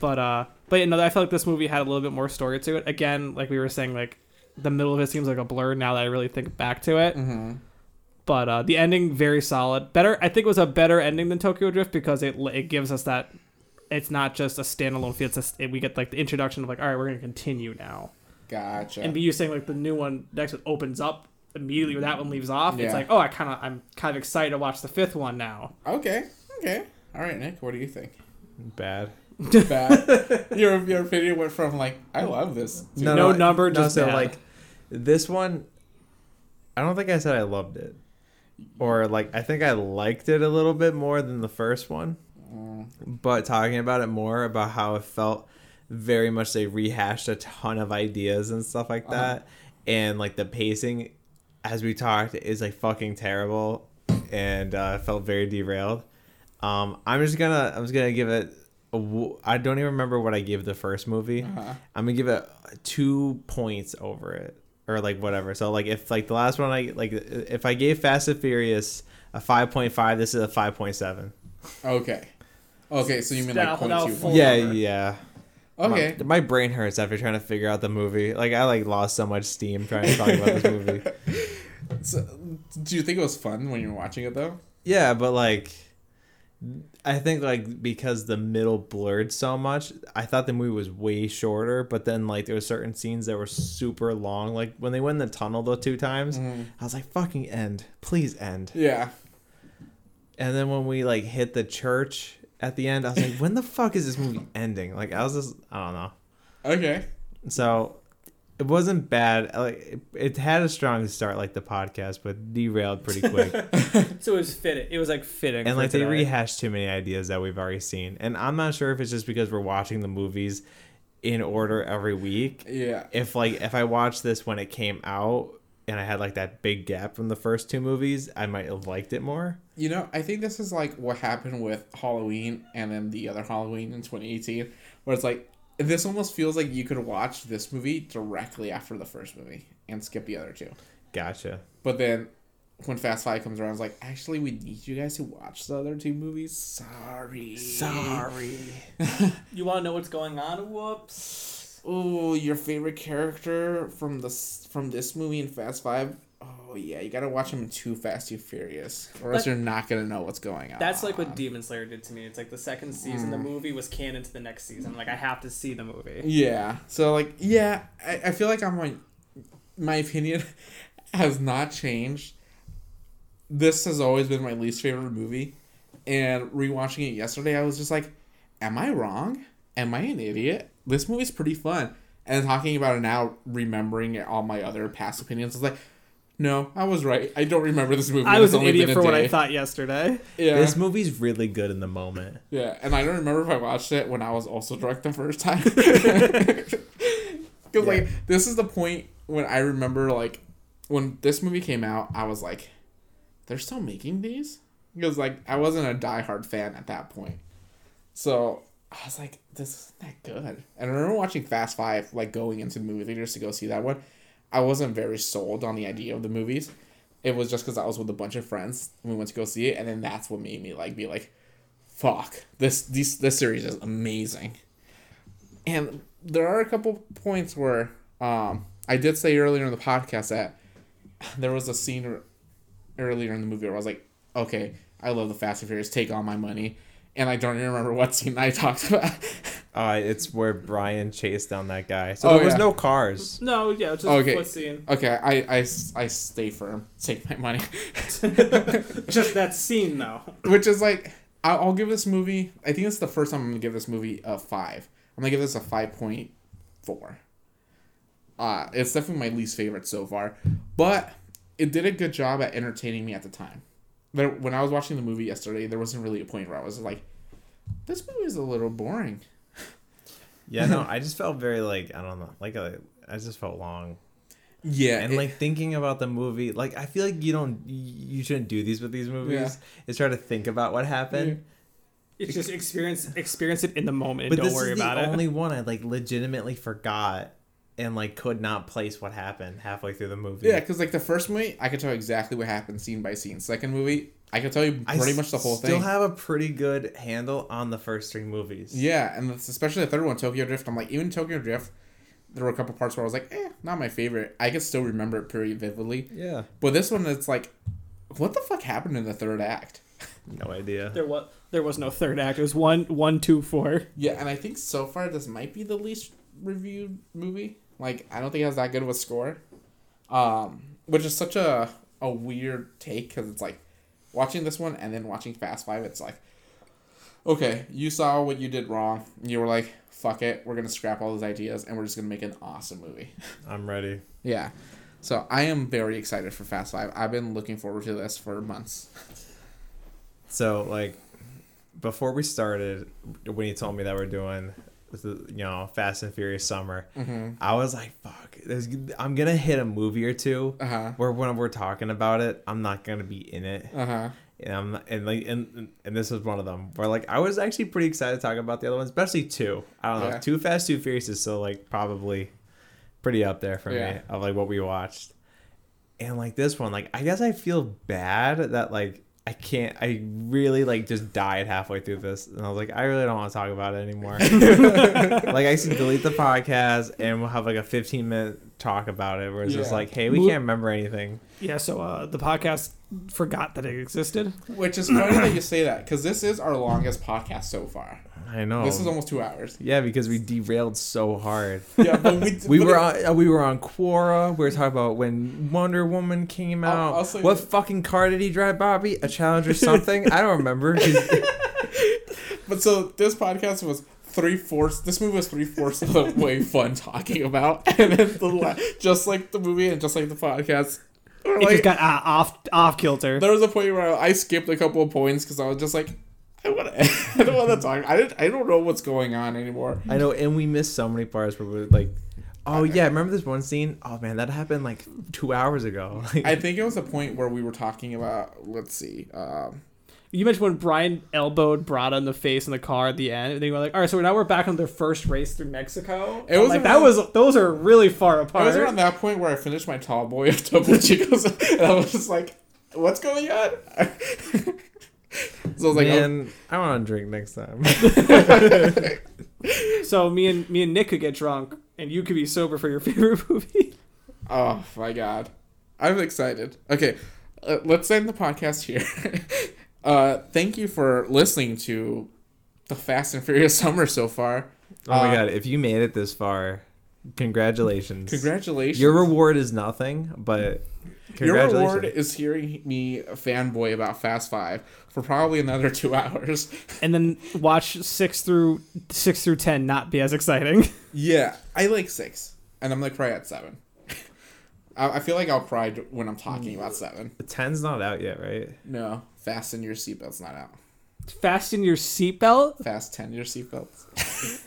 But uh, but you know, I feel like this movie had a little bit more story to it. Again, like we were saying, like the middle of it seems like a blur now that I really think back to it. mm-hmm. But uh, the ending very solid. Better, I think it was a better ending than Tokyo Drift because it it gives us that. It's not just a standalone feel. It's a, we get like the introduction of like, all right, we're gonna continue now. gotcha. And be you saying like the new one next one opens up immediately where that one leaves off. Yeah. It's like, oh, I kind of I'm kind of excited to watch the fifth one now. okay, okay, all right, Nick. What do you think? Bad. Bad. your your opinion went from like I love this. to- No number, just so bad. like this one. I don't think I said I loved it, or like I think I liked it a little bit more than the first one. Mm, But talking about it more about how it felt very much they rehashed a ton of ideas and stuff like Uh-huh. that, and like the pacing, as we talked, is like fucking terrible, and uh, felt very derailed. Um, I'm just gonna I'm just gonna give it. A, w- I don't even remember what I gave the first movie. uh-huh. I'm gonna give it two points over it, or like whatever. So like if like the last one I like if I gave Fast and Furious a five point five, this is a five point seven. Okay. Okay, so you mean Now- like point two? Yeah, number. yeah. Okay. My, my brain hurts after trying to figure out the movie. Like I like lost so much steam trying to talk about this movie. So, do you think it was fun when you were watching it though? Yeah, but like I think like because the middle blurred so much, I thought the movie was way shorter, but then like there were certain scenes that were super long. Like when they went in the tunnel the two times, mm-hmm. I was like, fucking end. Please end. Yeah. And then when we like hit the church at the end, I was like, when the fuck is this movie ending? Like I was just I don't know. Okay. So it wasn't bad. Like it, it had a strong start, like the podcast, but derailed pretty quick. So it was fitting. It was like fitting. and for like they today. rehashed too many ideas that we've already seen. And I'm not sure if it's just because we're watching the movies in order every week. Yeah. If like if I watched this when it came out and I had like that big gap from the first two movies, I might have liked it more. You know, I think this is like what happened with Halloween and then the other Halloween in 2018, where it's like this almost feels like you could watch this movie directly after the first movie and skip the other two. Gotcha. But then when Fast Five comes around, it's like actually we need you guys to watch the other two movies. Sorry. Sorry. You want to know what's going on? Whoops. Oh, your favorite character from this from this movie in Fast Five. Oh yeah, you gotta watch them Too Fast, Too Furious, or else you're not gonna know what's going on. That's like what Demon Slayer did to me. It's like the second season, the mm. movie was canon to the next season. Like I have to see the movie. Yeah. So like yeah, I, I feel like I'm like my opinion has not changed. This has always been my least favorite movie. And rewatching it yesterday, I was just like, Am I wrong? Am I an idiot? This movie's pretty fun. And talking about it now, remembering all my other past opinions, I was like, No, I was right. I don't remember this movie. I was an idiot for what I thought yesterday. Yeah. This movie's really good in the moment. Yeah, and I don't remember if I watched it when I was also drunk the first time. Because like this is the point when I remember like when this movie came out, I was like, they're still making these because like I wasn't a diehard fan at that point, so I was like, this isn't that good. And I remember watching Fast Five, like going into the movie theaters to go see that one. I wasn't very sold on the idea of the movies. It was just because I was with a bunch of friends. And we went to go see it, and then that's what made me like be like, fuck this these this series is amazing. And there are a couple points where um i did say earlier in the podcast that there was a scene r- earlier in the movie where i was like okay i love the fast and furious. Take all my money. And i don't even remember what scene i talked about Uh, it's where Brian chased down that guy. So Oh, there was yeah. no cars. No, yeah, it's just Okay. a foot scene. okay I stay firm take my money Just that scene though. which is like I'll, I'll give this movie i think it's the first time i'm gonna give this movie a five i'm gonna give this a 5.4 uh it's definitely my least favorite so far but it did a good job at entertaining me at the time there, when i was watching the movie yesterday there wasn't really a point where i was like this movie is a little boring Yeah, no, I just felt very like I don't know, like a, I just felt long. yeah And it- like thinking about the movie, like I feel like you don't, you shouldn't do these with these movies. Yeah. Is try to think about what happened. It's just experience experience it in the moment But don't worry is the about it. only one I like legitimately forgot and like could not place what happened halfway through the movie. yeah because like the first movie i could tell exactly what happened scene by scene second movie i can tell you I pretty much the whole still thing Still have a pretty good handle on the first three movies. Yeah, and it's especially the third one, Tokyo Drift. I'm like, even Tokyo Drift, there were a couple parts where I was like, eh, not my favorite. I can still remember it pretty vividly. Yeah. But this one, it's like, what the fuck happened in the third act? No idea. There was there was no third act. It was one one two four. Yeah, and I think so far this might be the least reviewed movie. Like, I don't think it has that good of a score. Um, which is such a a weird take because it's like watching this one and then watching Fast Five. It's like, okay, you saw what you did wrong. You were like, fuck it, we're gonna scrap all those ideas and we're just gonna make an awesome movie. I'm ready. Yeah. So I am very excited for Fast Five. I've been looking forward to this for months. So like before we started, when you told me that we're doing, the, you know, Fast and Furious Summer, Mm-hmm. I was like, "Fuck, there's, I'm gonna hit a movie or two Uh huh. where when we're talking about it, I'm not gonna be in it." Uh huh. And I'm and like and and this was one of them where like I was actually pretty excited to talk about the other ones, especially two. I don't know, Yeah. Too Fast, Too Furious is still like probably pretty up there for me of like what we watched. And like this one, like I guess I feel bad that like I can't. I really like just died halfway through this, and I was like, I really don't want to talk about it anymore. like I should delete the podcast, and we'll have like a 15 minute talk about it, where it's just like, hey, we can't remember anything. Yeah, so uh, the podcast forgot that it existed. Which is funny that you say that because this is our longest podcast so far. I know. This is almost two hours. Yeah, because we derailed so hard. Yeah, but we We but were it- on uh, we were on Quora. We were talking about when Wonder Woman came I'll- out. I'll what this. fucking car did he drive, Bobby? A Challenger something? I don't remember. But so this podcast was three fourths. This movie was three fourths of the way fun talking about, and then the la- just like the movie and just like the podcast. We're It like- just got uh, off off kilter. there was a point where I skipped a couple of points because I was just like, I want to. I don't want to talk. I don't. I don't know what's going on anymore. I know, and we missed so many parts where we're like, oh yeah, remember this one scene? Oh man, that happened like two hours ago. I think it was a point where we were talking about. Let's see. Um, You mentioned when Brian elbowed Braga in the face in the car at the end, and they were like, "All right, so now we're back on their first race through Mexico." It was like around- that was those are really far I apart. was around that point where I finished my tall boy of Topo Chicos, and I was just like, "What's going on?" so I was like, oh, I want to drink next time. So me and me and Nick could get drunk, and you could be sober for your favorite movie. "Oh my god, I'm excited." Okay, uh, let's end the podcast here. uh, thank you for listening to the Fast and Furious summer so far. oh my Uh, god, if you made it this far, congratulations. Congratulations. Your reward is nothing, but Your reward is hearing me fanboy about Fast Five for probably another two hours. and then watch six through six through ten not be as exciting. Yeah, I like six, and I'm gonna cry at seven. I, I feel like I'll cry when I'm talking about seven. the ten's not out yet, right? No, fasten your seatbelts not out. Fasten your seatbelt. Fast ten your seatbelts.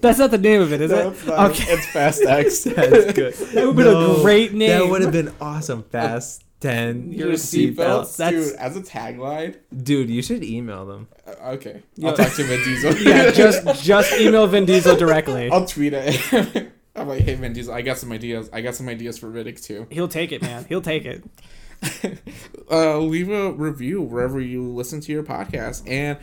That's not the name of it, is it? Okay, It's Fast X. That's good. that would have been a great name. That would have been awesome. Fast ten. Your your seatbelts. seatbelts, dude. As a tagline. Dude, you should email them. Uh, okay, Yeah. I'll talk to Vin Diesel. yeah, just just email Vin Diesel directly. I'll tweet it. I'm like, hey Vin Diesel, I got some ideas. I got some ideas for Riddick too. He'll take it, man. He'll take it. Uh, leave a review wherever you listen to your podcast, and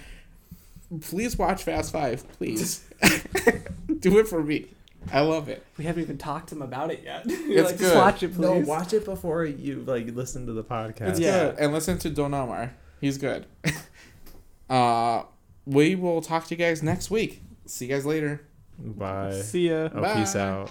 please watch Fast Five, please. Do it for me. I love it. We haven't even talked to him about it yet. You're It's like, just good. watch it, please. No, watch it before you like listen to the podcast. It's Yeah. good. And listen to Don Omar. He's good. uh, we will talk to you guys next week. See you guys later. Bye. See ya. Oh, peace out.